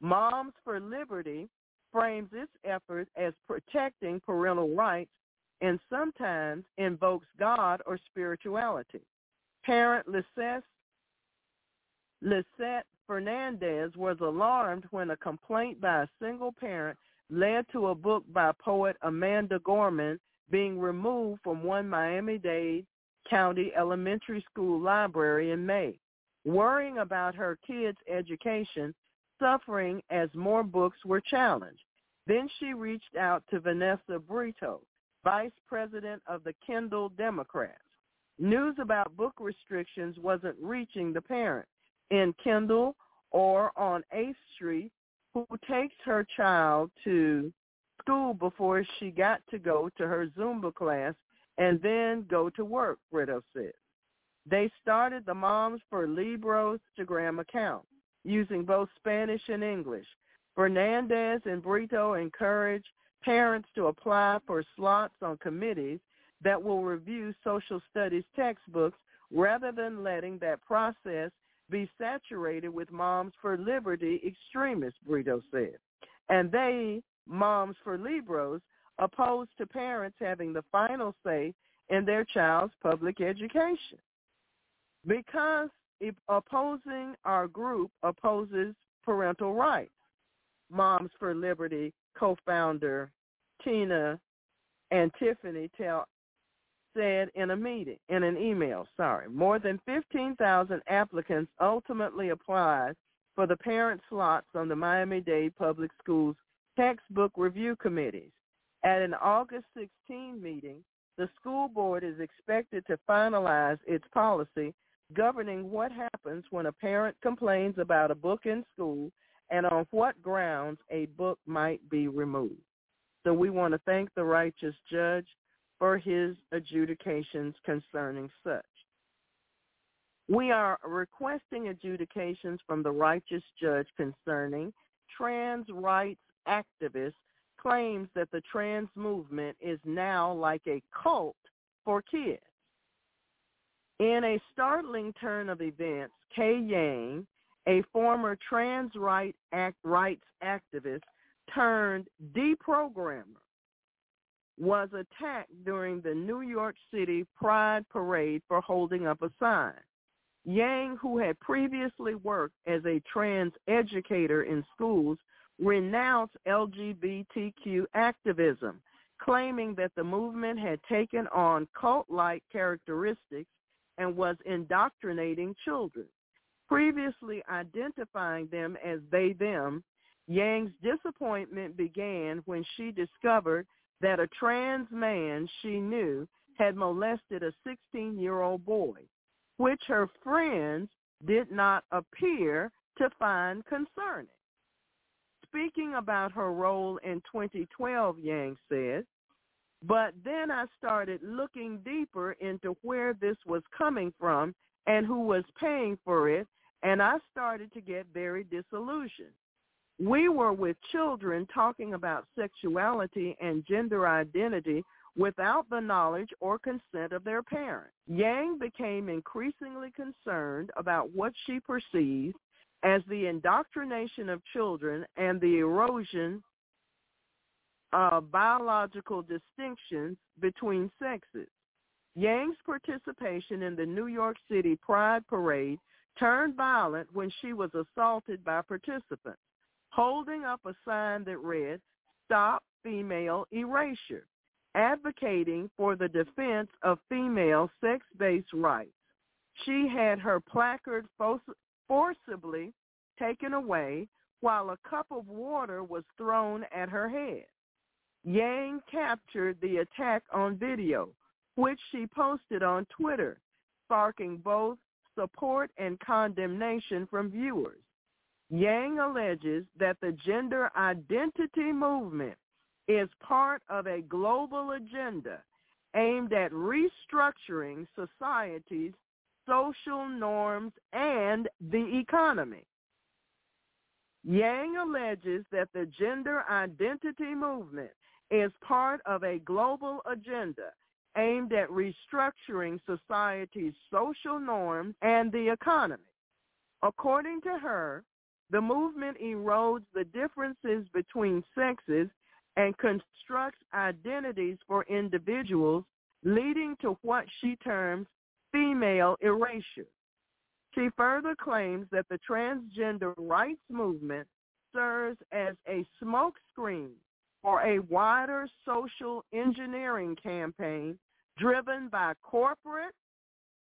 Moms for Liberty frames its efforts as protecting parental rights and sometimes invokes God or spirituality. Parent Lisette, Fernandez was alarmed when a complaint by a single parent led to a book by poet Amanda Gorman being removed from one Miami-Dade County elementary school library in May worrying about her kids' education, suffering as more books were challenged. Then she reached out to Vanessa Brito, vice president of the Kendall Democrats. News about book restrictions wasn't reaching the parent in Kendall or on 8th Street who takes her child to school before she got to go to her Zumba class and then go to work, Brito said. They started the Moms for Libros Instagram account using both Spanish and English. Fernandez and Brito encourage parents to apply for slots on committees that will review social studies textbooks rather than letting that process be saturated with Moms for Liberty extremists, Brito said. And they, Moms for Libros, opposed to parents having the final say in their child's public education because opposing our group opposes parental rights. Moms for Liberty co-founder Tina and Tiffany tell said in a meeting, in an email, sorry, more than 15,000 applicants ultimately applied for the parent slots on the Miami-Dade Public Schools textbook review committees. At an August 16 meeting, the school board is expected to finalize its policy governing what happens when a parent complains about a book in school and on what grounds a book might be removed. So we want to thank the righteous judge for his adjudications concerning such. We are requesting adjudications from the righteous judge concerning trans rights activists claims that the trans movement is now like a cult for kids. In a startling turn of events, Kay Yang, a former trans right act, rights activist turned deprogrammer, was attacked during the New York City Pride Parade for holding up a sign. Yang, who had previously worked as a trans educator in schools, renounced LGBTQ activism, claiming that the movement had taken on cult-like characteristics and was indoctrinating children, previously identifying them as they them. Yang's disappointment began when she discovered that a trans man she knew had molested a 16-year-old boy, which her friends did not appear to find concerning. Speaking about her role in 2012, Yang said, but then I started looking deeper into where this was coming from and who was paying for it, and I started to get very disillusioned. We were with children talking about sexuality and gender identity without the knowledge or consent of their parents. Yang became increasingly concerned about what she perceived as the indoctrination of children and the erosion of biological distinctions between sexes. Yang's participation in the New York City Pride Parade turned violent when she was assaulted by participants, holding up a sign that read, Stop Female Erasure, advocating for the defense of female sex-based rights. She had her placard forcibly taken away while a cup of water was thrown at her head. Yang captured the attack on video, which she posted on Twitter, sparking both support and condemnation from viewers. Yang alleges that the gender identity movement is part of a global agenda aimed at restructuring society's social norms and the economy. Yang alleges that the gender identity movement is part of a global agenda aimed at restructuring society's social norms and the economy. According to her, the movement erodes the differences between sexes and constructs identities for individuals, leading to what she terms female erasure. She further claims that the transgender rights movement serves as a smokescreen for a wider social engineering campaign driven by corporate,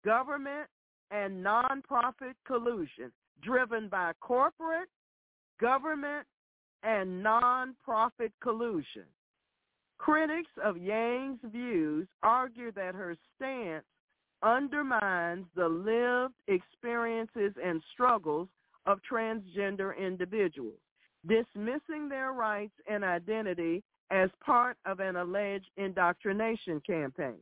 government, and nonprofit collusion, driven by corporate, government, and nonprofit collusion. Critics of Yang's views argue that her stance undermines the lived experiences and struggles of transgender individuals, dismissing their rights and identity as part of an alleged indoctrination campaign.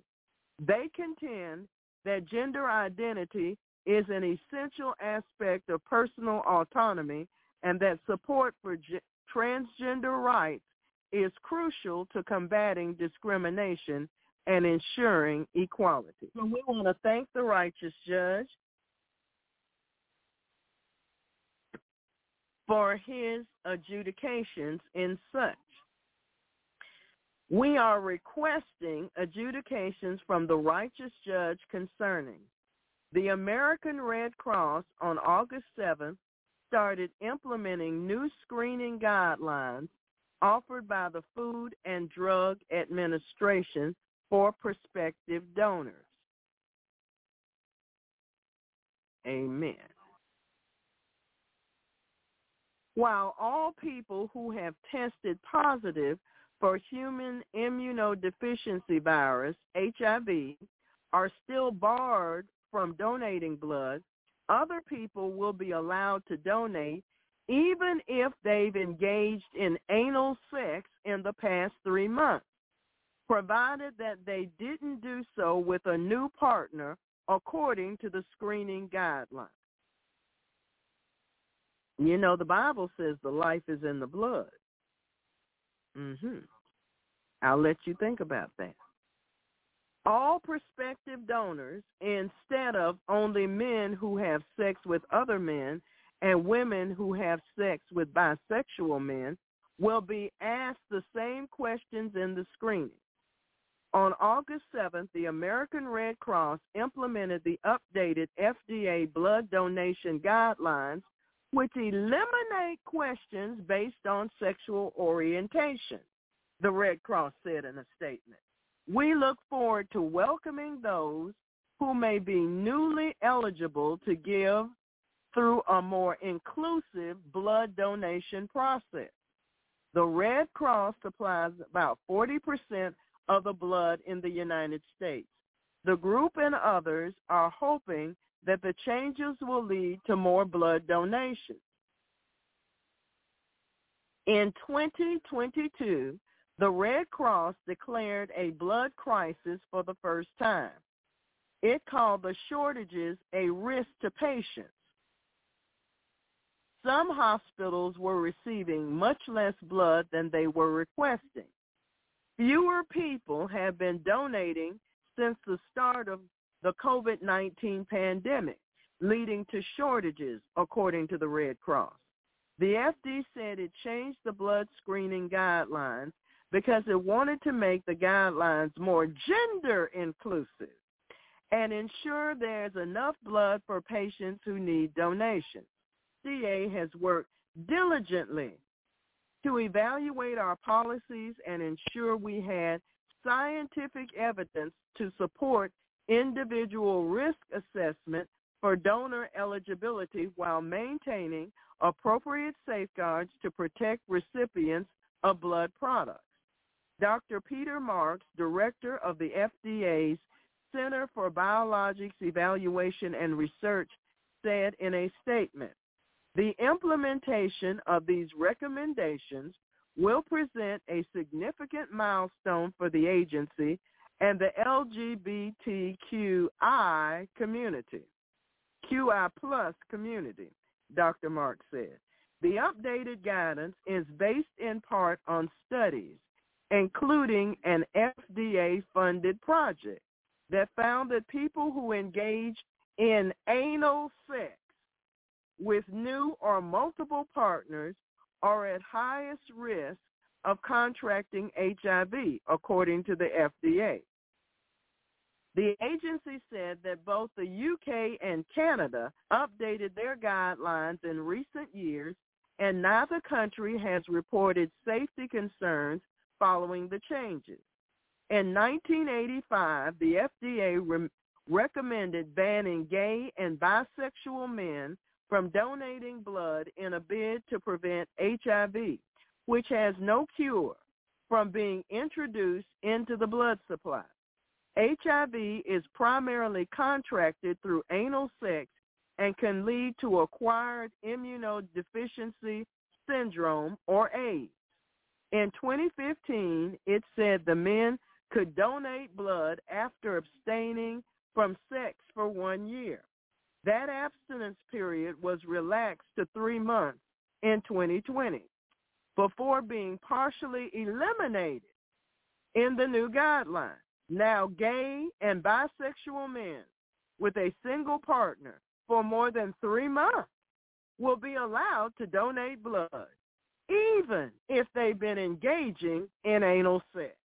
They contend that gender identity is an essential aspect of personal autonomy and that support for ge- transgender rights is crucial to combating discrimination and ensuring equality. So we want to thank the righteous judge for his adjudications in such. We are requesting adjudications from the righteous judge concerning the American Red Cross on August 7th started implementing new screening guidelines offered by the Food and Drug Administration for prospective donors. Amen. While all people who have tested positive for human immunodeficiency virus, HIV, are still barred from donating blood, other people will be allowed to donate even if they've engaged in anal sex in the past three months provided that they didn't do so with a new partner according to the screening guidelines. You know, the Bible says the life is in the blood. Mhm. I'll let you think about that. All prospective donors, instead of only men who have sex with other men and women who have sex with bisexual men, will be asked the same questions in the screening. On August 7th, the American Red Cross implemented the updated FDA blood donation guidelines, which eliminate questions based on sexual orientation, the Red Cross said in a statement. We look forward to welcoming those who may be newly eligible to give through a more inclusive blood donation process. The Red Cross supplies about 40% of the blood in the United States. The group and others are hoping that the changes will lead to more blood donations. In 2022, the Red Cross declared a blood crisis for the first time. It called the shortages a risk to patients. Some hospitals were receiving much less blood than they were requesting. Fewer people have been donating since the start of the COVID-19 pandemic, leading to shortages, according to the Red Cross. The FD said it changed the blood screening guidelines because it wanted to make the guidelines more gender inclusive and ensure there's enough blood for patients who need donations. CA has worked diligently to evaluate our policies and ensure we had scientific evidence to support individual risk assessment for donor eligibility while maintaining appropriate safeguards to protect recipients of blood products. Dr. Peter Marks, director of the FDA's Center for Biologics Evaluation and Research, said in a statement, the implementation of these recommendations will present a significant milestone for the agency and the LGBTQI community, QI plus community, Dr. Mark said. The updated guidance is based in part on studies, including an FDA-funded project that found that people who engage in anal sex with new or multiple partners are at highest risk of contracting HIV, according to the FDA. The agency said that both the UK and Canada updated their guidelines in recent years, and neither country has reported safety concerns following the changes. In 1985, the FDA re- recommended banning gay and bisexual men from donating blood in a bid to prevent HIV, which has no cure, from being introduced into the blood supply. HIV is primarily contracted through anal sex and can lead to acquired immunodeficiency syndrome or AIDS. In 2015, it said the men could donate blood after abstaining from sex for one year. That abstinence period was relaxed to three months in 2020 before being partially eliminated in the new guidelines. Now, gay and bisexual men with a single partner for more than three months will be allowed to donate blood, even if they've been engaging in anal sex.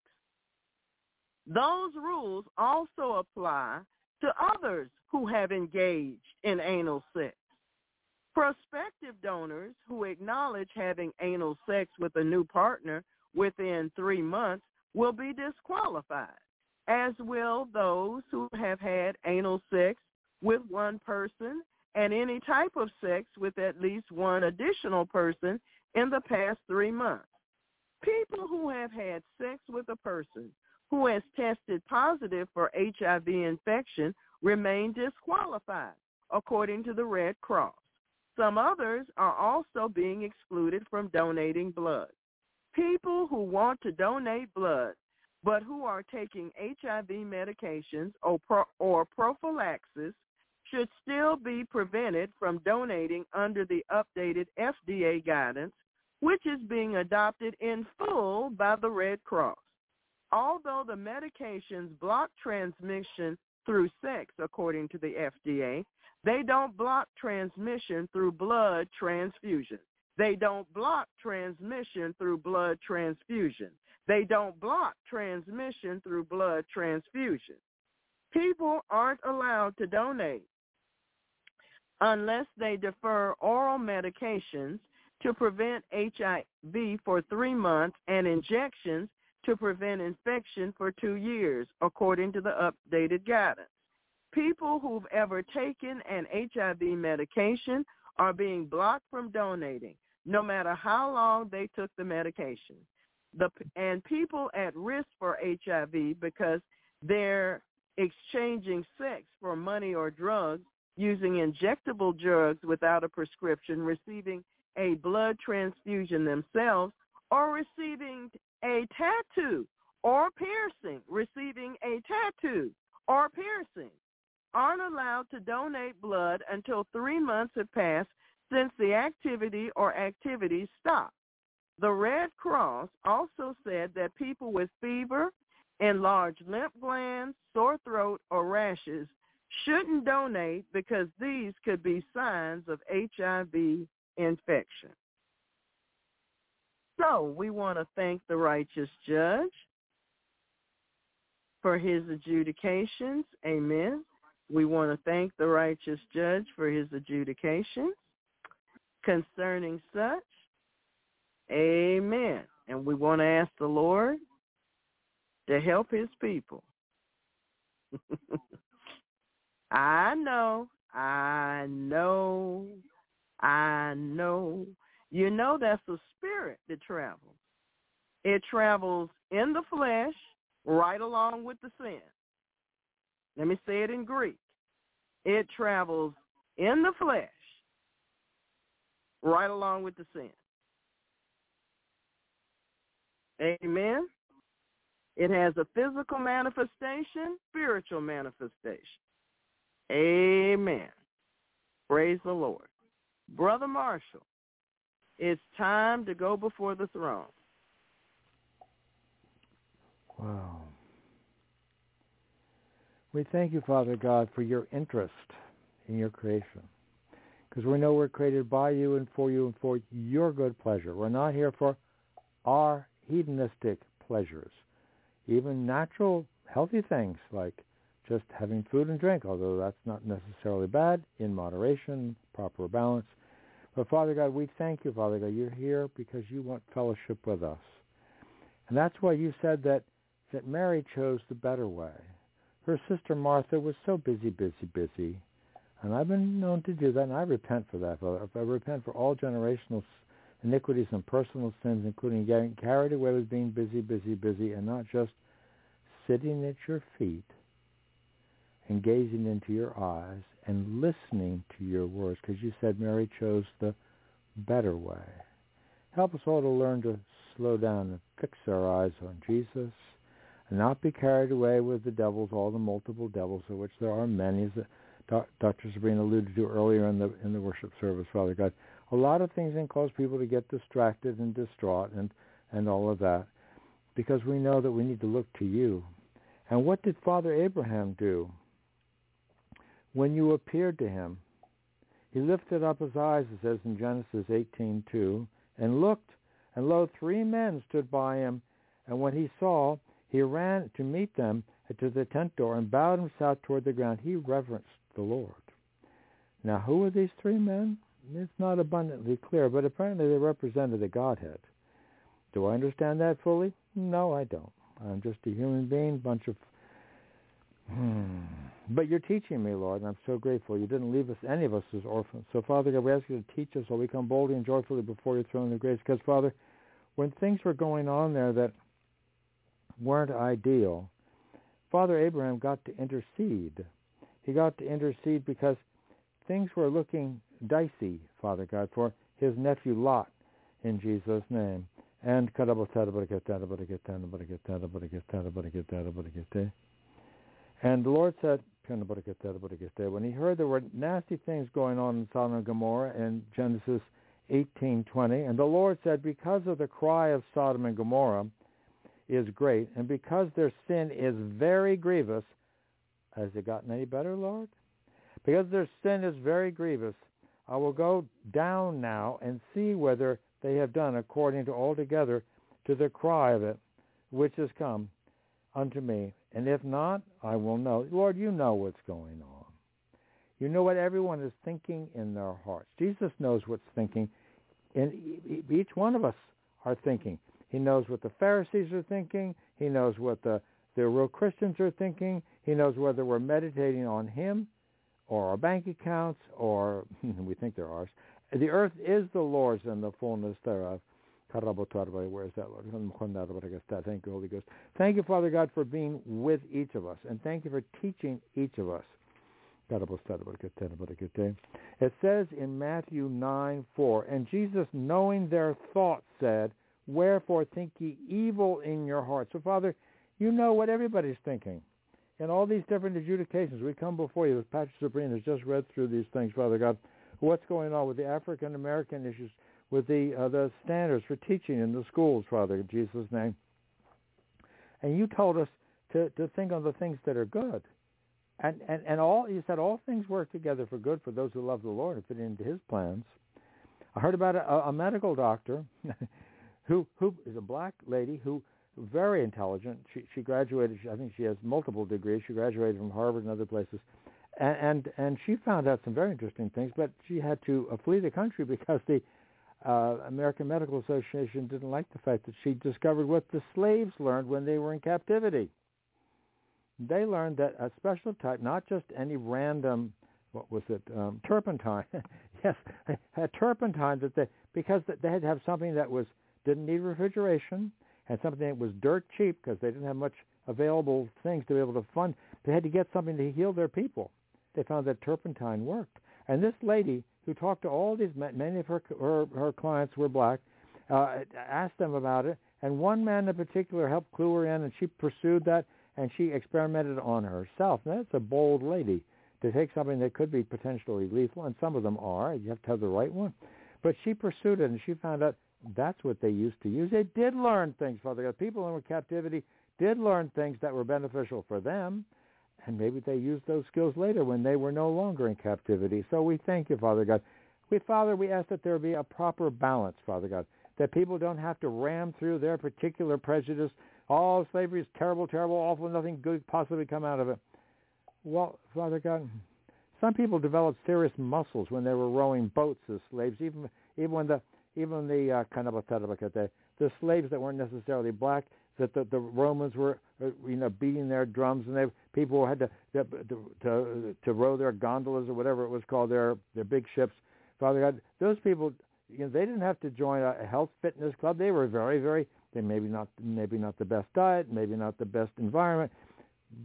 Those rules also apply to others who have engaged in anal sex. Prospective donors who acknowledge having anal sex with a new partner within three months will be disqualified, as will those who have had anal sex with one person and any type of sex with at least one additional person in the past three months. People who have had sex with a person who has tested positive for HIV infection remain disqualified, according to the Red Cross. Some others are also being excluded from donating blood. People who want to donate blood but who are taking HIV medications or, pro- or prophylaxis should still be prevented from donating under the updated FDA guidance, which is being adopted in full by the Red Cross. Although the medications block transmission through sex, according to the FDA, they don't block transmission through blood transfusion. They don't block transmission through blood transfusion. They don't block transmission through blood transfusion. People aren't allowed to donate unless they defer oral medications to prevent HIV for three months and injections to prevent infection for two years, according to the updated guidance. People who've ever taken an HIV medication are being blocked from donating, no matter how long they took the medication. The, and people at risk for HIV because they're exchanging sex for money or drugs, using injectable drugs without a prescription, receiving a blood transfusion themselves or receiving a tattoo or piercing, receiving a tattoo or piercing aren't allowed to donate blood until three months have passed since the activity or activities stopped. The Red Cross also said that people with fever, enlarged lymph glands, sore throat, or rashes shouldn't donate because these could be signs of HIV infection. So we want to thank the righteous judge for his adjudications. Amen. We want to thank the righteous judge for his adjudication concerning such. Amen. And we want to ask the Lord to help his people. I know, I know, I know. You know that's the spirit that travels. It travels in the flesh right along with the sin. Let me say it in Greek. It travels in the flesh right along with the sin. Amen. It has a physical manifestation, spiritual manifestation. Amen. Praise the Lord. Brother Marshall, it's time to go before the throne. Wow. We thank you, Father God, for your interest in your creation. Because we know we're created by you and for you and for your good pleasure. We're not here for our hedonistic pleasures. Even natural, healthy things like just having food and drink, although that's not necessarily bad, in moderation, proper balance. But Father God, we thank you, Father God. You're here because you want fellowship with us. And that's why you said that, that Mary chose the better way. Her sister Martha was so busy, busy, busy. And I've been known to do that, and I repent for that. I repent for all generational iniquities and personal sins, including getting carried away with being busy, busy, busy, and not just sitting at your feet and gazing into your eyes and listening to your words, because you said Mary chose the better way. Help us all to learn to slow down and fix our eyes on Jesus not be carried away with the devils, all the multiple devils, of which there are many, as Dr. Sabrina alluded to earlier in the in the worship service, Father God. A lot of things can cause people to get distracted and distraught and, and all of that because we know that we need to look to you. And what did Father Abraham do? When you appeared to him, he lifted up his eyes, it says in Genesis 18:2, and looked, and lo, three men stood by him. And when he saw, he ran to meet them to the tent door and bowed himself toward the ground. He reverenced the Lord. Now, who are these three men? It's not abundantly clear, but apparently they represented the Godhead. Do I understand that fully? No, I don't. I'm just a human being, bunch of... Hmm. But you're teaching me, Lord, and I'm so grateful. You didn't leave us, any of us, as orphans. So, Father God, we ask you to teach us while we come boldly and joyfully before your throne of grace. Because, Father, when things were going on there that weren't ideal, Father Abraham got to intercede. He got to intercede because things were looking dicey, Father God, for his nephew Lot in Jesus' name. And and the Lord said, when he heard there were nasty things going on in Sodom and Gomorrah in Genesis 18:20, and the Lord said, because of the cry of Sodom and Gomorrah is great, and because their sin is very grievous, has it gotten any better, Lord? Because their sin is very grievous, I will go down now and see whether they have done according to altogether to the cry of it which has come unto me. And if not, I will know. Lord, you know what's going on. You know what everyone is thinking in their hearts. Jesus knows what's thinking. and each one of us are thinking. He knows what the Pharisees are thinking. He knows what the, the real Christians are thinking. He knows whether we're meditating on him or our bank accounts or we think they're ours. The earth is the Lord's and the fullness thereof. Where is that, Lord? Thank you, Holy Ghost. Thank you, Father God, for being with each of us. And thank you for teaching each of us. It says in Matthew 9, 4, And Jesus, knowing their thoughts, said, Wherefore think ye evil in your heart? So, Father, you know what everybody's thinking. In all these different adjudications, we come before you, Pastor Sabrina has just read through these things, Father God, what's going on with the African American issues, with the uh, the standards for teaching in the schools, Father, in Jesus' name. And you told us to, to think on the things that are good. And, and, and all you said all things work together for good for those who love the Lord and fit into his plans. I heard about a, a medical doctor who who is a black lady who very intelligent. She she graduated. I think she has multiple degrees. She graduated from Harvard and other places, and and, and she found out some very interesting things. But she had to uh, flee the country because the uh, American Medical Association didn't like the fact that she discovered what the slaves learned when they were in captivity. They learned that a special type, not just any random, what was it, um, turpentine. yes, a turpentine that they because they had to have something that was didn't need refrigeration, had something that was dirt cheap because they didn't have much available things to be able to fund. They had to get something to heal their people. They found that turpentine worked. And this lady who talked to all these men, many of her her, her clients were black, uh, asked them about it, and one man in particular helped clue her in, and she pursued that, and she experimented on herself. Now that's a bold lady to take something that could be potentially lethal, and some of them are. You have to have the right one. But she pursued it, and she found out that's what they used to use. They did learn things, Father God. People in captivity did learn things that were beneficial for them, and maybe they used those skills later when they were no longer in captivity. So we thank you, Father God. We, Father, we ask that there be a proper balance, Father God, that people don't have to ram through their particular prejudice. Oh, slavery is terrible, terrible, awful, nothing good possibly come out of it. Well, Father God, some people developed serious muscles when they were rowing boats as slaves, even even when the even the uh, kind of the the slaves that weren't necessarily black, that the, the Romans were uh, you know beating their drums, and they people had to, to to to row their gondolas or whatever it was called, their their big ships. Father God, those people, you know, they didn't have to join a health fitness club. They were very very they maybe not maybe not the best diet, maybe not the best environment,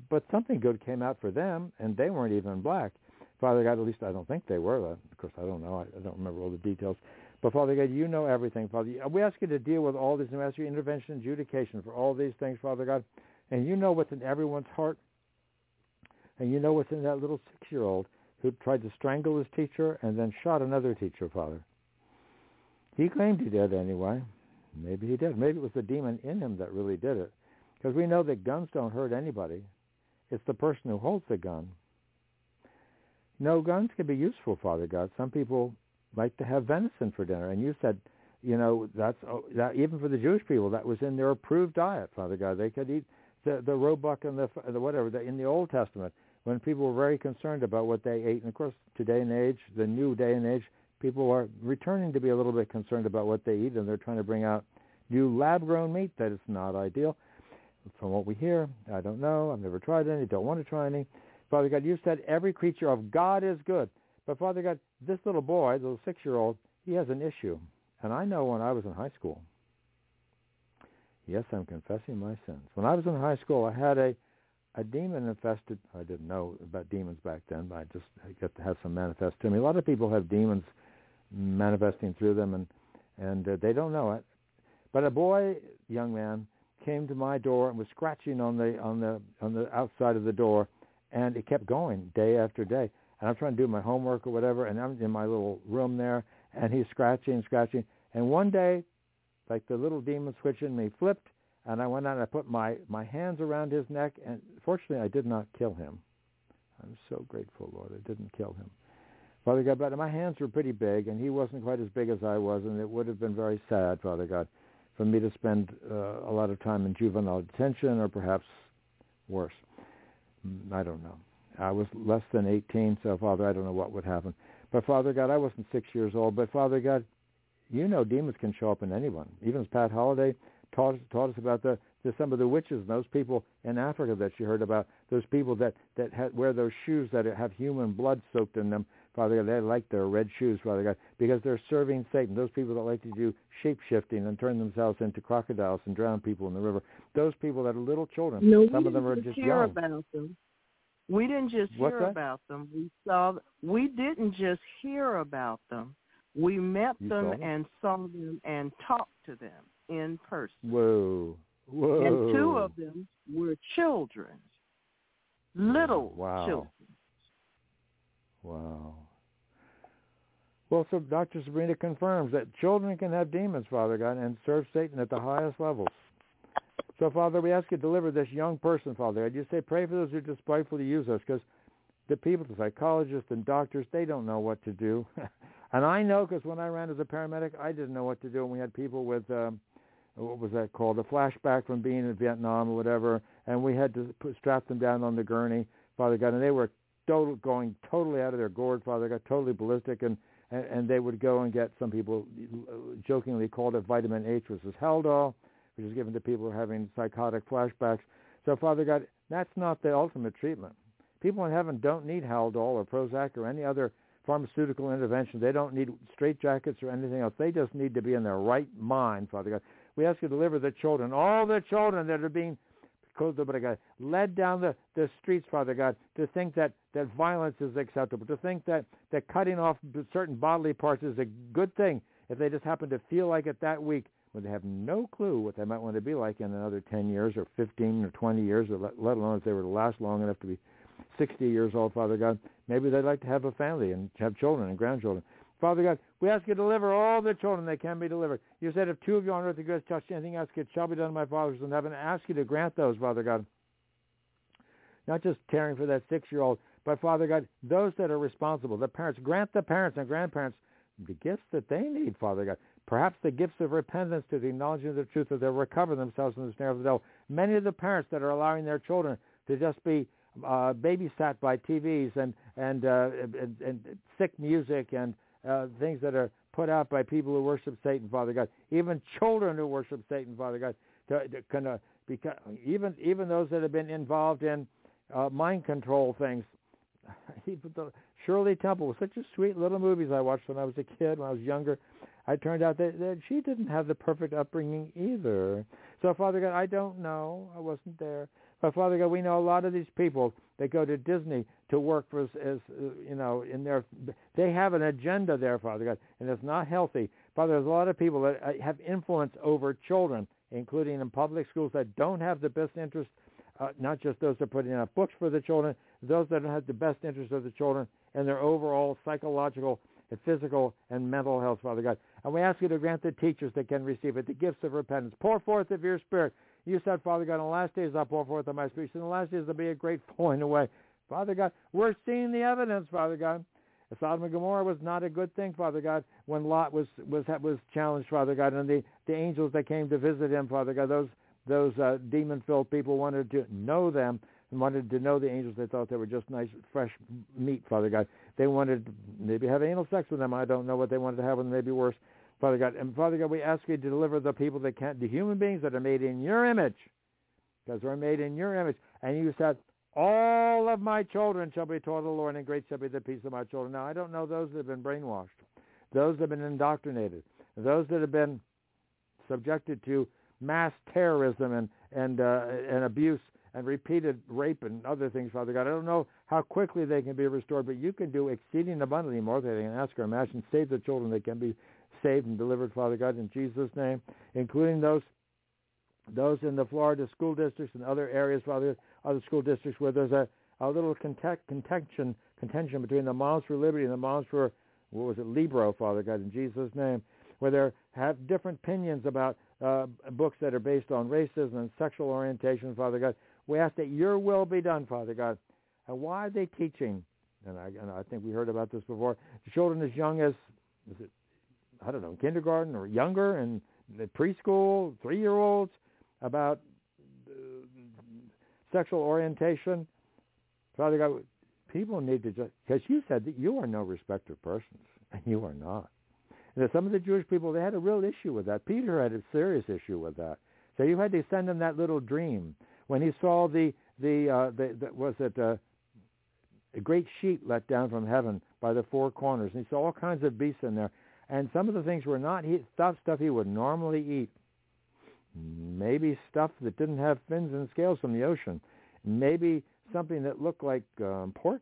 but something good came out for them, and they weren't even black. Father God, at least I don't think they were. Of course, I don't know. I, I don't remember all the details. But Father God, you know everything, Father. We ask you to deal with all this and ask your intervention and adjudication for all these things, Father God. And you know what's in everyone's heart. And you know what's in that little six-year-old who tried to strangle his teacher and then shot another teacher, Father. He claimed he did anyway. Maybe he did. Maybe it was the demon in him that really did it. Because we know that guns don't hurt anybody. It's the person who holds the gun. No, guns can be useful, Father God. Some people like to have venison for dinner. And you said, you know, that's oh, that even for the Jewish people that was in their approved diet, Father God. They could eat the the roebuck and the the whatever the, in the Old Testament when people were very concerned about what they ate. And of course, today and age, the new day and age, people are returning to be a little bit concerned about what they eat, and they're trying to bring out new lab-grown meat that is not ideal. From what we hear, I don't know. I've never tried any. Don't want to try any. Father God, you said every creature of God is good. But Father God, this little boy, the little six-year-old, he has an issue. And I know when I was in high school, yes, I'm confessing my sins. When I was in high school, I had a, a demon infested. I didn't know about demons back then, but I just got to have some manifest to me. A lot of people have demons manifesting through them, and and uh, they don't know it. But a boy, young man, came to my door and was scratching on the on the on the outside of the door, and it kept going day after day and I'm trying to do my homework or whatever, and I'm in my little room there, and he's scratching, scratching. And one day, like the little demon switch in me flipped, and I went out and I put my, my hands around his neck, and fortunately I did not kill him. I'm so grateful, Lord, I didn't kill him. Father God, but my hands were pretty big, and he wasn't quite as big as I was, and it would have been very sad, Father God, for me to spend uh, a lot of time in juvenile detention or perhaps worse. Mm, I don't know. I was less than 18, so Father, I don't know what would happen. But Father God, I wasn't six years old. But Father God, you know demons can show up in anyone. Even as Pat Holliday taught us, taught us about the, the some of the witches and those people in Africa that she heard about. Those people that that had, wear those shoes that have human blood soaked in them. Father God, they like their red shoes, Father God, because they're serving Satan. Those people that like to do shape shifting and turn themselves into crocodiles and drown people in the river. Those people that are little children. No, some of them are just care young. about them. We didn't just What's hear that? about them. We saw. We didn't just hear about them. We met You them saw them? and saw them and talked to them in person. Whoa. Whoa. And two of them were children, mm, little Wow. children. Wow. Well, so Dr. Sabrina confirms that children can have demons, Father God, and serve Satan at the highest levels. So, Father, we ask you to deliver this young person, Father God. You say pray for those who despitefully use us because the people, the psychologists and doctors, they don't know what to do. and I know because when I ran as a paramedic, I didn't know what to do. And we had people with, um, what was that called, a flashback from being in Vietnam or whatever, and we had to put, strap them down on the gurney, Father God, and they were total, going totally out of their gourd, Father God, totally ballistic, and, and, and they would go and get, some people jokingly called it vitamin H, which is Haldol, which is given to people having psychotic flashbacks. So, Father God, that's not the ultimate treatment. People in heaven don't need Haldol or Prozac or any other pharmaceutical intervention. They don't need straitjackets or anything else. They just need to be in their right mind, Father God. We ask you to deliver the children, all the children that are being led down the, the streets, Father God, to think that, that violence is acceptable, to think that, that cutting off certain bodily parts is a good thing if they just happen to feel like it that week, they have no clue what they might want to be like in another 10 years or 15 or 20 years, or let, alone if they were to last long enough to be 60 years old, Father God. Maybe they'd like to have a family and have children and grandchildren. Father God, we ask you to deliver all the children that can be delivered. You said if two of you on earth agree to touch anything else, it shall be done in my Father's in heaven. I ask you to grant those, Father God. Not just caring for that six-year-old, but Father God, those that are responsible, the parents, grant the parents and grandparents the gifts that they need, Father God. Perhaps the gifts of repentance to the acknowledging of the truth that they'll recover themselves from the snare of the devil. Many of the parents that are allowing their children to just be uh, babysat by TVs and and, uh, and and sick music and uh, things that are put out by people who worship Satan, Father God. Even children who worship Satan, Father God, to, to, can, uh, because, even even those that have been involved in uh, mind control things. Shirley Temple was such a sweet little movies I watched when I was a kid, when I was younger. I turned out that, that she didn't have the perfect upbringing either. So, Father God, I don't know. I wasn't there. But Father God, we know a lot of these people that go to Disney to work for as, as uh, you know, in their, they have an agenda there, Father God, and it's not healthy. Father, there's a lot of people that uh, have influence over children, including in public schools that don't have the best interest, uh, not just those that are putting out books for the children, those that don't have the best interest of the children and their overall psychological and physical and mental health, Father God. And we ask you to grant the teachers that can receive it the gifts of repentance. Pour forth of your Spirit. You said, Father God, in the last days I'll pour forth of my Spirit. In the last days there'll be a great falling away. Father God, we're seeing the evidence, Father God. Sodom and Gomorrah was not a good thing, Father God, when Lot was was was challenged, Father God, and the, the angels that came to visit him, Father God, those those uh, demon-filled people wanted to know them and wanted to know the angels. They thought they were just nice, fresh meat, Father God. They wanted to maybe have anal sex with them. I don't know what they wanted to have with them. Maybe worse, Father God. And Father God, we ask you to deliver the people that can't, the human beings that are made in your image, because we're made in your image. And you said, all of my children shall be taught the Lord, and great shall be the peace of my children. Now, I don't know those that have been brainwashed, those that have been indoctrinated, those that have been subjected to mass terrorism and and uh, and abuse and repeated rape and other things, Father God. I don't know how quickly they can be restored, but you can do exceeding abundantly more than they can ask or imagine. Save the children that can be saved and delivered, Father God, in Jesus' name, including those those in the Florida school districts and other areas, Father, other school districts where there's a, a little content, contention contention between the Moms for Liberty and the Moms for what was it, Libro, Father God, in Jesus' name, where they have different opinions about uh, books that are based on racism and sexual orientation, Father God. We ask that your will be done, Father God. And why are they teaching? And I, and I think we heard about this before. Children as young as, is it, I don't know, kindergarten or younger, and the preschool, three-year-olds, about uh, sexual orientation. Father God, people need to just, because you said that you are no respecter of persons, and you are not. And some of the Jewish people, they had a real issue with that. Peter had a serious issue with that. So you had to send him that little dream when he saw the the, uh, the, the was it uh, a great sheet let down from heaven by the four corners, and he saw all kinds of beasts in there, and some of the things were not he, stuff stuff he would normally eat. Maybe stuff that didn't have fins and scales from the ocean. Maybe something that looked like um, pork.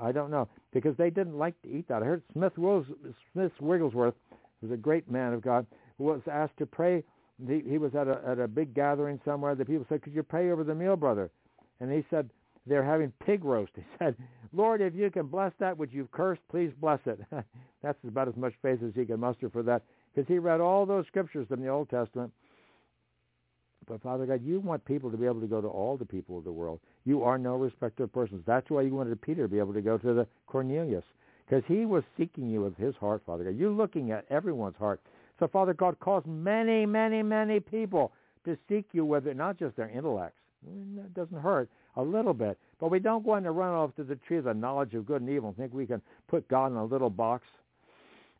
I don't know because they didn't like to eat that. I heard Smith Wills, Smith Wigglesworth was a great man of God was asked to pray. He, he was at a at a big gathering somewhere. The people said, "Could you pray over the meal, brother?" And he said, "They're having pig roast." He said, "Lord, if you can bless that which you've cursed, please bless it." That's about as much faith as he could muster for that, because he read all those scriptures in the Old Testament. But Father God, you want people to be able to go to all the people of the world. You are no respecter of persons. That's why you wanted Peter to be able to go to the Cornelius, because he was seeking you with his heart, Father God. You're looking at everyone's heart. So, Father God, cause many, many, many people to seek you with it, not just their intellects. It doesn't hurt a little bit. But we don't want to run off to the tree of the knowledge of good and evil and think we can put God in a little box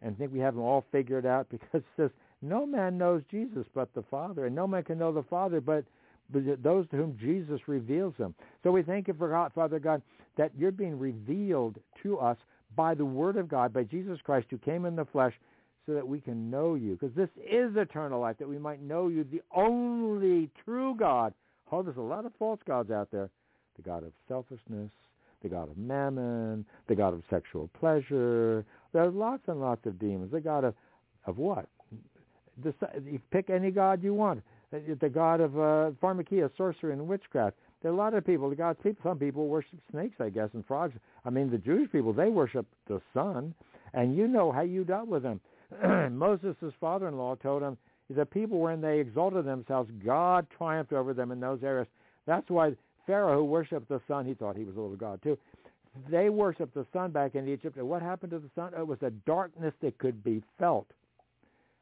and think we have him all figured out because it says, no man knows Jesus but the Father, and no man can know the Father but those to whom Jesus reveals him. So we thank you for God, Father God, that you're being revealed to us by the Word of God, by Jesus Christ who came in the flesh so that we can know you. Because this is eternal life, that we might know you, the only true God. Oh, there's a lot of false gods out there. The God of selfishness, the God of mammon, the God of sexual pleasure. There's lots and lots of demons. The God of, of what? The, you pick any God you want. The God of uh, pharmakeia, sorcery, and witchcraft. There are a lot of people. The God's people. Some people worship snakes, I guess, and frogs. I mean, the Jewish people they worship the sun, and you know how you dealt with them. Moses' father-in-law told him the people, when they exalted themselves, God triumphed over them in those areas. That's why Pharaoh, who worshipped the sun, he thought he was a little god too. They worshipped the sun back in Egypt, and what happened to the sun? It was a darkness that could be felt.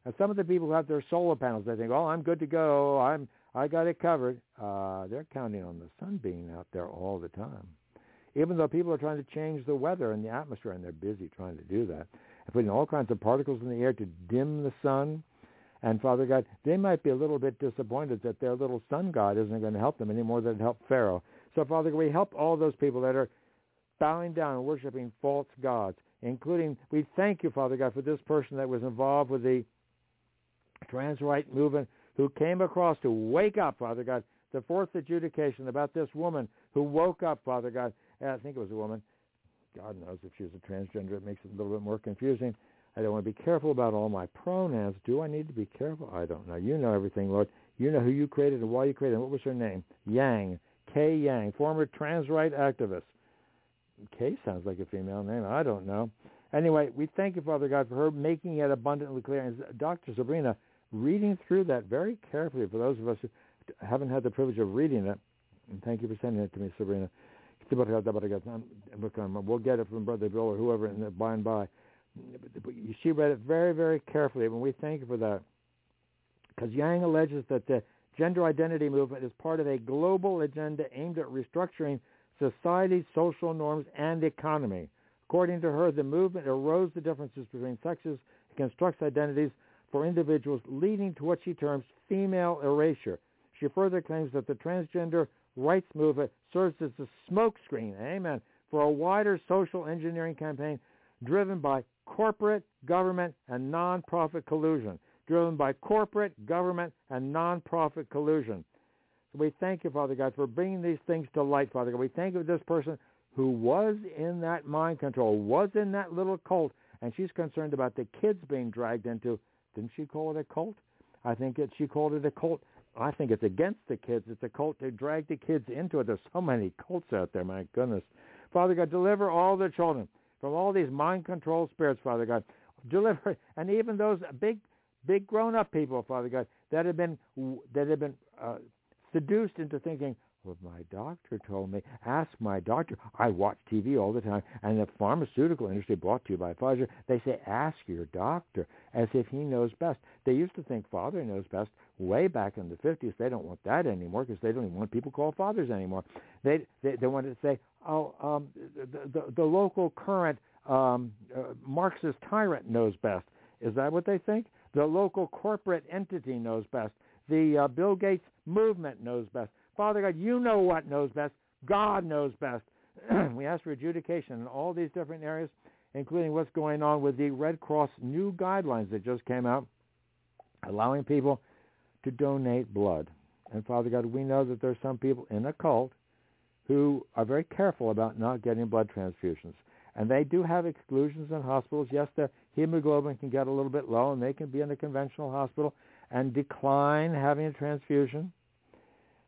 And some of the people who have their solar panels, they think, "Oh, I'm good to go. I'm I got it covered." Uh, they're counting on the sun being out there all the time, even though people are trying to change the weather and the atmosphere, and they're busy trying to do that and putting all kinds of particles in the air to dim the sun. And Father God, they might be a little bit disappointed that their little sun god isn't going to help them any more than it helped Pharaoh. So Father God, we help all those people that are bowing down and worshiping false gods, including, we thank you, Father God, for this person that was involved with the trans right movement who came across to wake up, Father God, the fourth adjudication about this woman who woke up, Father God, I think it was a woman, God knows if she's a transgender, it makes it a little bit more confusing. I don't want to be careful about all my pronouns. Do I need to be careful? I don't know. You know everything, Lord. You know who you created and why you created. What was her name? Yang. Kay Yang, former trans right activist. Kay sounds like a female name. I don't know. Anyway, we thank you, Father God, for her making it abundantly clear. And uh, Dr. Sabrina, reading through that very carefully for those of us who haven't had the privilege of reading it, and thank you for sending it to me, Sabrina. Um, we'll get it from Brother Bill or whoever in the by and by. She read it very, very carefully, and we thank you for that. Because Yang alleges that the gender identity movement is part of a global agenda aimed at restructuring society's social norms and economy. According to her, the movement erodes the differences between sexes and constructs identities for individuals, leading to what she terms female erasure. She further claims that the transgender rights movement serves as a smokescreen, amen, for a wider social engineering campaign driven by corporate, government, and nonprofit collusion. Driven by corporate, government, and nonprofit collusion. So we thank you, Father God, for bringing these things to light, Father God. We thank you for this person who was in that mind control, was in that little cult, and she's concerned about the kids being dragged into, didn't she call it a cult? I think it, she called it a cult I think it's against the kids. It's a cult to drag the kids into it. There's so many cults out there, my goodness. Father God, deliver all the children from all these mind control spirits, Father God. Deliver, and even those big, big grown-up people, Father God, that have been that have been uh, seduced into thinking, well, my doctor told me. Ask my doctor. I watch TV all the time, and the pharmaceutical industry, brought to you by Pfizer, they say ask your doctor as if he knows best. They used to think father knows best way back in the 50s. They don't want that anymore because they don't even want people called fathers anymore. They they, they wanted to say, oh, um, the, the, the local current um, uh, Marxist tyrant knows best. Is that what they think? The local corporate entity knows best. The uh, Bill Gates movement knows best. Father God, you know what knows best. God knows best. we ask for adjudication in all these different areas, including what's going on with the Red Cross new guidelines that just came out, allowing people to donate blood. And Father God, we know that there's some people in a cult who are very careful about not getting blood transfusions. And they do have exclusions in hospitals. Yes, their hemoglobin can get a little bit low, and they can be in a conventional hospital and decline having a transfusion.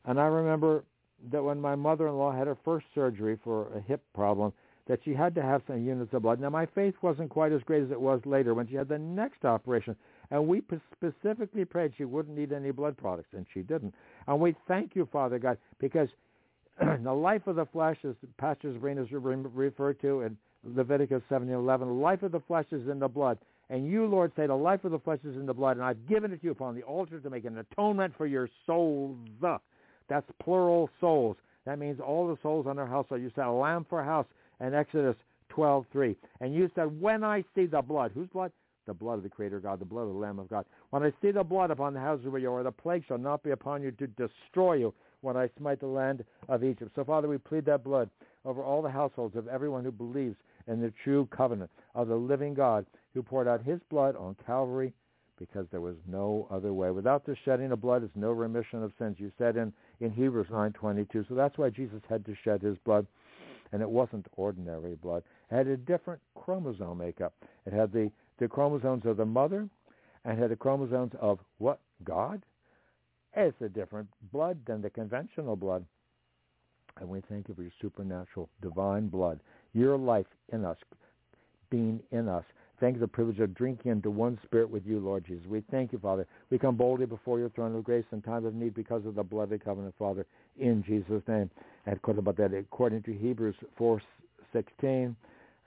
And I remember that when my mother-in-law had her first surgery for a hip problem, that she had to have some units of blood. Now, my faith wasn't quite as great as it was later when she had the next operation. And we specifically prayed she wouldn't need any blood products, and she didn't. And we thank you, Father God, because the life of the flesh, as Pastor Sabrina referred to in Leviticus 17:11, the life of the flesh is in the blood. And you, Lord, say the life of the flesh is in the blood, and I've given it to you upon the altar to make an atonement for your souls. That's plural souls. That means all the souls on their household. You said a lamb for a house in Exodus 12:3. And you said, when I see the blood, whose blood? The blood of the Creator God, the blood of the Lamb of God. When I see the blood upon the houses where you are, the plague shall not be upon you to destroy you when I smite the land of Egypt. So, Father, we plead that blood over all the households of everyone who believes in the true covenant of the living God who poured out his blood on Calvary because there was no other way. Without the shedding of blood is no remission of sins. You said in, in Hebrews 9.22. So that's why Jesus had to shed his blood. And it wasn't ordinary blood. It had a different chromosome makeup. It had the, the chromosomes of the mother and had the chromosomes of what? God? It's a different blood than the conventional blood. And we thank you for your supernatural divine blood, your life in us, being in us. Thank you for the privilege of drinking into one spirit with you, Lord Jesus. We thank you, Father. We come boldly before your throne of grace in time of need because of the bloody covenant, Father, in Jesus' name. And quote about that according to Hebrews 4.16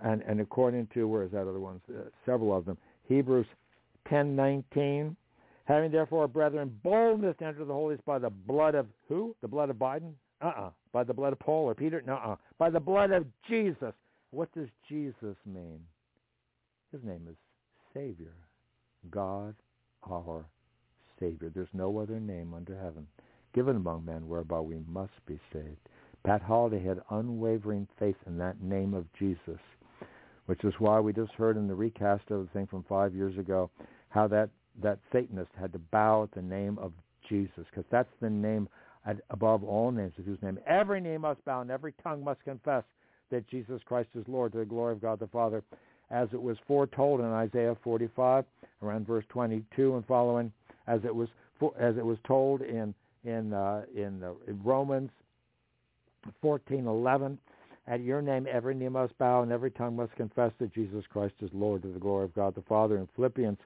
and, and according to, where is that other one? Uh, several of them. Hebrews 10.19. Having therefore, brethren, boldness to enter the holies by the blood of who? The blood of Biden? Uh-uh. By the blood of Paul or Peter? No-uh. By the blood of Jesus. What does Jesus mean? His name is Savior, God our Savior. There's no other name under heaven given among men whereby we must be saved. Pat Holliday had unwavering faith in that name of Jesus, which is why we just heard in the recast of the thing from five years ago how that, that Satanist had to bow at the name of Jesus, because that's the name above all names, of whose name every name must bow and every tongue must confess that Jesus Christ is Lord to the glory of God the Father as it was foretold in Isaiah 45, around verse 22 and following, as it was as it was told in in uh, in, in Romans 14:11. At your name, every knee must bow and every tongue must confess that Jesus Christ is Lord to the glory of God the Father. In Philippians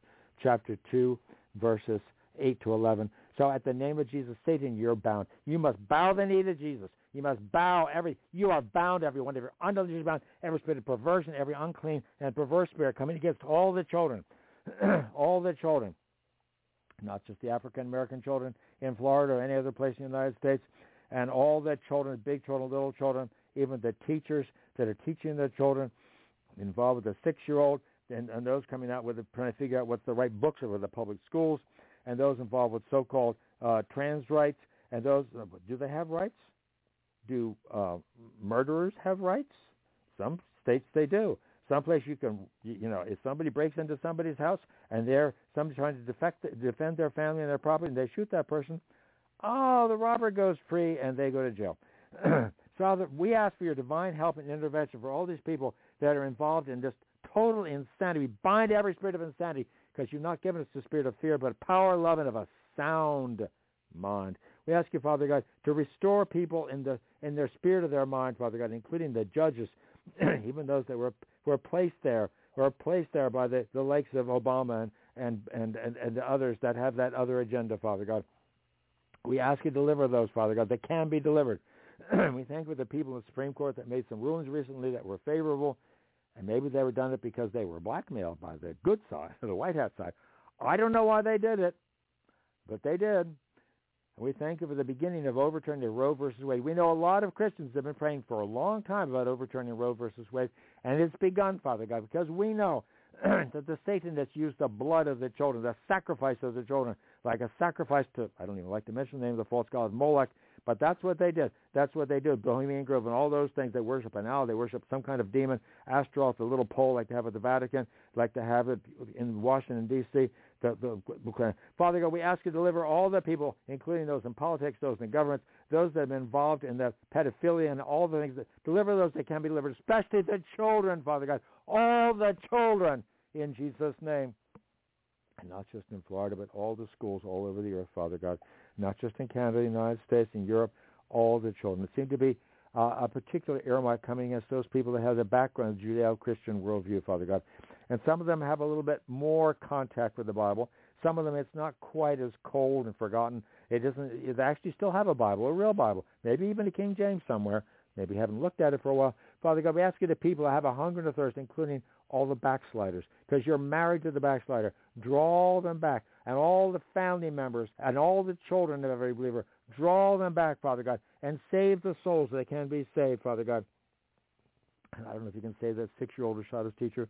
chapter 2, verses 8 to 11. So at the name of Jesus, Satan, you're bound. You must bow the knee to Jesus. You must bow every, you are bound. Every unbelievers is bound, every spirit of perversion, every unclean and perverse spirit coming against all the children, all the children, not just the African American children in Florida or any other place in the United States, and all the children, big children, little children, even the teachers that are teaching the children, involved with the six-year-old, and, and those coming out with the, trying to figure out what's the right books for the public schools, and those involved with so-called uh, trans rights, and those, uh, do they have rights? Do uh, murderers have rights? Some states they do. Someplace you can, you know, if somebody breaks into somebody's house and they're somebody trying to defect, defend their family and their property, and they shoot that person, oh, the robber goes free and they go to jail. Father, we ask for your divine help and intervention for all these people that are involved in this total insanity. We bind every spirit of insanity because you've not given us the spirit of fear, but power, love, and of a sound mind. We ask you, Father God, to restore people in the in their spirit of their mind, Father God, including the judges, even those that were were placed there, were placed there by the, the likes of Obama and, and, and, and, and the others that have that other agenda, Father God. We ask you to deliver those, Father God, that can be delivered. we thank you for the people in the Supreme Court that made some rulings recently that were favorable, and maybe they were done it because they were blackmailed by the good side, the White Hat side. I don't know why they did it, but they did. And we thank you for the beginning of overturning Roe versus Wade. We know a lot of Christians have been praying for a long time about overturning Roe versus Wade, and it's begun, Father God, because we know that the Satan that's used the blood of the children, the sacrifice of the children, like a sacrifice to, I don't even like to mention the name of the false god, Molech, But that's what they did. That's what they do. Bohemian Grove and all those things. They worship an owl. They worship some kind of demon. Astaroth, the little pole like they have at the Vatican, like to have it in Washington, D.C. The, the, Father God, we ask you to deliver all the people, including those in politics, those in governments, those that have been involved in the pedophilia and all the things. That, deliver those that can be delivered, especially the children, Father God. All the children in Jesus' name and not just in Florida, but all the schools all over the earth, Father God, not just in Canada, the United States, in Europe, all the children. It seemed to be uh, a particular earmark coming against those people that have the background of Judeo-Christian worldview, Father God. And some of them have a little bit more contact with the Bible. Some of them, it's not quite as cold and forgotten. It doesn't. They actually still have a Bible, a real Bible, maybe even a King James somewhere. Maybe haven't looked at it for a while. Father God, we ask you the people that have a hunger and a thirst, including all the backsliders, because you're married to the backslider. Draw them back. And all the family members and all the children of every believer, draw them back, Father God, and save the souls that can be saved, Father God. I don't know if you can say that six-year-old who shot his teacher.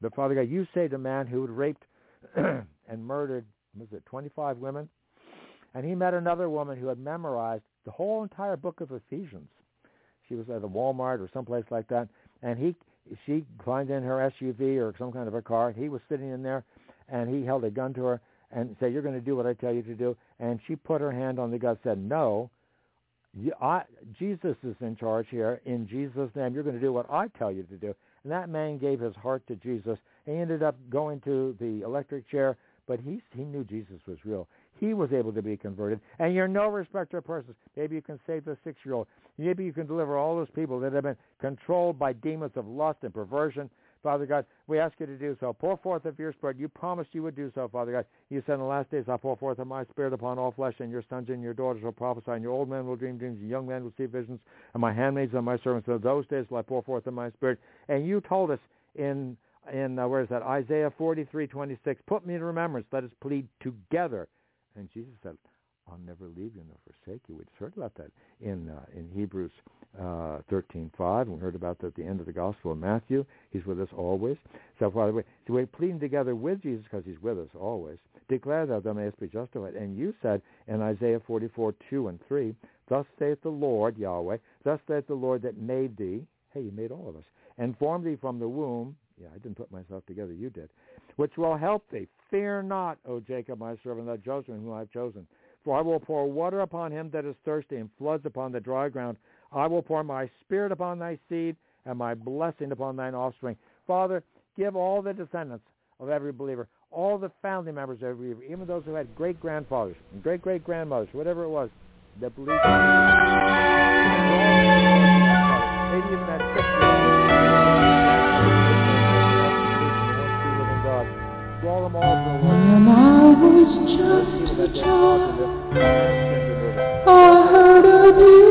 But Father God, you saved a man who had raped and murdered, was it 25 women? And he met another woman who had memorized the whole entire book of Ephesians. She was at a Walmart or someplace like that, and he she climbed in her SUV or some kind of a car. He was sitting in there, and he held a gun to her and said, "You're going to do what I tell you to do." And she put her hand on the gun, and said, "No, I, Jesus is in charge here. In Jesus' name, you're going to do what I tell you to do." And that man gave his heart to Jesus. He ended up going to the electric chair, but he he knew Jesus was real. He was able to be converted. And you're no respecter of persons. Maybe you can save the six-year-old. Maybe you can deliver all those people that have been controlled by demons of lust and perversion. Father God, we ask you to do so. Pour forth of your spirit. You promised you would do so, Father God. You said in the last days, I'll pour forth of my spirit upon all flesh, and your sons and your daughters will prophesy, and your old men will dream dreams, and young men will see visions, and my handmaids and my servants. In those days will I pour forth of my spirit. And you told us in in uh, where is that Isaiah forty three twenty six. Put me in remembrance. Let us plead together. And Jesus said, I'll never leave you nor forsake you. We just heard about that in uh, in Hebrews uh, 13:5, and we heard about that at the end of the Gospel of Matthew. He's with us always. So, Father, we, so we're pleading together with Jesus because He's with us always. Declare that thou mayest be justified. And you said in Isaiah 44:2 and 3, Thus saith the Lord Yahweh, Thus saith the Lord that made thee. Hey, He made all of us and formed thee from the womb. Yeah, I didn't put myself together. You did. Which will help thee. Fear not, O Jacob, my servant, thy Joseph, whom I have chosen for I will pour water upon him that is thirsty and floods upon the dry ground. I will pour my spirit upon thy seed and my blessing upon thine offspring. Father, give all the descendants of every believer, all the family members of every believer, even those who had great-grandfathers and great-great-grandmothers, whatever it was, that believed was just a child, I heard of you.